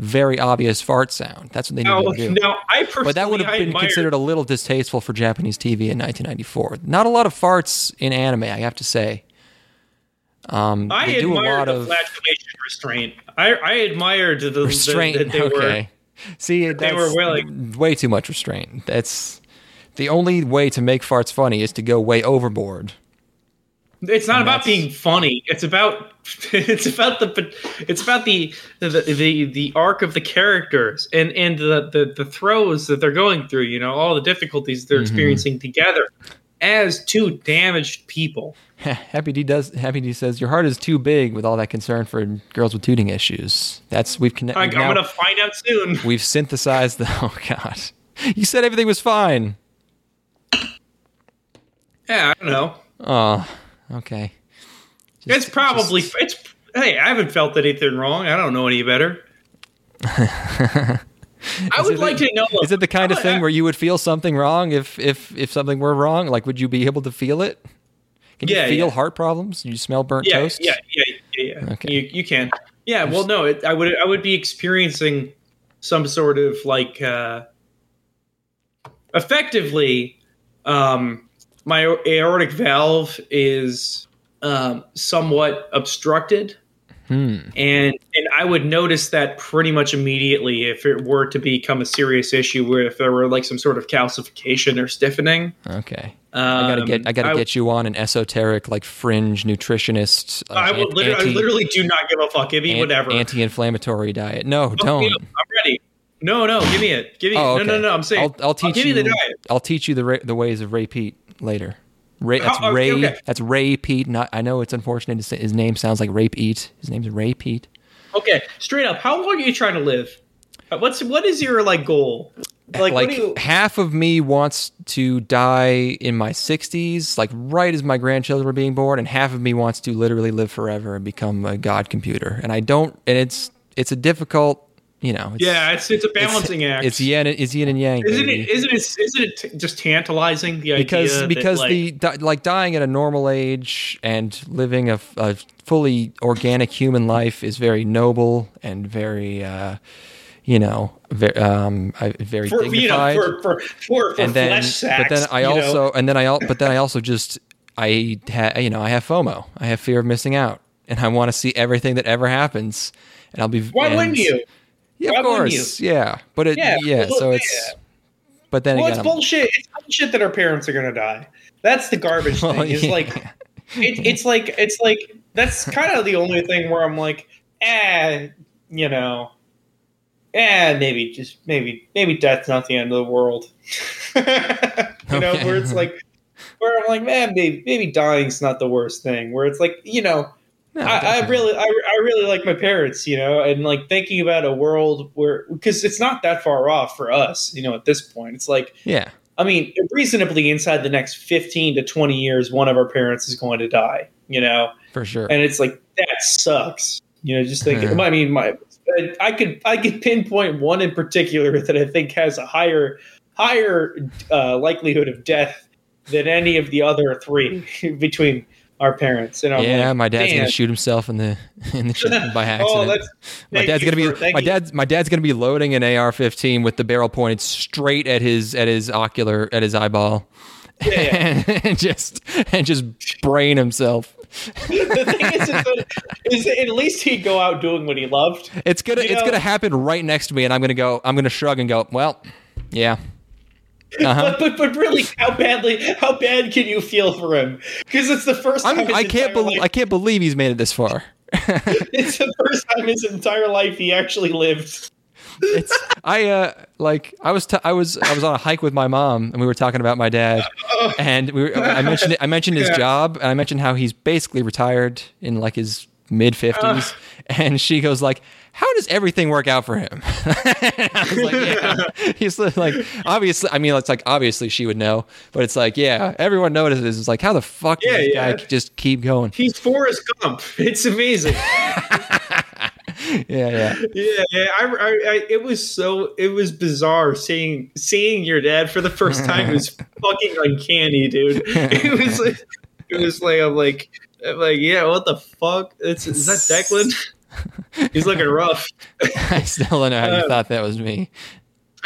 very obvious fart sound. That's what they needed to do. no, I personally But that would have been admire- considered a little distasteful for Japanese TV in 1994. Not a lot of farts in anime, I have to say. Um, I they do a lot the of flatulation restraint. I, I admired the, the restraint. that they okay, were See, They were willing. way too much restraint. That's the only way to make farts funny is to go way overboard. It's not And about that's- being funny. It's about it's about the it's about the the, the the arc of the characters and and the, the the throes that they're going through. You know, all the difficulties they're mm-hmm. experiencing together as two damaged people. Happy D does. Happy D says your heart is too big with all that concern for girls with tooting issues. That's we've connected. I'm gonna find out soon. We've synthesized the. Oh God, you said everything was fine. Yeah, I don't know. Oh, okay. Just- it's probably just- it's. Hey, I haven't felt anything wrong. I don't know any better. I would like to know. Is it the kind of I- thing where you would feel something wrong if if if something were wrong? Like, would you be able to feel it? Can Yeah, you feel yeah. heart problems? You smell burnt yeah, toast? Yeah, yeah, yeah, yeah. Okay. You, you can. Yeah, well, no, it, I would I would be experiencing some sort of like uh, effectively um, my aortic valve is um, somewhat obstructed. Hmm. And and I would notice that pretty much immediately if it were to become a serious issue, where if there were like some sort of calcification or stiffening. Okay. Um, I gotta get I gotta I, get you on an esoteric like fringe nutritionist. Uh, I, will literally, anti- I literally do not give a fuck. Give me an- whatever. anti-inflammatory diet. No, Oh, don't. I'm ready. No, no, give me it. Give me. Oh, No, no, okay. no. I'm saying. I'll, I'll teach give you the diet. I'll teach you the ra- the ways of Ray Peat later. Ray, that's How- Ray. okay. That's Ray Peat. Not. I know it's unfortunate. to say His name sounds like Rape Eat. His name's Ray Peat. Okay, straight up. How long are you trying to live? Uh, What's what is your like goal? Like, Like, what do you? half of me wants to die in my 60s, like right as my grandchildren were being born, and half of me wants to literally live forever and become a god computer. And I don't. And it's it's a difficult. You know. It's, Yeah, it's it's a it's- balancing act. It's yin. It's yin and yang. Isn't baby. it? Isn't it? Isn't it t- just tantalizing? The because idea because that, like, the di- like dying at a normal age and living a, a fully organic human life is very noble and very uh, you know very, um, uh, very for you know dignified. for for for, for and then flesh sacks. but then I you know? also and then I but then I also just I ha- you know I have FOMO. I have fear of missing out, and I want to see everything that ever happens. And I'll be Why and- wouldn't you? Yeah, Why of course. Yeah, but it Yeah, yeah. well, so yeah. it's but then Well, again, it's I'm- bullshit. It's bullshit that our parents are gonna die. That's the garbage Well, thing. It's yeah. like it, it's like it's like that's kind of the only thing where I'm like, eh, you know, eh, maybe just maybe maybe death's not the end of the world. you know, Okay. where it's like where I'm like, man, maybe maybe dying's not the worst thing. Where it's like, you know, No, I, I really, I, I really like my parents, you know, and like thinking about a world where, because it's not that far off for us, you know, at this point. It's like, yeah. I mean, reasonably inside the next 15 to 20 years, one of our parents is going to die, you know, For sure. and it's like, that sucks, you know, just thinking, I mean, my, I could, I could pinpoint one in particular that I think has a higher, higher uh, likelihood of death than any of the other three between our parents. And I'm yeah, like, my dad's "Man." gonna shoot himself in the in the chin by oh, accident. Oh, my dad's gonna be thank my dad's my dad's gonna be loading an AR-15 with the barrel pointed straight at his at his ocular at his eyeball, Yeah, and just and just brain himself. the thing is, is, is at least he'd go out doing what he loved. It's gonna You it's know- gonna happen right next to me, and I'm gonna go. I'm gonna shrug and go. Well, yeah. Uh-huh. But, but but really, how badly how bad can you feel for him? Because it's the 1st time. I can't believe I can't believe he's made it this far. It's the first time his entire life he actually lived. it's I uh like I was t- I was I was on a hike with my mom and we were talking about my dad and we were, I mentioned it, I mentioned his Yeah. job and I mentioned how he's basically retired in like his mid 50s and she goes like how does everything work out for him like yeah he's like obviously I mean it's like obviously she would know but it's like yeah everyone notices it's like how the fuck Yeah, this yeah. guy just keep going He's Forrest Gump. It's amazing. yeah yeah yeah, yeah. I, I, I, it was so it was bizarre seeing seeing your dad for the first time. It was fucking uncanny, dude. It was like it was like I'm like I'm like yeah, what the fuck? It's is that Declan? He's looking rough. I still don't know how you Uh, thought that was me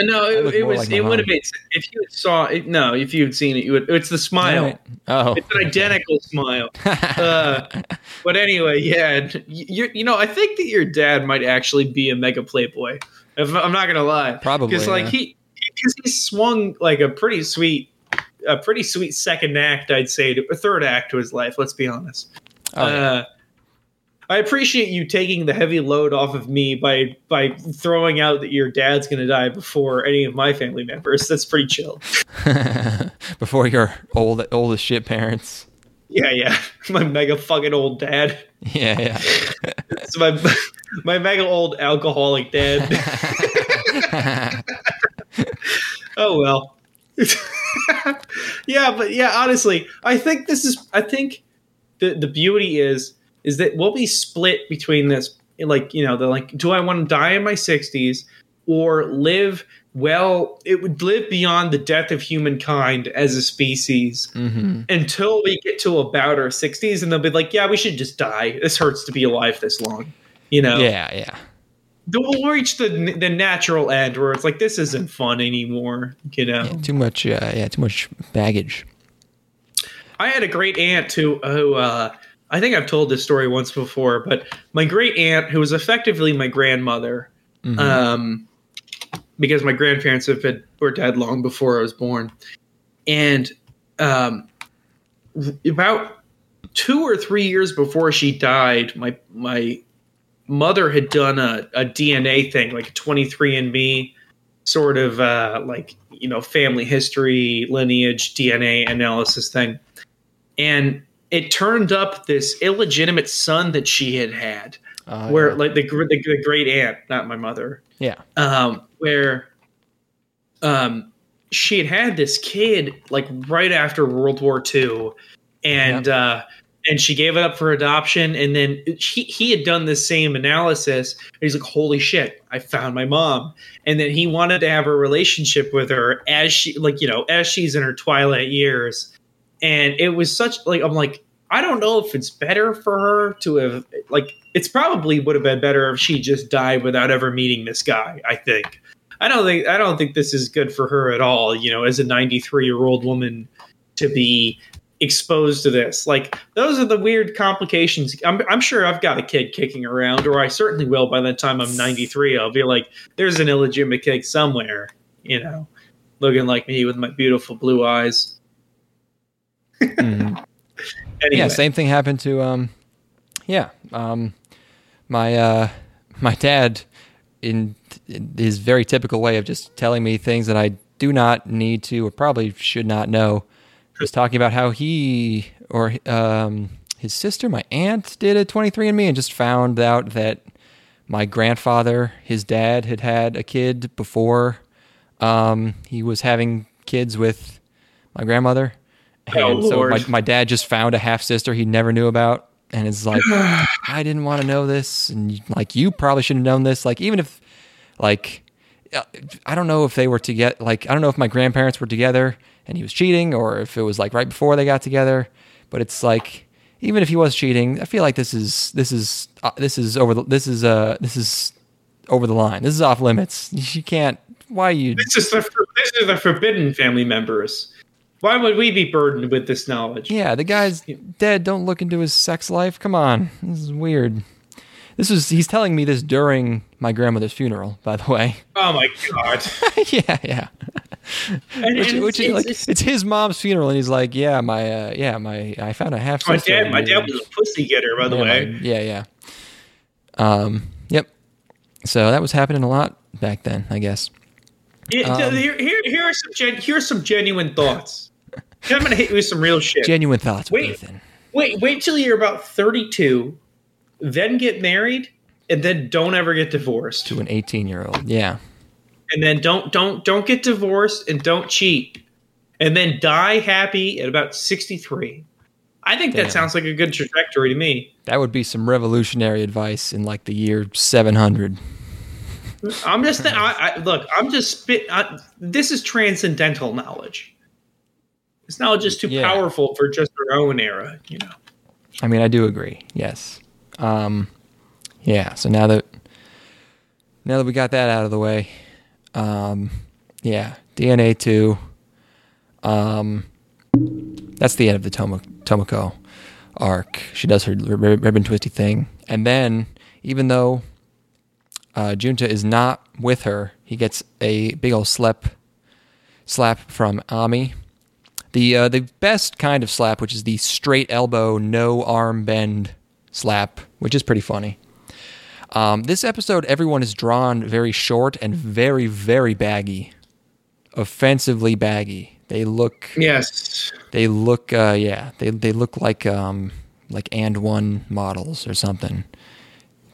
No, it, it was. like it would have been if you had saw it. No, if you had seen it, you would. It's the smile. Right. oh It's an identical smile. Uh, but anyway, yeah, you you know, I think that your dad might actually be a mega playboy. If, I'm not gonna lie, Probably, because like yeah. he because he swung like a pretty sweet, a pretty sweet second act, I'd say, to a third act to his life. Let's be honest. Oh, yeah. uh, I appreciate you taking the heavy load off of me by by throwing out that your dad's gonna die before any of my family members. That's pretty chill. Before your old old as shit parents. Yeah, yeah. My mega fucking old dad. Yeah, yeah. It's my my mega old alcoholic dad. oh well. yeah, but yeah, honestly, I think this is I think the the beauty is is that we'll be split between this like, you know, the like do I want to die in my 60s or live well, it would live beyond the death of humankind as a species hmm until we get to about our 60s and they'll be like, yeah, we should just die. This hurts to be alive this long. You know? Yeah, yeah. We'll reach the the natural end where it's like this isn't fun anymore, you know. Yeah, too much. Uh, yeah, too much baggage. I had a great aunt who who uh, I think I've told this story once before, but my great aunt who was effectively my grandmother, Mhm. um, because my grandparents have been were dead long before I was born, and um, about two or three years before she died, my my mother had done a, a DNA thing, like a 23andMe sort of uh, like you know family history, lineage, DNA analysis thing, and it turned up this illegitimate son that she had had, Uh, where yeah. like the, the the great aunt, not my mother, yeah. um, where um, she had had this kid like right after World War II, and uh, and she gave it up for adoption. And then he he had done the same analysis. And he's like, "Holy shit, I found my mom!" And then he wanted to have a relationship with her as she like you know as she's in her twilight years. And it was such like I'm like I don't know if it's better for her to have like it's probably would have been better if she just died without ever meeting this guy. I think. I don't think I don't think this is good for her at all. You know, as a 93 year old woman to be exposed to this. Like those are the weird complications. I'm, I'm sure I've got a kid kicking around, or I certainly will by the time I'm 93. I'll be like, there's an illegitimate kid somewhere. You know, looking like me with my beautiful blue eyes. Mhm. Anyway, Yeah, same thing happened to um yeah, um my uh my dad in, in his very typical way of just telling me things that I do not need to or probably should not know was talking about how he or um his sister, my aunt did a 23andMe and just found out that my grandfather, his dad had had a kid before um he was having kids with my grandmother. Oh, so my, my dad just found a half sister he never knew about and it's like I didn't want to know this and like you probably should have known this. Like even if like uh, I don't know if they were together like I don't know if my grandparents were together and he was cheating or if it was like right before they got together but it's like even if he was cheating I feel like this is this is uh, this is over the this is uh this is over the line. This is off limits. You can't why you this is the this is the forbidden family members. Why would we be burdened with this knowledge? Yeah, the guy's dead. Don't look into his sex life. Come on, this is weird. This is he's telling me this during my grandmother's funeral, by the way. Oh my god! yeah, yeah. And- Which, and which it's- like it's- it's his mom's funeral, and he's like, yeah, my, uh, yeah, my, I found a half my dad, my dad was a pussy getter, by the yeah, way. my- yeah, yeah. Um, yep. So that was happening a lot back then, I guess. Yeah, Um, here, here, here are some gen- here are some genuine thoughts. I'm gonna hit you with some real shit. Genuine thoughts, Wait. Ethan. wait, wait till you're about 32, then get married, and then don't ever get divorced, To an 18 year old. Yeah. and then don't don't don't get divorced and don't cheat, and then die happy at about 63. I think Damn. that sounds like a good trajectory to me. That would be some revolutionary advice in like the year 700. I'm just I, I, look. I'm just spit. I, this is transcendental knowledge. This knowledge is too Yeah. powerful for just our own era. You know. I mean, I do agree. Yes. Um, yeah. So now that now that we got that out of the way, um, yeah, DNA two. Um, that's the end of the Tomo- Tomoko arc. She does her rib- ribbon twisty thing, and then even though uh, Junta is not with her, he gets a big old slap slap from Ami. The uh, the best kind of slap, which is the straight elbow, no arm bend slap, which is pretty funny. Um, this episode, everyone is drawn very short and very, very baggy, offensively baggy. They look, Yes. they look, uh, yeah, they they look like um, like and one models or something.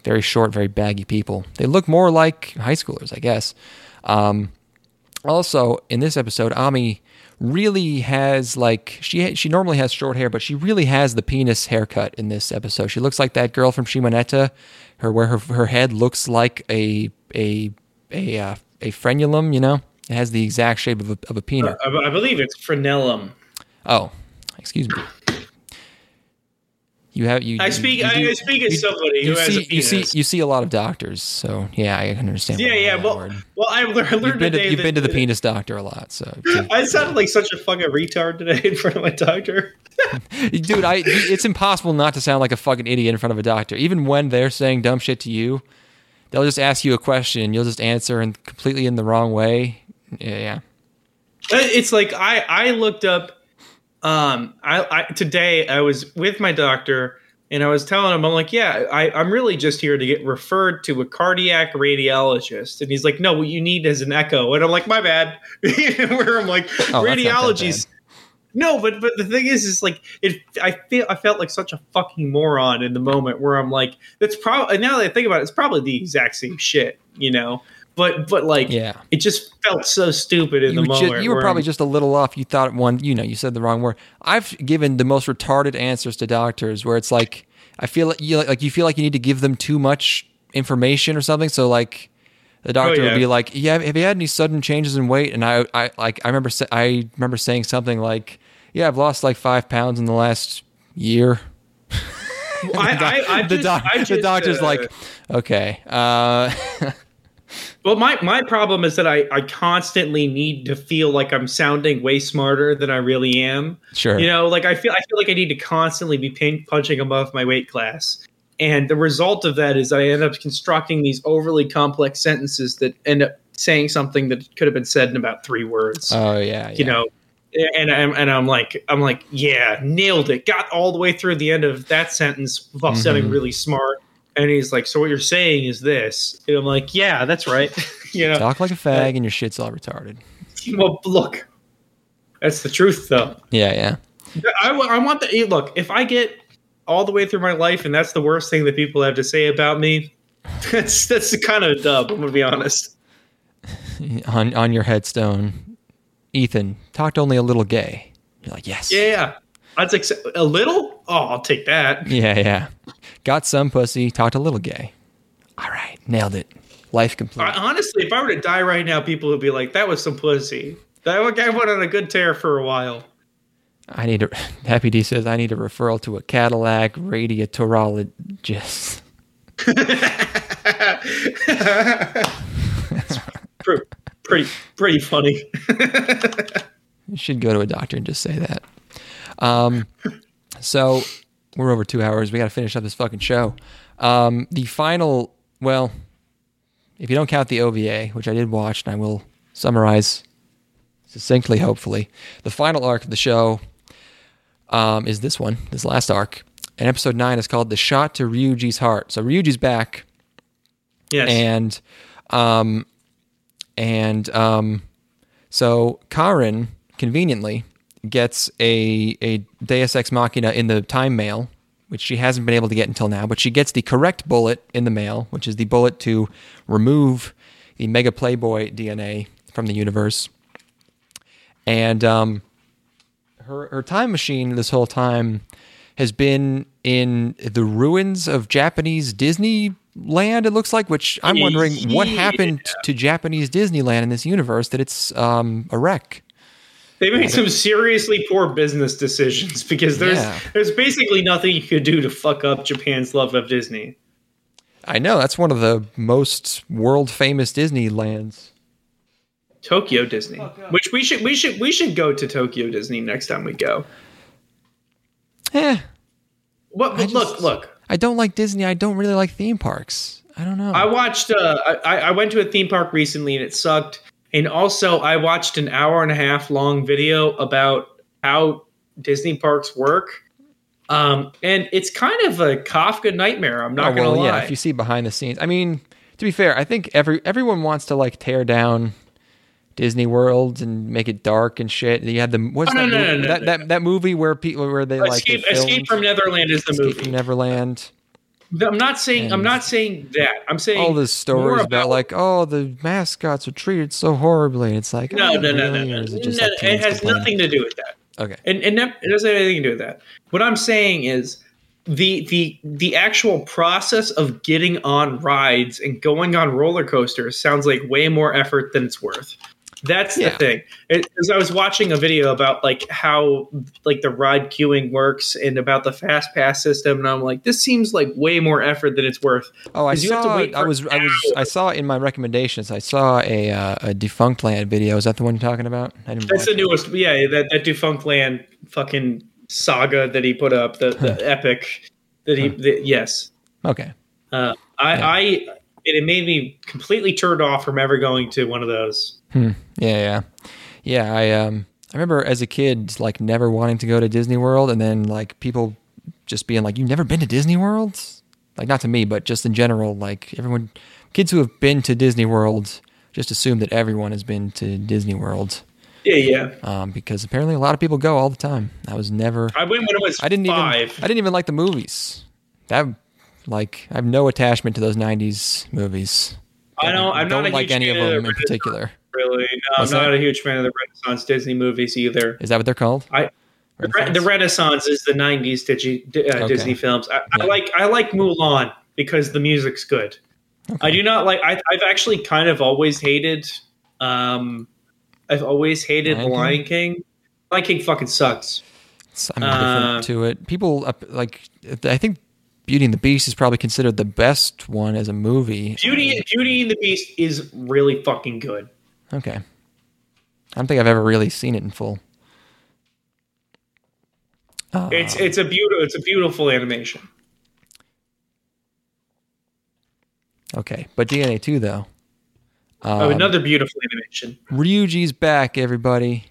Very short, very baggy people. They look more like high schoolers, I guess. Um, also, in this episode, Ami really has like she she normally has short hair, but she really has the penis haircut in this episode. She looks like that girl from Shimoneta, her where her her head looks like a a a uh, a frenulum. You know, it has the exact shape of a of a peanut. I, I believe it's frenulum. Oh, excuse me. You have you. I speak. you I, do- I speak as you- somebody who you has see, a you penis. see, you see a lot of doctors, so yeah, I can understand. yeah, yeah. Well, word. well, I learned, you've been to, today you've been to the penis doctor a lot, so I sounded like such a fucking retard today in front of my doctor. dude, I it's impossible not to sound like a fucking idiot in front of a doctor, even when they're saying dumb shit to you. They'll just ask you a question, and you'll just answer and completely in the wrong way. Yeah, yeah. Uh, it's like I I looked up. Um, I, I today I was with my doctor and I was telling him I'm like, yeah, I I'm really just here to get referred to a cardiac radiologist, and he's like, no, what you need is an echo, and I'm like, my bad. Where I'm like, Oh, that's not that radiology's. No, but but the thing is, is like it. I feel I felt like such a fucking moron in the moment where I'm like, that's probably now that I think about it, it's probably the exact same shit, you know. But but like, Yeah. it just felt so stupid in You, the were ju- moment. you were probably I'm- just a little off. You thought one, you know, you said the wrong word. I've given the most retarded answers to doctors where it's like I feel like you like you feel like you need to give them too much information or something. So like the doctor Oh, yeah. would be like, "Yeah, have you had any sudden changes in weight?" And I, I like I remember sa- I remember saying something like, "Yeah, I've lost like five pounds in the last year." I, I, I the, just, doc- I the doctor's uh, like, "Okay, uh, well, my my problem is that I I constantly need to feel like I'm sounding way smarter than I really am. sure." You know, like I feel I feel like I need to constantly be pin- punching above my weight class. And the result of that is I end up constructing these overly complex sentences that end up saying something that could have been said in about three words. oh yeah, yeah. you know, and I'm and I'm like I'm like yeah, nailed it. Got all the way through the end of that sentence while sounding Mm-hmm. really smart. And he's like, "So what you're saying is this?" And I'm like, "Yeah, that's right." you know, talk like a uh, fag and your shit's all retarded. well, look, that's the truth, though. Yeah, yeah. I, I want the look. If I get all the way through my life, and that's the worst thing that people have to say about me, that's that's the kind of a dub. I'm gonna be honest. on on your headstone, Ethan talked only a little gay. You're like, yes, Yeah, I'd like a little. Oh, I'll take that. yeah, yeah. Got some pussy, talked a little gay. All right, nailed it. Life complete. I, honestly, if I were to die right now, people would be like, "That was some pussy." That guy went on a good tear for a while. I need a Happy D says I need a referral to a Cadillac radiatorologist. Pretty, pretty, pretty funny. You should go to a doctor and just say that. Um, so we're over two hours. We got to finish up this fucking show. Um, the final, well, if you don't count the OVA, which I did watch, and I will summarize succinctly, hopefully, the final arc of the show um, is this one, this last arc. And episode nine is called "The Shot to Ryuji's Heart." So Ryuji's back, Yes. and um and um so Karin conveniently gets a a Deus Ex Machina in the time mail, which she hasn't been able to get until now, but she gets the correct bullet in the mail, which is the bullet to remove the Mega Playboy DNA from the universe. And um her her time machine this whole time has been in the ruins of Japanese Disneyland. It looks like, which I'm wondering what happened to Japanese Disneyland in this universe that it's um, a wreck. They made some seriously poor business decisions because there's Yeah. there's basically nothing you could do to fuck up Japan's love of Disney. I know that's one of the most world famous Disneylands. Tokyo Disney, which we should we should we should go to Tokyo Disney next time we go. Eh, What? I look, look. I don't like Disney. I don't really like theme parks. I don't know. I watched. Uh, I, I went to a theme park recently and it sucked. And also, I watched an hour and a half long video about how Disney parks work. Um, and it's kind of a Kafka nightmare. I'm not Oh, gonna well, lie. yeah. If you see behind the scenes, I mean, to be fair, I think every everyone wants to like tear down Disney World and make it dark and shit. You had the what's Oh, that, no, movie, no, no, that, no, that that movie where people where they like they Escape, Escape from Neverland is the Escape movie. from Neverland. I'm not saying. I'm not saying that. I'm saying All the stories about, like, oh, the mascots are treated so horribly. It's like, No, oh, no, no, no, really? no. Is it just No, like it has nothing to do with that. Okay. and and it doesn't have anything to do with that. What I'm saying is the the the actual process of getting on rides and going on roller coasters sounds like way more effort than it's worth. That's Yeah. the thing. Because I was watching a video about like how like the ride queuing works and about the fast pass system, and I'm like, this seems like way more effort than it's worth. Oh, I 'Cause you have to saw. wait I was. I was. I saw in my recommendations. I saw a uh, a Defunctland video. Is that the one you're talking about? I didn't. That's the it. newest, yeah. That that Defunctland fucking saga that he put up, the, the epic that he, the, yes. Okay. Uh, I, Yeah. I, it, it made me completely turned off from ever going to one of those. Yeah, yeah, yeah. I um, I remember as a kid, like never wanting to go to Disney World, and then like people just being like, "You've never been to Disney World?" Like not to me, but just in general, like everyone, kids who have been to Disney World just assume that everyone has been to Disney World, Yeah, yeah. um, because apparently a lot of people go all the time. I was never. I went when I was I didn't five. even. I didn't even like the movies. That like I have no attachment to those '90s movies. I know. I'm don't not like any of them in particular. Really, no, I'm that? not a huge fan of the Renaissance Disney movies either. Is that what they're called? I the, Re- the Renaissance is the '90s Digi, uh, Okay. Disney films. I, Yeah. I like I like Mulan because the music's good. I do not like. I, I've actually kind of always hated. Um, I've always hated Lion the Lion King. Lion King fucking sucks. I'm Uh, different to it. People like. I think Beauty and the Beast is probably considered the best one as a movie. Beauty, Beauty and the Beast is really fucking good. Okay. I don't think I've ever really seen it in full. Uh, It's it's a beautiful it's a beautiful animation. okay, but DNA two though. oh, Um, another beautiful animation. Ryuji's back, everybody.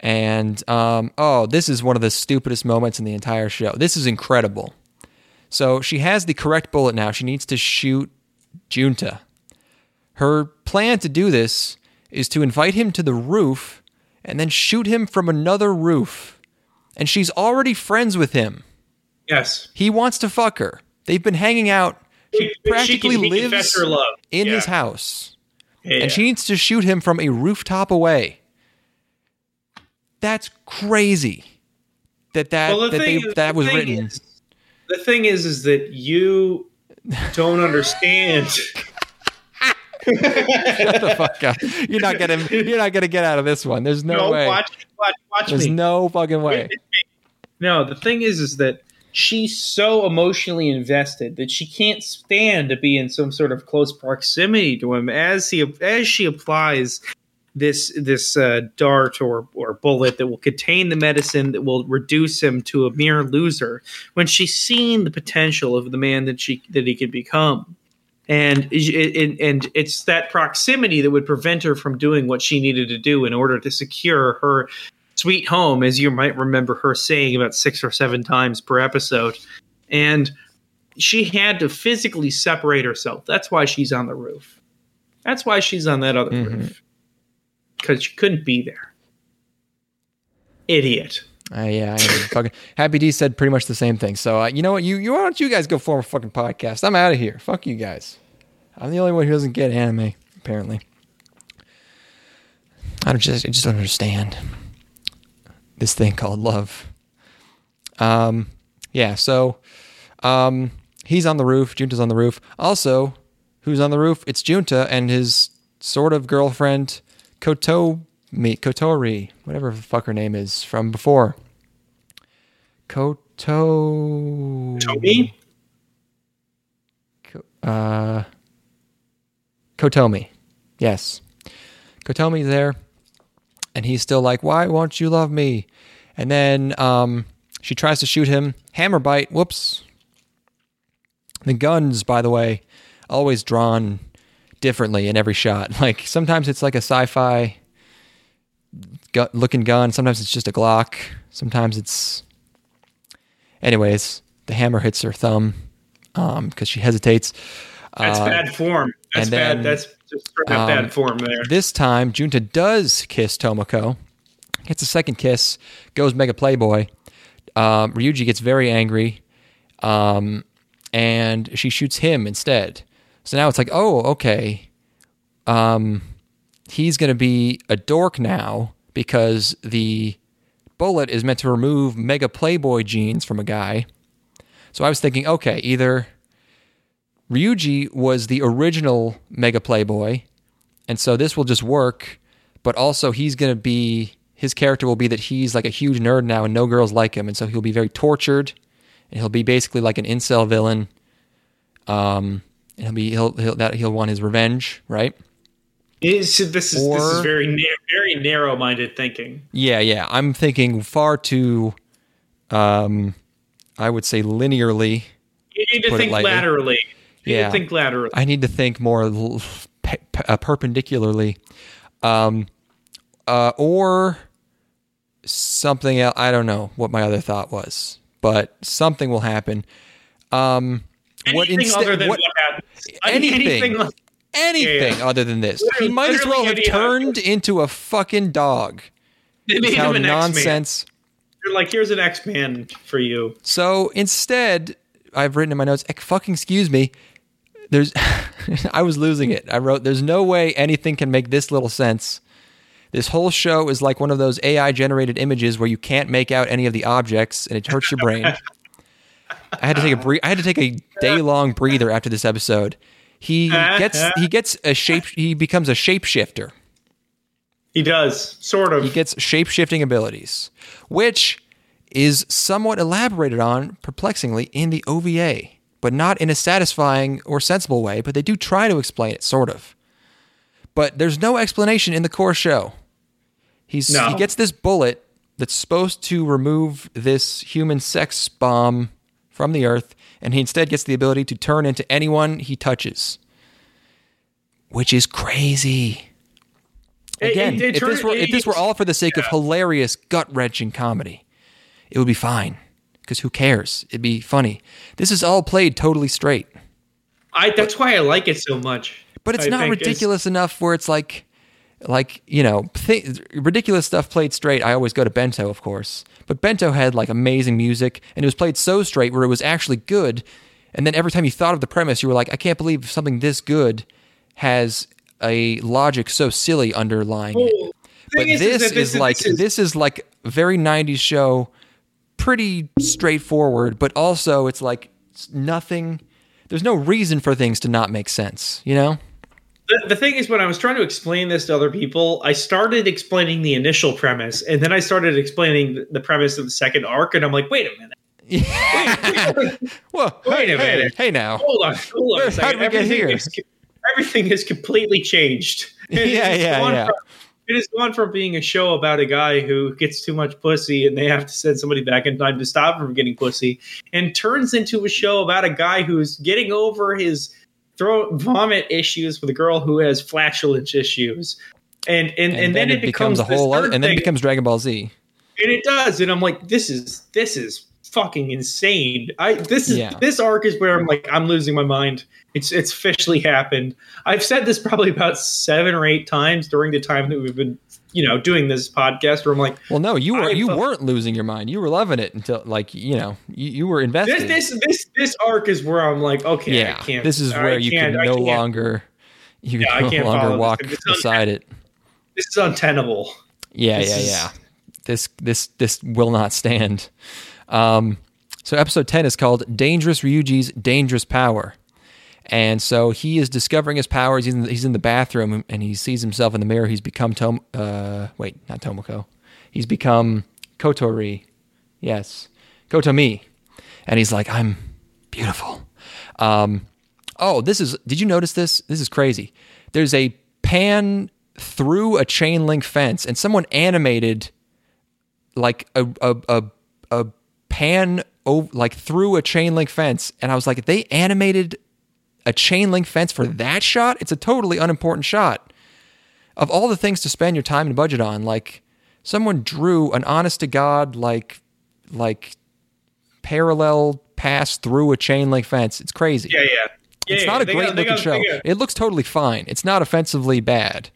And um, oh, this is one of the stupidest moments in the entire show. This is incredible. So she has the correct bullet now. She needs to shoot Junta. Her plan to do this is to invite him to the roof and then shoot him from another roof. And she's already friends with him. Yes, He wants to fuck her. They've been hanging out. She She- she practically can- lives in Yeah. his house Yeah, and she needs to shoot him from a rooftop away. That's crazy. That that Well, that, they, thing is- that the was written. is- the thing is, is that you don't understand. Shut the fuck up. You're not gonna you're not gonna get out of this one. There's no, no, way. watch, watch, watch There's me. no fucking way. No, the thing is, is that she's so emotionally invested that she can't stand to be in some sort of close proximity to him as he as she applies this this uh, dart or or bullet that will contain the medicine that will reduce him to a mere loser. When she's seen the potential of the man that she that he could become. And, it, and it's that proximity that would prevent her from doing what she needed to do in order to secure her sweet home, as you might remember her saying about six or seven times per episode. And she had to physically separate herself. That's why she's on the roof. That's why she's on that other Mhm. roof. Because you couldn't be there. Idiot. Uh, yeah, I fucking Happy D said pretty much the same thing. So uh, you know what? You you why don't you guys go form a fucking podcast? I'm out of here. Fuck you guys. I'm the only one who doesn't get anime apparently. I don't just I just don't understand this thing called love. Um, yeah. So, um, he's on the roof. Junta's on the roof. Also, who's on the roof? It's Junta and his sort of girlfriend, Kotomi, Kotori, whatever the fuck her name is from before. Koto. Uh, Kotomi. Yes. Kotomi's there. And he's still like, why won't you love me? And then um, she tries to shoot him. Hammer bite. Whoops. The guns, by the way, always drawn differently in every shot. Like sometimes it's like a sci-fi gu- looking gun. Sometimes it's just a Glock. Sometimes it's. Anyways, the hammer hits her thumb because she hesitates. That's Uh, bad form. That's and bad. That's just um, bad form there. This time, Junta does kiss Tomoko. Gets a second kiss. Goes Mega Playboy. Um, Ryuji gets very angry, um, and she shoots him instead. So now it's like, oh, okay. Um, he's gonna be a dork now because the bullet is meant to remove Mega Playboy genes from a guy. So I was thinking, okay, either Ryuji was the original Mega Playboy, and so this will just work, but also he's going to be his character will be that he's like a huge nerd now and no girls like him, and so he'll be very tortured, and he'll be basically like an incel villain. Um, he'll be he'll, he'll that he'll want his revenge, right? It's, this is this is very na- very narrow minded thinking. Yeah, yeah. I'm thinking far too, um, I would say linearly. You need to think laterally. You need Yeah. to think laterally. I need to think more l- pe- pe- uh, perpendicularly, um, uh, or something else. I don't know what my other thought was, but something will happen. Um, what instead? other than what, what, anything. Anything. like- anything Yeah, yeah. other than this? he might as well have turned into a fucking dog. They made How him an X-Man. nonsense. They're like, here's an X Man for you. So instead, I've written in my notes, "Eh, fucking excuse me. There's, I was losing it. I wrote, there's no way anything can make this little sense. This whole show is like one of those AI generated images where you can't make out any of the objects and it hurts your brain. I had to take a bre- I had to take a day long breather after this episode. He gets he gets a shape he becomes a shapeshifter. He does, sort of. He gets shapeshifting abilities, which is somewhat elaborated on, perplexingly, in the OVA, but not in a satisfying or sensible way. But they do try to explain it, sort of. But there's no explanation in the core show. He's No. he gets this bullet that's supposed to remove this human sex bomb from the earth, and he instead gets the ability to turn into anyone he touches, which is crazy. Again, it- it if this were if this were all for the sake of hilarious, gut wrenching comedy, it would be fine. Because who cares? It'd be funny. This is all played totally straight, I. That's why I like it so much. but it's I not think it's- ridiculous enough where it's like, like you know, th- ridiculous stuff played straight. I always go to Bento, of course, but Bento had like amazing music, and it was played so straight where it was actually good. And then every time you thought of the premise, you were like, I can't believe something this good has a logic so silly underlying it. Well, the but thing this, is, like this is like very 90s show pretty straightforward but also it's like it's nothing there's no reason for things to not make sense you know The, the thing is, when I was trying to explain this to other people, I started explaining the initial premise, and then I started explaining the- premise of the second arc, and I'm like, wait a minute. well Wait hey, a minute. hey now Hold on, hold on Where- a second. how did we get everything here? Is, everything has completely changed. It Yeah, yeah, yeah. From, it has gone from being a show about a guy who gets too much pussy and they have to send somebody back in time to stop him from getting pussy, and turns into a show about a guy who's getting over his throat vomit issues with a girl who has flatulence issues. And and, and, then, it becomes, a whole other and then it becomes dragon ball z and it does and i'm like this is this is fucking insane. I this is Yeah. this arc is where i'm like i'm losing my mind. It's it's officially happened. I've said this probably about seven or eight times during the time that we've been you know doing this podcast where i'm like well no you were I you weren't losing your mind. You were loving it until like you know you, you were invested. this this this this arc is where i'm like okay yeah I can't, this is I where you can no longer you Yeah, can no longer walk beside it. this is untenable. Yeah, This yeah, is- yeah. This this this will not stand. Um, so episode ten is called "Dangerous Ryuji's Dangerous Power," and so he is discovering his powers. He's in, he's in the bathroom and he sees himself in the mirror. He's become Tom. Uh, wait, not Tomoko. He's become Kotori. Yes, Kotomi, and he's like, "I'm beautiful." Um, oh, this is. Did you notice this? This is crazy. There's a pan through a chain link fence, and someone animated like a a a, a pan over, like through a chain link fence, and I was like, they animated a chain link fence for that shot? It's a totally unimportant shot. Of all the things to spend your time and budget on, like someone drew an honest to god like like parallel pass through a chain link fence. It's crazy. Yeah, yeah. yeah It's yeah, not a great got- looking got- show. got- It looks totally fine. It's not offensively bad.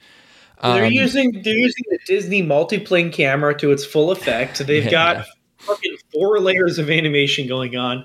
They're Um, using they're using the Disney multiplane camera to its full effect. They've Yeah. got fucking four layers of animation going on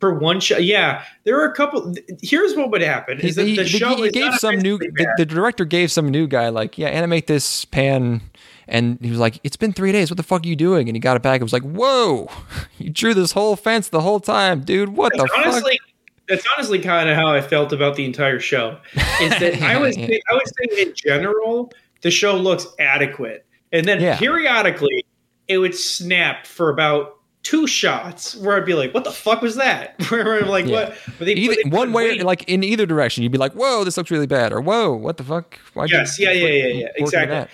for one shot. Yeah, there are a couple. Here's what would happen: He, is that the he- show he gave some new the, the director gave some new guy like yeah animate this pan and he was like it's been three days what the fuck are you doing and he got it back it was like whoa you drew this whole fence the whole time dude what the That's fuck honestly, that's honestly kind of how I felt about the entire show. Is that I was Yeah. I was saying in general the show looks adequate, and then Yeah. periodically it would snap for about two shots where I'd be like, "What the fuck was that?" Where I'm like, Yeah. "What?" But they, either they one way weight- like in either direction you'd be like whoa this looks really bad or whoa what the fuck Why'd you Yes, yeah, yeah, yeah, yeah, exactly. that?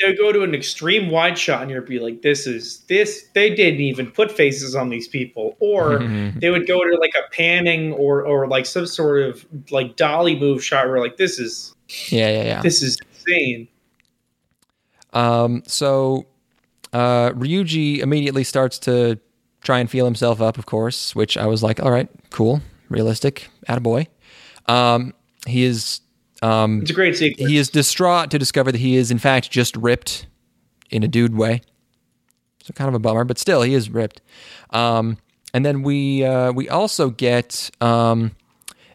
they would go to an extreme wide shot and you'd be like, "This is this." They didn't even put faces on these people, or they would go to like a panning or or like some sort of like dolly move shot where like this is yeah yeah yeah this is insane. Um, so uh, Ryuji immediately starts to try and feel himself up, of course, which I was like, all right, cool, realistic, attaboy. Um, he is um, It's a great sequence. he is distraught to discover that he is in fact just ripped in a dude way. So kind of a bummer, but still he is ripped. Um, and then we uh, we also get um,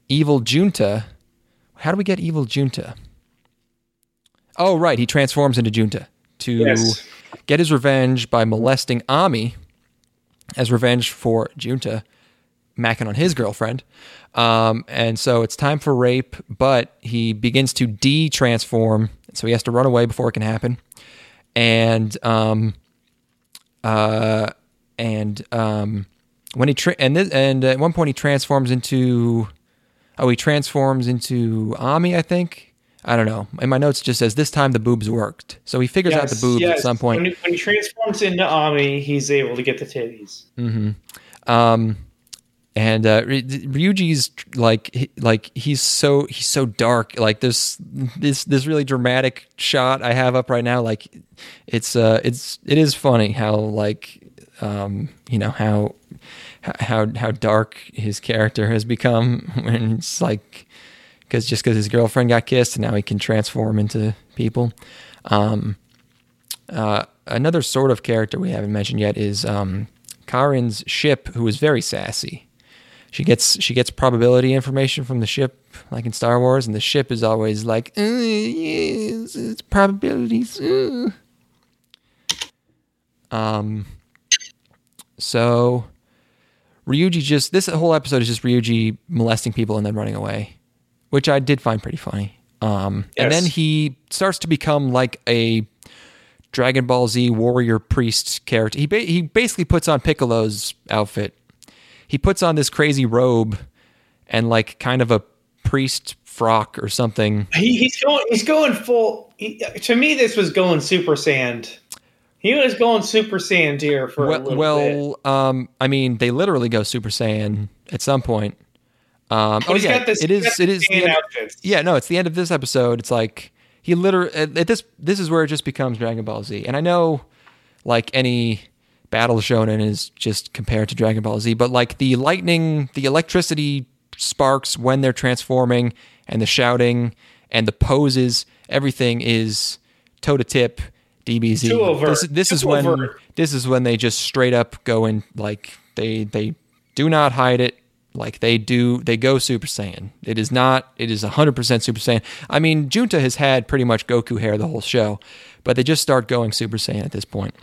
evil Junta. How do we get evil Junta? Oh right, he transforms into Junta to Yes. Get his revenge by molesting Ami as revenge for Junta macking on his girlfriend. Um, and so it's time for rape, but he begins to de transform. So he has to run away before it can happen. And, um, uh, and, um, when he, tra- and, and at one point he transforms into, oh, he transforms into Ami, I think. I don't know. In my notes, just says this time the boobs worked. So he figures out the Yes, boobs at some point. When he, when he transforms into Ami, he's able to get the titties. Um, and uh, Ryuji's like he- like he's so he's so dark. Like this this this really dramatic shot I have up right now. Like it's uh it's it is funny how like um you know how how how dark his character has become when it's like because just because his girlfriend got kissed and now he can transform into people. Um, uh, another sort of character we haven't mentioned yet is um, Karin's ship, who is very sassy. She gets she gets probability information from the ship, like in Star Wars, and the ship is always like, uh, yes, it's probabilities. uh." Um. So, Ryuji just this whole episode is just Ryuji molesting people and then running away, which I did find pretty funny. Um, and then he starts to become like a Dragon Ball Z warrior priest character. He ba- he basically puts on Piccolo's outfit. He puts on this crazy robe and like kind of a priest frock or something. He, he's going. He's going full. He, to me, this was going Super Saiyan. He was going Super Saiyan tier for a Well, little bit. well um, I mean, they literally go Super Saiyan at some point. Um, oh he's yeah, got this. it is. It is. the end- yeah, no, it's the end of this episode. It's like he literally at, at this. This is where it just becomes Dragon Ball Z, and I know, like any battle shonen is just compared to Dragon Ball Z, but like the lightning, the electricity sparks when they're transforming, and the shouting and the poses, everything is toe to tip. DBZ. Too overt. This, this is when overt. this is when they just straight up go and like they they do not hide it like they do they go super saiyan it is not it is 100% super saiyan i mean junta has had pretty much goku hair the whole show but they just start going super saiyan at this point.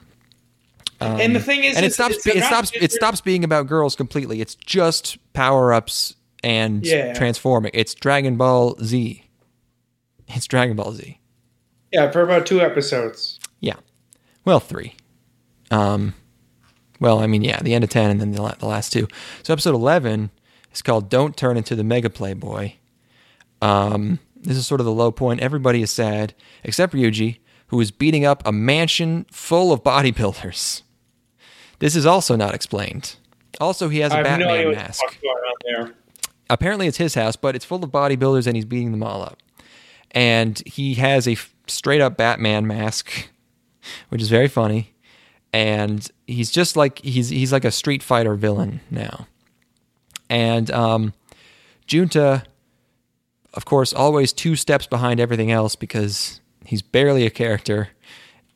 point and the thing is, and it stops be- it stops it stops being about girls completely it's just power-ups and Yeah. transforming it's dragon ball z it's dragon ball z Yeah, for about two episodes. Yeah. Well, three. Um, well, I mean, yeah, the end of 10 and then the, the last two. So episode 11 is called Don't Turn Into the Mega Playboy. Um, this is sort of the low point. Everybody is sad except Ryuji, who is beating up a mansion full of bodybuilders. This is also not explained. Also, he has a I have no idea Batman what mask. the fuck's there. apparently it's his house, but it's full of bodybuilders and he's beating them all up. And he has a straight up Batman mask, which is very funny. And he's just like he's he's like a Street Fighter villain now. And um, Junta, of course, always two steps behind everything else because he's barely a character,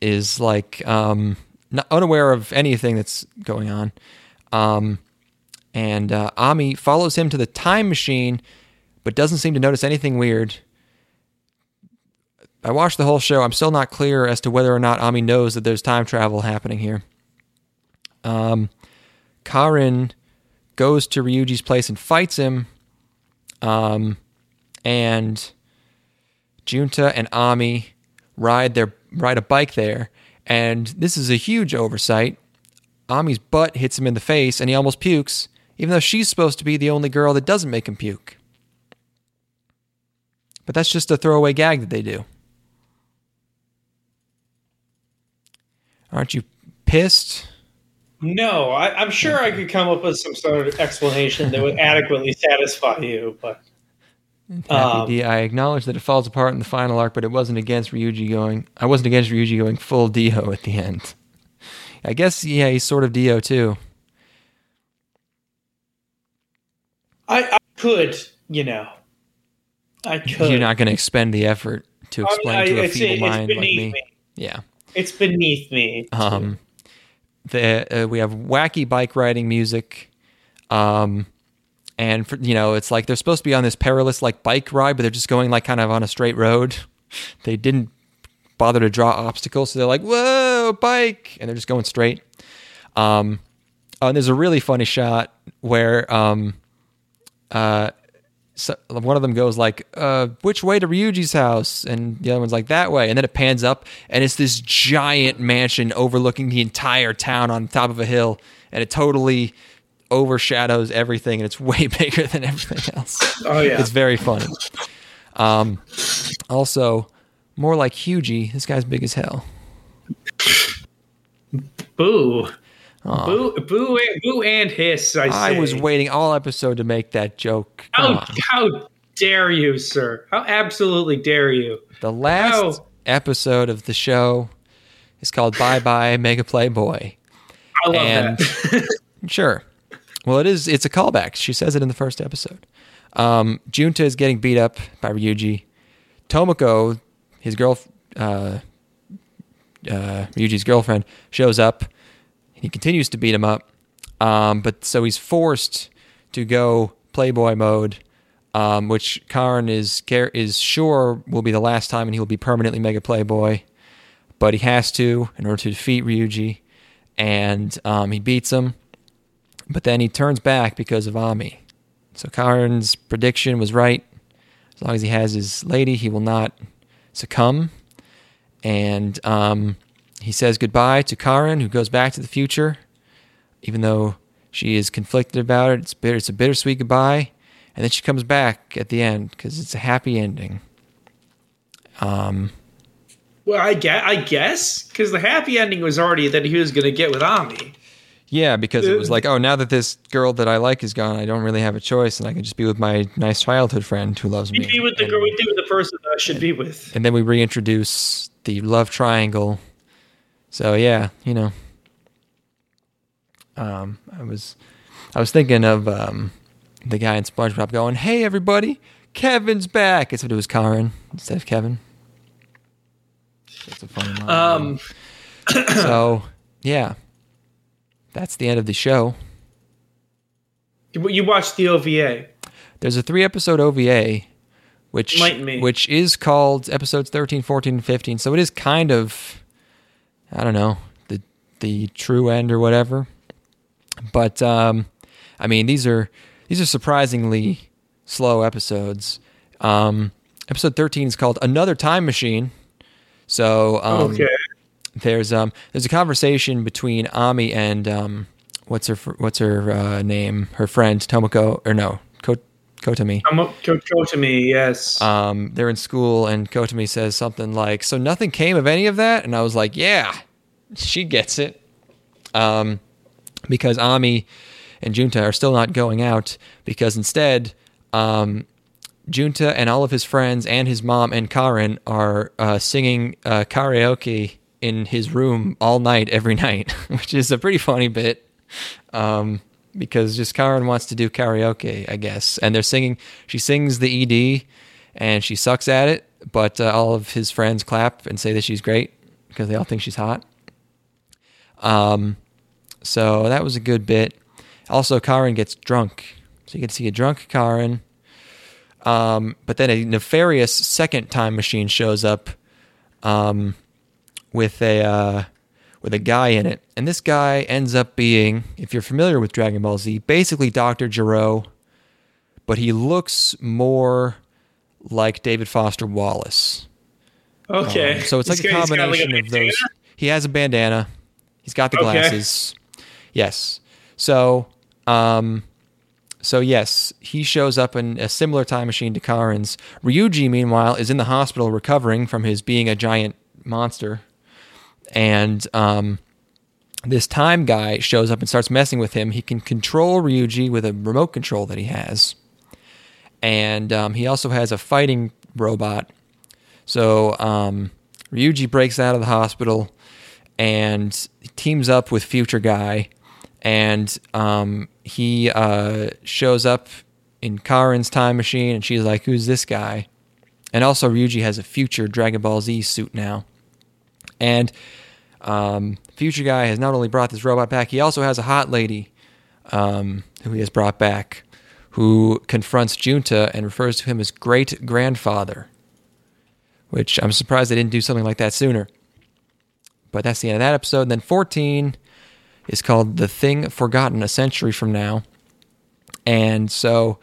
is like um, not unaware of anything that's going on. Um, and uh, Ami follows him to the time machine, but doesn't seem to notice anything weird. I watched the whole show. I'm still not clear as to whether or not Ami knows that there's time travel happening here. Um, Karin goes to Ryuji's place and fights him. Um, and Junta and Ami ride their ride a bike there, and this is a huge oversight. Ami's butt hits him in the face, and he almost pukes, even though she's supposed to be the only girl that doesn't make him puke. But that's just a throwaway gag that they do. Aren't you pissed? No, I, I'm sure I could come up with some sort of explanation that would adequately satisfy you, but Um, D. I acknowledge that it falls apart in the final arc, but it wasn't against Ryuji going. I wasn't against Ryuji going full Dio at the end. I guess yeah, he's sort of Dio too. I, I could, you know, I could. You're not going to expend the effort to I mean, explain I- to a feeble mind like me. me. Yeah. It's beneath me. Um, the uh, we have wacky bike riding music, um, and for, you know it's like they're supposed to be on this perilous like bike ride, but they're just going like kind of on a straight road. They didn't bother to draw obstacles, so they're like, "Whoa, bike!" and they're just going straight. Um, and there's a really funny shot where um, uh, so one of them goes like, uh, "Which way to Ryuji's house?" and the other one's like, "That way." And then it pans up, and it's this giant mansion overlooking the entire town on top of a hill, and it totally overshadows everything, and it's way bigger than everything else. Oh, yeah. it's very funny. Um, also, more like Hugie. This guy's big as hell. Boo. Boo, boo, and, boo, and hiss. I, I was waiting all episode to make that joke. Come How, on. how dare you, sir? How absolutely dare you? The last How- episode of the show is called Bye Bye Mega Playboy. I love And- that. Sure. Well, it is. It's a callback. She says it in the first episode. Um, Junta is getting beat up by Ryuji. Tomoko, his girl, uh, uh, Ryuji's girlfriend, shows up. He continues to beat him up, um, but so he's forced to go Playboy mode, um, which Karin is is sure will be the last time, and he will be permanently Mega Playboy. But he has to in order to defeat Ryuji, and um, he beats him. But then he turns back because of Ami. So Karin's prediction was right. As long as he has his lady, he will not succumb. And um, he says goodbye to Karin, who goes back to the future, even though she is conflicted about it. It's bitter. It's a bittersweet goodbye, and then she comes back at the end because it's a happy ending. Um, well, I guess, I guess, because the happy ending was already that he was going to get with Ami. yeah, because it was like, oh, now that this girl that I like is gone, I don't really have a choice, and I can just be with my nice childhood friend who loves me. Be with the And- girl, we do with the person that I should be with. and then we reintroduce the love triangle. So yeah, you know, um, I was, I was thinking of um, the guy in SpongeBob going, "Hey everybody, Kevin's back." It's what it was Karin instead of Kevin. That's a funny line. Um, so yeah, that's the end of the show. you you watched the OVA. There's a three episode OVA, which which is called episodes 13, 14, and 15. So it is kind of, I don't know, the the true end or whatever. But um, I mean, these are these are surprisingly slow episodes. Um, episode 13 is called Another Time Machine. So um, okay. there's um there's a conversation between Ami and um what's her what's her uh, name her friend Tomoko or no Kotomi I'm up, go, go to me, yes. um they're in school and Kotomi says something like so nothing came of any of that and I was like yeah she gets it um because Ami and Junta are still not going out because instead um, Junta and all of his friends and his mom and Karin are uh, singing uh, karaoke in his room all night, every night, which is a pretty funny bit. Um, because just Karin wants to do karaoke, I guess. And they're singing, she sings the ED and she sucks at it, but uh, all of his friends clap and say that she's great because they all think she's hot. Um, so that was a good bit. Also, Karin gets drunk. So you to see a drunk Karin. Um, but then a nefarious second time machine shows up um, with a uh, with a guy in it, and this guy ends up being, if you're familiar with Dragon Ball Z, basically Doctor Gero, but he looks more like David Foster Wallace. Okay. Um, so it's like He's a got- like, combination of those. He has a bandana. He's got the Okay. glasses. Yes. So, um, so yes, he shows up in a similar time machine to Karin's. Ryuji, meanwhile, is in the hospital recovering from his being a giant monster, and um, this time guy shows up and starts messing with him. He can control Ryuji with a remote control that he has, and um, he also has a fighting robot. So um, Ryuji breaks out of the hospital and teams up with Future Guy, and um, he uh, shows up in Karin's time machine, and she's like, "Who's this guy?" And also, Ryuji has a future Dragon Ball Z suit now, and um, Future Guy has not only brought this robot back, he also has a hot lady um, who he has brought back, who confronts Junta and refers to him as great grandfather, which I'm surprised they didn't do something like that sooner. But that's the end of that episode. And then 14 is called The Thing Forgotten a Century from Now. And so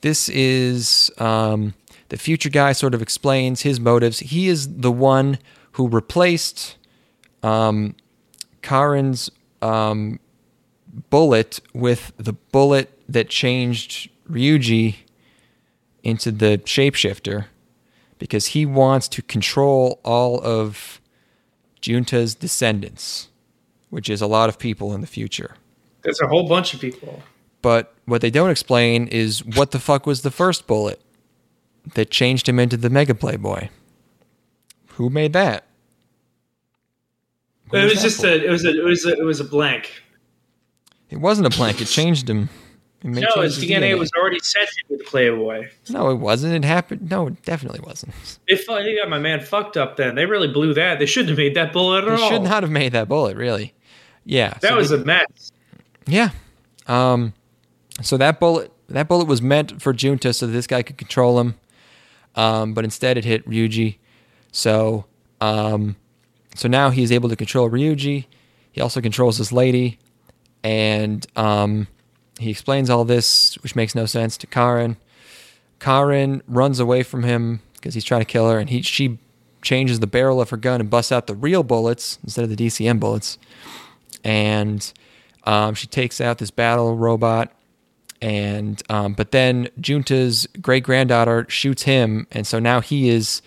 this is um, the future guy sort of explains his motives. He is the one who replaced um, Karin's um, bullet with the bullet that changed Ryuji into the shapeshifter because he wants to control all of Junta's descendants, which is a lot of people in the future. There's a whole bunch of people. But what they don't explain is what the fuck was the first bullet that changed him into the Mega Playboy? Who made that? Who It was that just bullet? a. It was a. It was a. It was a blank. It wasn't a blank. It changed him. It made- No, his his DNA was already set with the Playboy. No, it wasn't. It happened. No, it definitely wasn't. They, fu- they got my man fucked up. Then they really blew that. They shouldn't have made that bullet at They all. should not have made that bullet. Really. Yeah. That so was they- a mess. Yeah. Um, so that bullet that bullet was meant for Junta so that this guy could control him. Um, but instead it hit Ryuji. So um, so now he's able to control Ryuji. He also controls this lady. And um, he explains all this, which makes no sense to Karin. Karin runs away from him because he's trying to kill her, and he she changes the barrel of her gun and busts out the real bullets instead of the DCM bullets. And um, she takes out this battle robot, and um, but then Junta's great granddaughter shoots him, and so now he is.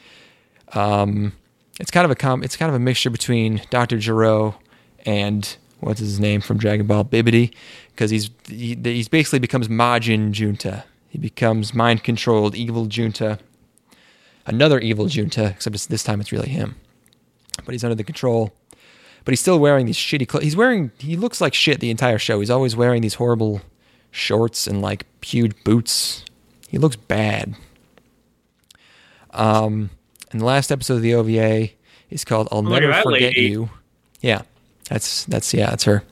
Um, it's kind of a com- it's kind of a mixture between Doctor Gero and what's his name from Dragon Ball Bibbidi, because he's he, he's basically becomes Majin Junta. He becomes mind controlled evil Junta, another evil Junta, except this time it's really him. But he's under the control but he's still wearing these shitty clothes. He's wearing he looks like shit the entire show. He's always wearing these horrible shorts and like huge boots. He looks bad. Um, and the last episode of the OVA is called "I'll at Never Forget lady. You." Yeah, that's that's yeah, that's her.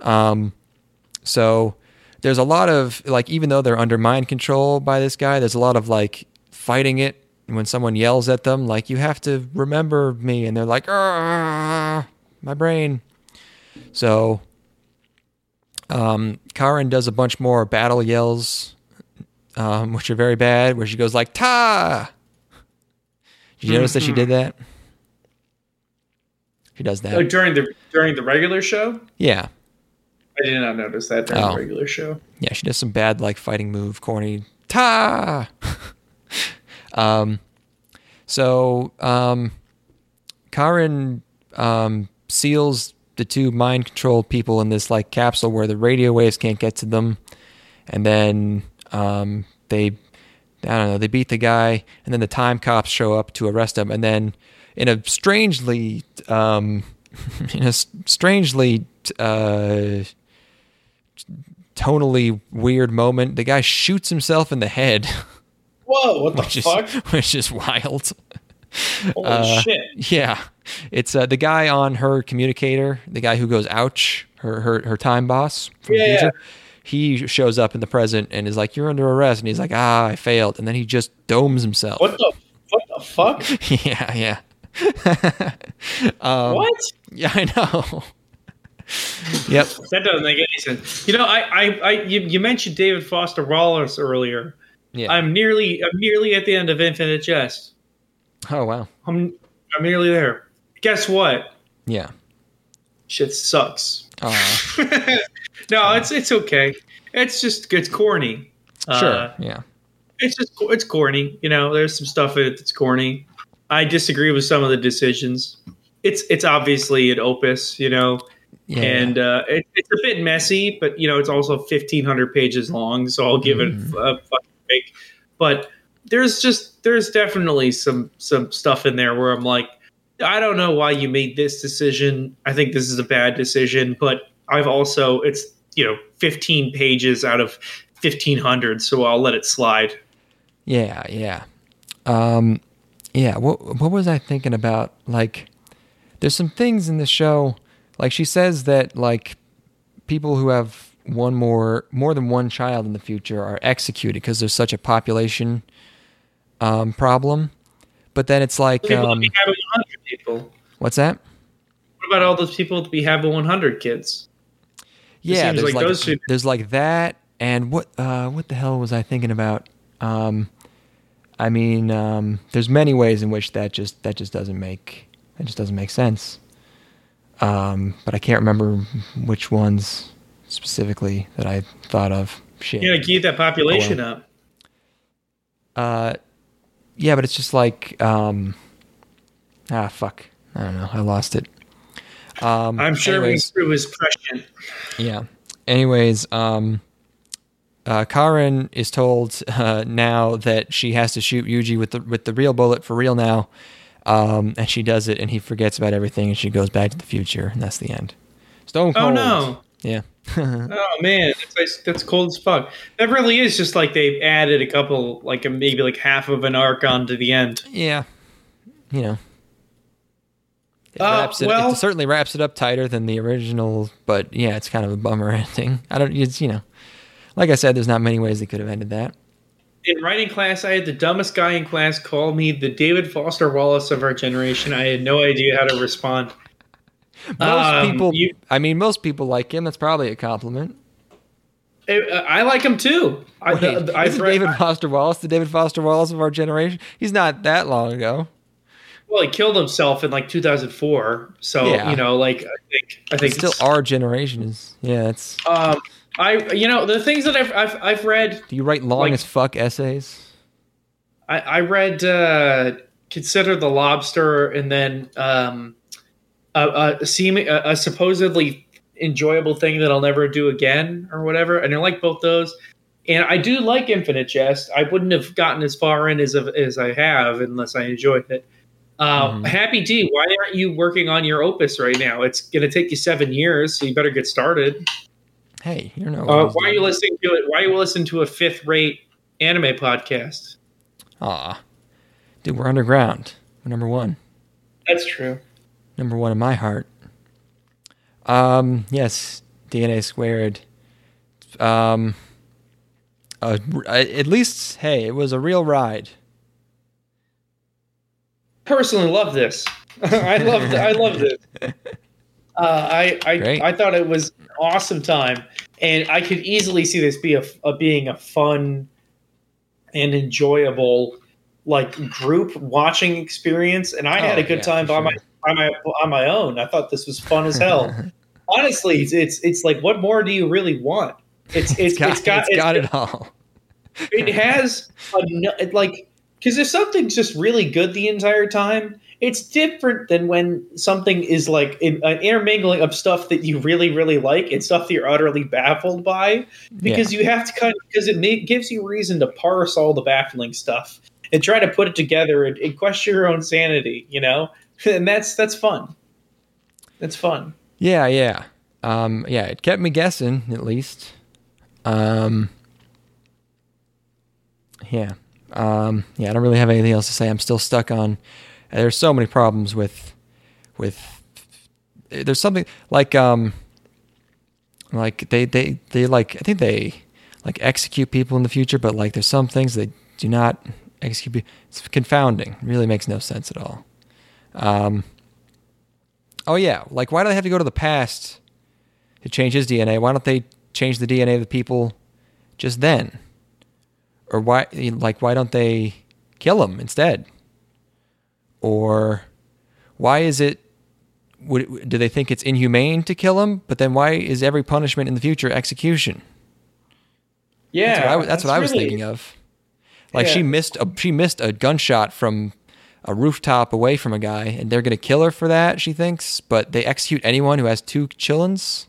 Um, so there's a lot of like even though they're under mind control by this guy, there's a lot of like fighting it when someone yells at them like you have to remember me and they're like "Ah, my brain. So um Karin does a bunch more battle yells um which are very bad where she goes like ta. Did you notice that she did that? She does that. Oh, during the during the regular show, Yeah. I did not notice that during Oh. the regular show. Yeah, she does some bad like fighting move, corny ta. um, so um, Karin um, seals the two mind controlled people in this like capsule where the radio waves can't get to them, and then um, they I don't know they beat the guy, and then the time cops show up to arrest him, and then in a strangely um, in a strangely uh, tonally weird moment, the guy shoots himself in the head, Whoa, what the which is fuck? which is wild. Holy uh, shit. Yeah, it's uh, the guy on her communicator, the guy who goes ouch, her her her time boss from Yeah, the yeah. future. He shows up in the present and is like, "You're under arrest," and he's like, "Ah, I failed," and then he just domes himself. What the what the fuck? yeah, yeah, Um, what? yeah. I know. yep. That doesn't make any sense. You know, I, I, I you, you mentioned David Foster Wallace earlier. Yeah. I'm nearly, I'm nearly at the end of Infinite Jest. oh wow. I'm, I'm nearly there. Guess what? Yeah. Shit sucks. Uh, no, it's it's okay. It's just it's corny. sure. Uh, yeah. it's just it's corny. You know, there's some stuff in it that's corny. I disagree with some of the decisions. It's it's obviously an opus, you know, Yeah. and uh, it, it's a bit messy, but you know, it's also 1,500 pages long, so I'll give Mm-hmm. it a fucking break. But there's just there's definitely some some stuff in there where I'm like, I don't know why you made this decision. I think this is a bad decision, but I've also it's you know 15 pages out of 1,500, so I'll let it slide. Yeah, yeah. Um yeah, what what was I thinking about? Like there's some things in the show like she says that like people who have one more more than one child in the future are executed because there's such a population um problem. But then it's like People um be having 100 people. what's that? What about all those people that be having 100 kids? Yeah, there's like like, those should- there's like that and what uh what the hell was I thinking about? Um I mean, um there's many ways in which that just that just doesn't make that just doesn't make sense. Um but I can't remember which ones specifically that I thought of. Shit. You gotta keep that population Oh, up. Uh yeah, but it's just like um ah fuck. I don't know. I lost it. Um I'm sure anyways. it was prescient. Yeah. Anyways, um, uh, Karin is told uh, now that she has to shoot Yuji with the with the real bullet for real now, um, and she does it, and he forgets about everything, and she goes back to the future, and that's the end. Stone cold. Oh no. Yeah. Oh man, that's, that's cold as fuck. That really is just like they added a couple, like a, maybe like half of an arc onto the end. yeah. You know. It, Uh, wraps it, well- it certainly wraps it up tighter than the original, but yeah, it's kind of a bummer ending. I don't. It's you know, like I said, there's not many ways they could have ended that. In writing class, I had the dumbest guy in class call me the David Foster Wallace of our generation. I had no idea how to respond. Most Um, people, you- I mean, most people like him. That's probably a compliment. I, I like him too. I, Wait, I've isn't read- David Foster Wallace the David Foster Wallace of our generation? He's not that long ago. Well, he killed himself in like 2004. So Yeah. you know, like I think I think It's still it's- our generation is. Yeah, it's. Um, I you know the things that I've I've, I've read. Do you write long like- as fuck essays? I, I read uh, consider the lobster and then um, a, a seeming a, a supposedly enjoyable thing that I'll never do again or whatever. And I like both those. And I do like Infinite Jest. I wouldn't have gotten as far in as as I have unless I enjoyed it. Um, Mhm. Happy D, why aren't you working on your opus right now? It's going to take you seven years, so you better get started. Hey, you know. Uh, why are you listening to it? Why are you listening to a fifth rate anime podcast? Ah, dude, we're underground. We're number one. That's true. Number one in my heart. Um. Yes, DNA squared. Um. Uh, at least, hey, it was a real ride. Personally love this. I loved I loved it. Uh, I Great. I, I thought it was an awesome time, and I could easily see this be a, a being a fun and enjoyable like group watching experience. And I had Oh, a good yeah, time by my by my on my own. I thought this was fun as hell. Honestly, it's, it's it's like what more do you really want? It's it's, It's got, it's got it's got it all. it has a, like because if something's just really good the entire time it's different than when something is like an intermingling of stuff that you really really like and stuff that you're utterly baffled by because you have to kind of because it may, gives you reason to parse all the baffling stuff and try to put it together and, and question your own sanity you know and that's that's fun that's fun Yeah, yeah. Um, yeah, it kept me guessing at least. Um, yeah. Um, yeah, I don't really have anything else to say. I'm still stuck on. There's so many problems with, with. There's something like um. Like they they they like I think they like execute people in the future, but like there's some things they do not execute. It's confounding. It really makes no sense at all. Um. Oh yeah, like why do they have to go to the past to change his DNA? Why don't they change the DNA of the people just then? Or why like why don't they kill him instead? Or why is it would, do they think it's inhumane to kill him? But then why is every punishment in the future execution? yeah That's what I, was- that's what I was really- thinking of. Like she missed a she missed a gunshot from a rooftop away from a guy, and they're gonna kill her for that. She thinks, but they execute anyone who has two chillins.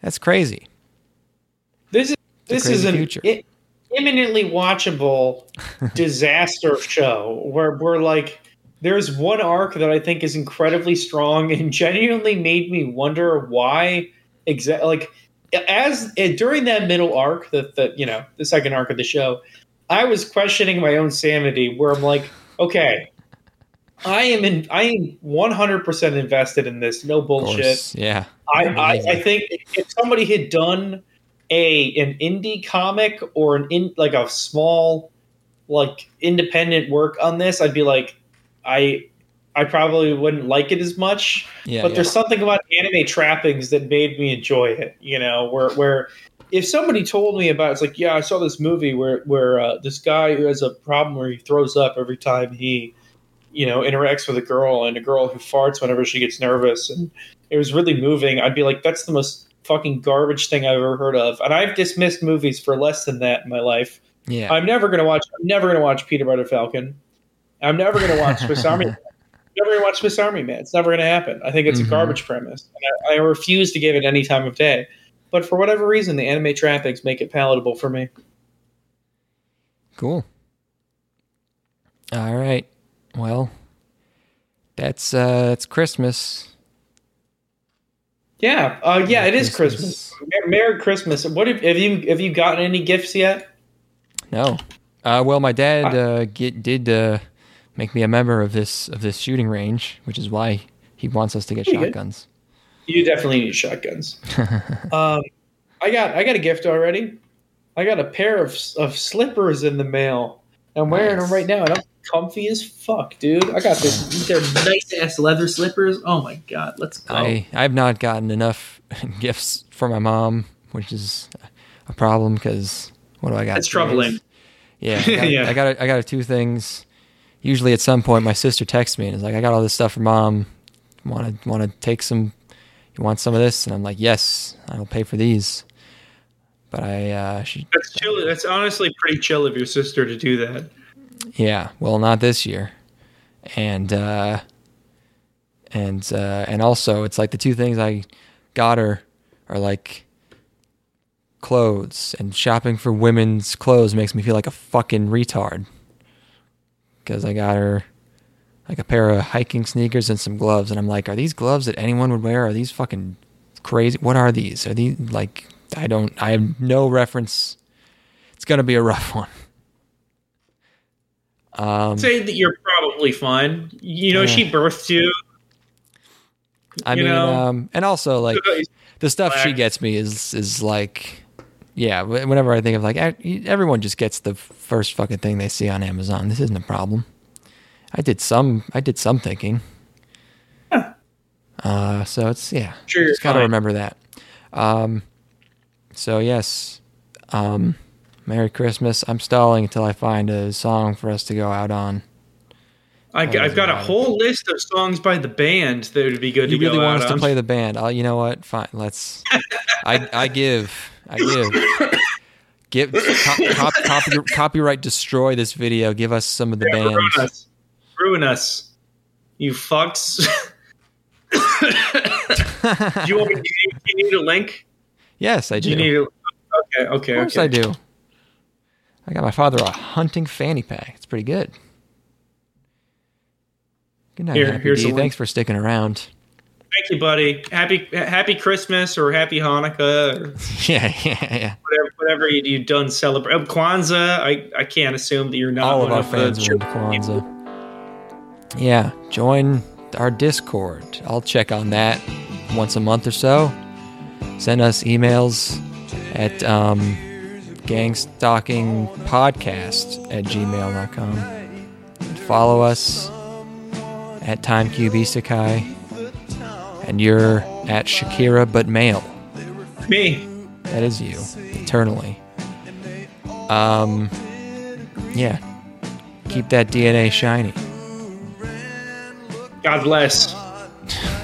That's crazy. This is this is an future. Imminently watchable disaster show where we're like there's one arc that I think is incredibly strong and genuinely made me wonder why exactly like as eh, during that middle arc the, the you know the second arc of the show I was questioning my own sanity where I'm like okay I am in I am 100% invested in this no bullshit. Yeah. I, I, I think if somebody had done a an indie comic or an in like a small like independent work on this, I'd be like, I I probably wouldn't like it as much. Yeah. but yeah. there's something about anime trappings that made me enjoy it. You know, where where if somebody told me about it's like, yeah, I saw this movie where where uh, this guy who has a problem where he throws up every time he you know interacts with a girl and a girl who farts whenever she gets nervous and it was really moving i'd be like that's the most fucking garbage thing i've ever heard of and i've dismissed movies for less than that in my life yeah. i'm never going to watch i'm never to watch Peanut Butter Falcon i'm never going to watch swiss army I'm never to watch swiss army man it's never going to happen i think it's Mhm. a garbage premise and I, I refuse to give it any time of day but for whatever reason the anime trappings make it palatable for me Cool. All right. Well, that's uh that's Christmas. Yeah uh, yeah it is Christmas. christmas merry christmas what have, have you have you gotten any gifts yet No. Uh, well, my dad uh, get, did uh, make me a member of this of this shooting range, which is why he wants us to get Pretty good. shotguns. You definitely need shotguns. um, I got I got a gift already. I got a pair of of slippers in the mail. I'm wearing Nice. them right now, and I'm comfy as fuck, dude. I got this. They're nice ass leather slippers. Oh my god, let's go. I I've not gotten enough gifts for my mom, which is a problem because what do I got? It's troubling. Yeah, I got, Yeah. I got I got two things. Usually, at some point, my sister texts me and is like, "I got all this stuff for mom. Want to want to take some? You want some of this?" And I'm like, "Yes, I'll pay for these." But I uh, she That's chill. That's honestly pretty chill of your sister to do that. Yeah, well, not this year, and uh, and uh, and also it's like the two things I got her are like clothes, and shopping for women's clothes makes me feel like a fucking retard because I got her like a pair of hiking sneakers and some gloves, and I'm like, are these gloves that anyone would wear? Are these fucking crazy? What are these? Are these like I don't I have no reference. It's gonna be a rough one. Um, Say that you're probably fine. You know, Yeah. she birthed you. I you mean, um, and also like the stuff she gets me is is like, yeah. Whenever I think of like everyone just gets the first fucking thing they see on Amazon. This isn't a problem. I did some. I did some thinking. Uh, so it's yeah. Sure, just gotta fine. remember that. Um, so yes, um, Merry Christmas. I'm stalling until I find a song for us to go out on. I, I've got a whole list of songs by the band that would be good You to really go want out us to play the band? Uh, you know what? Fine. Let's. I I give. I give. Give co- cop, copy, copyright destroy this video. Give us some of the Yeah, bands. Run us. ruin us. You fucks. do you want me? You, do you need a link? Yes, I Do do. you need a? Okay, okay, of course okay. I do. I got my father a hunting fanny pack. It's pretty good. Good night, Here- Happy D. the. Thanks for sticking around. Thank you, buddy. Happy Happy Christmas or Happy Hanukkah or yeah, yeah, yeah. whatever whatever you, you done celebrate. Oh, Kwanzaa. I I can't assume that you're not All of our the fans into Kwanzaa. Yeah, join our Discord. I'll check on that once a month or so. Send us emails at um, gangstalkingpodcast at gmail.com. And follow us at TimeCube Isekai. And you're at Shakira but male. Me. That is you, eternally. Um, yeah. Keep that DNA shiny. God bless.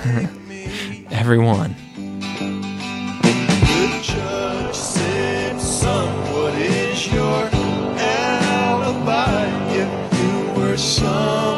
Everyone. You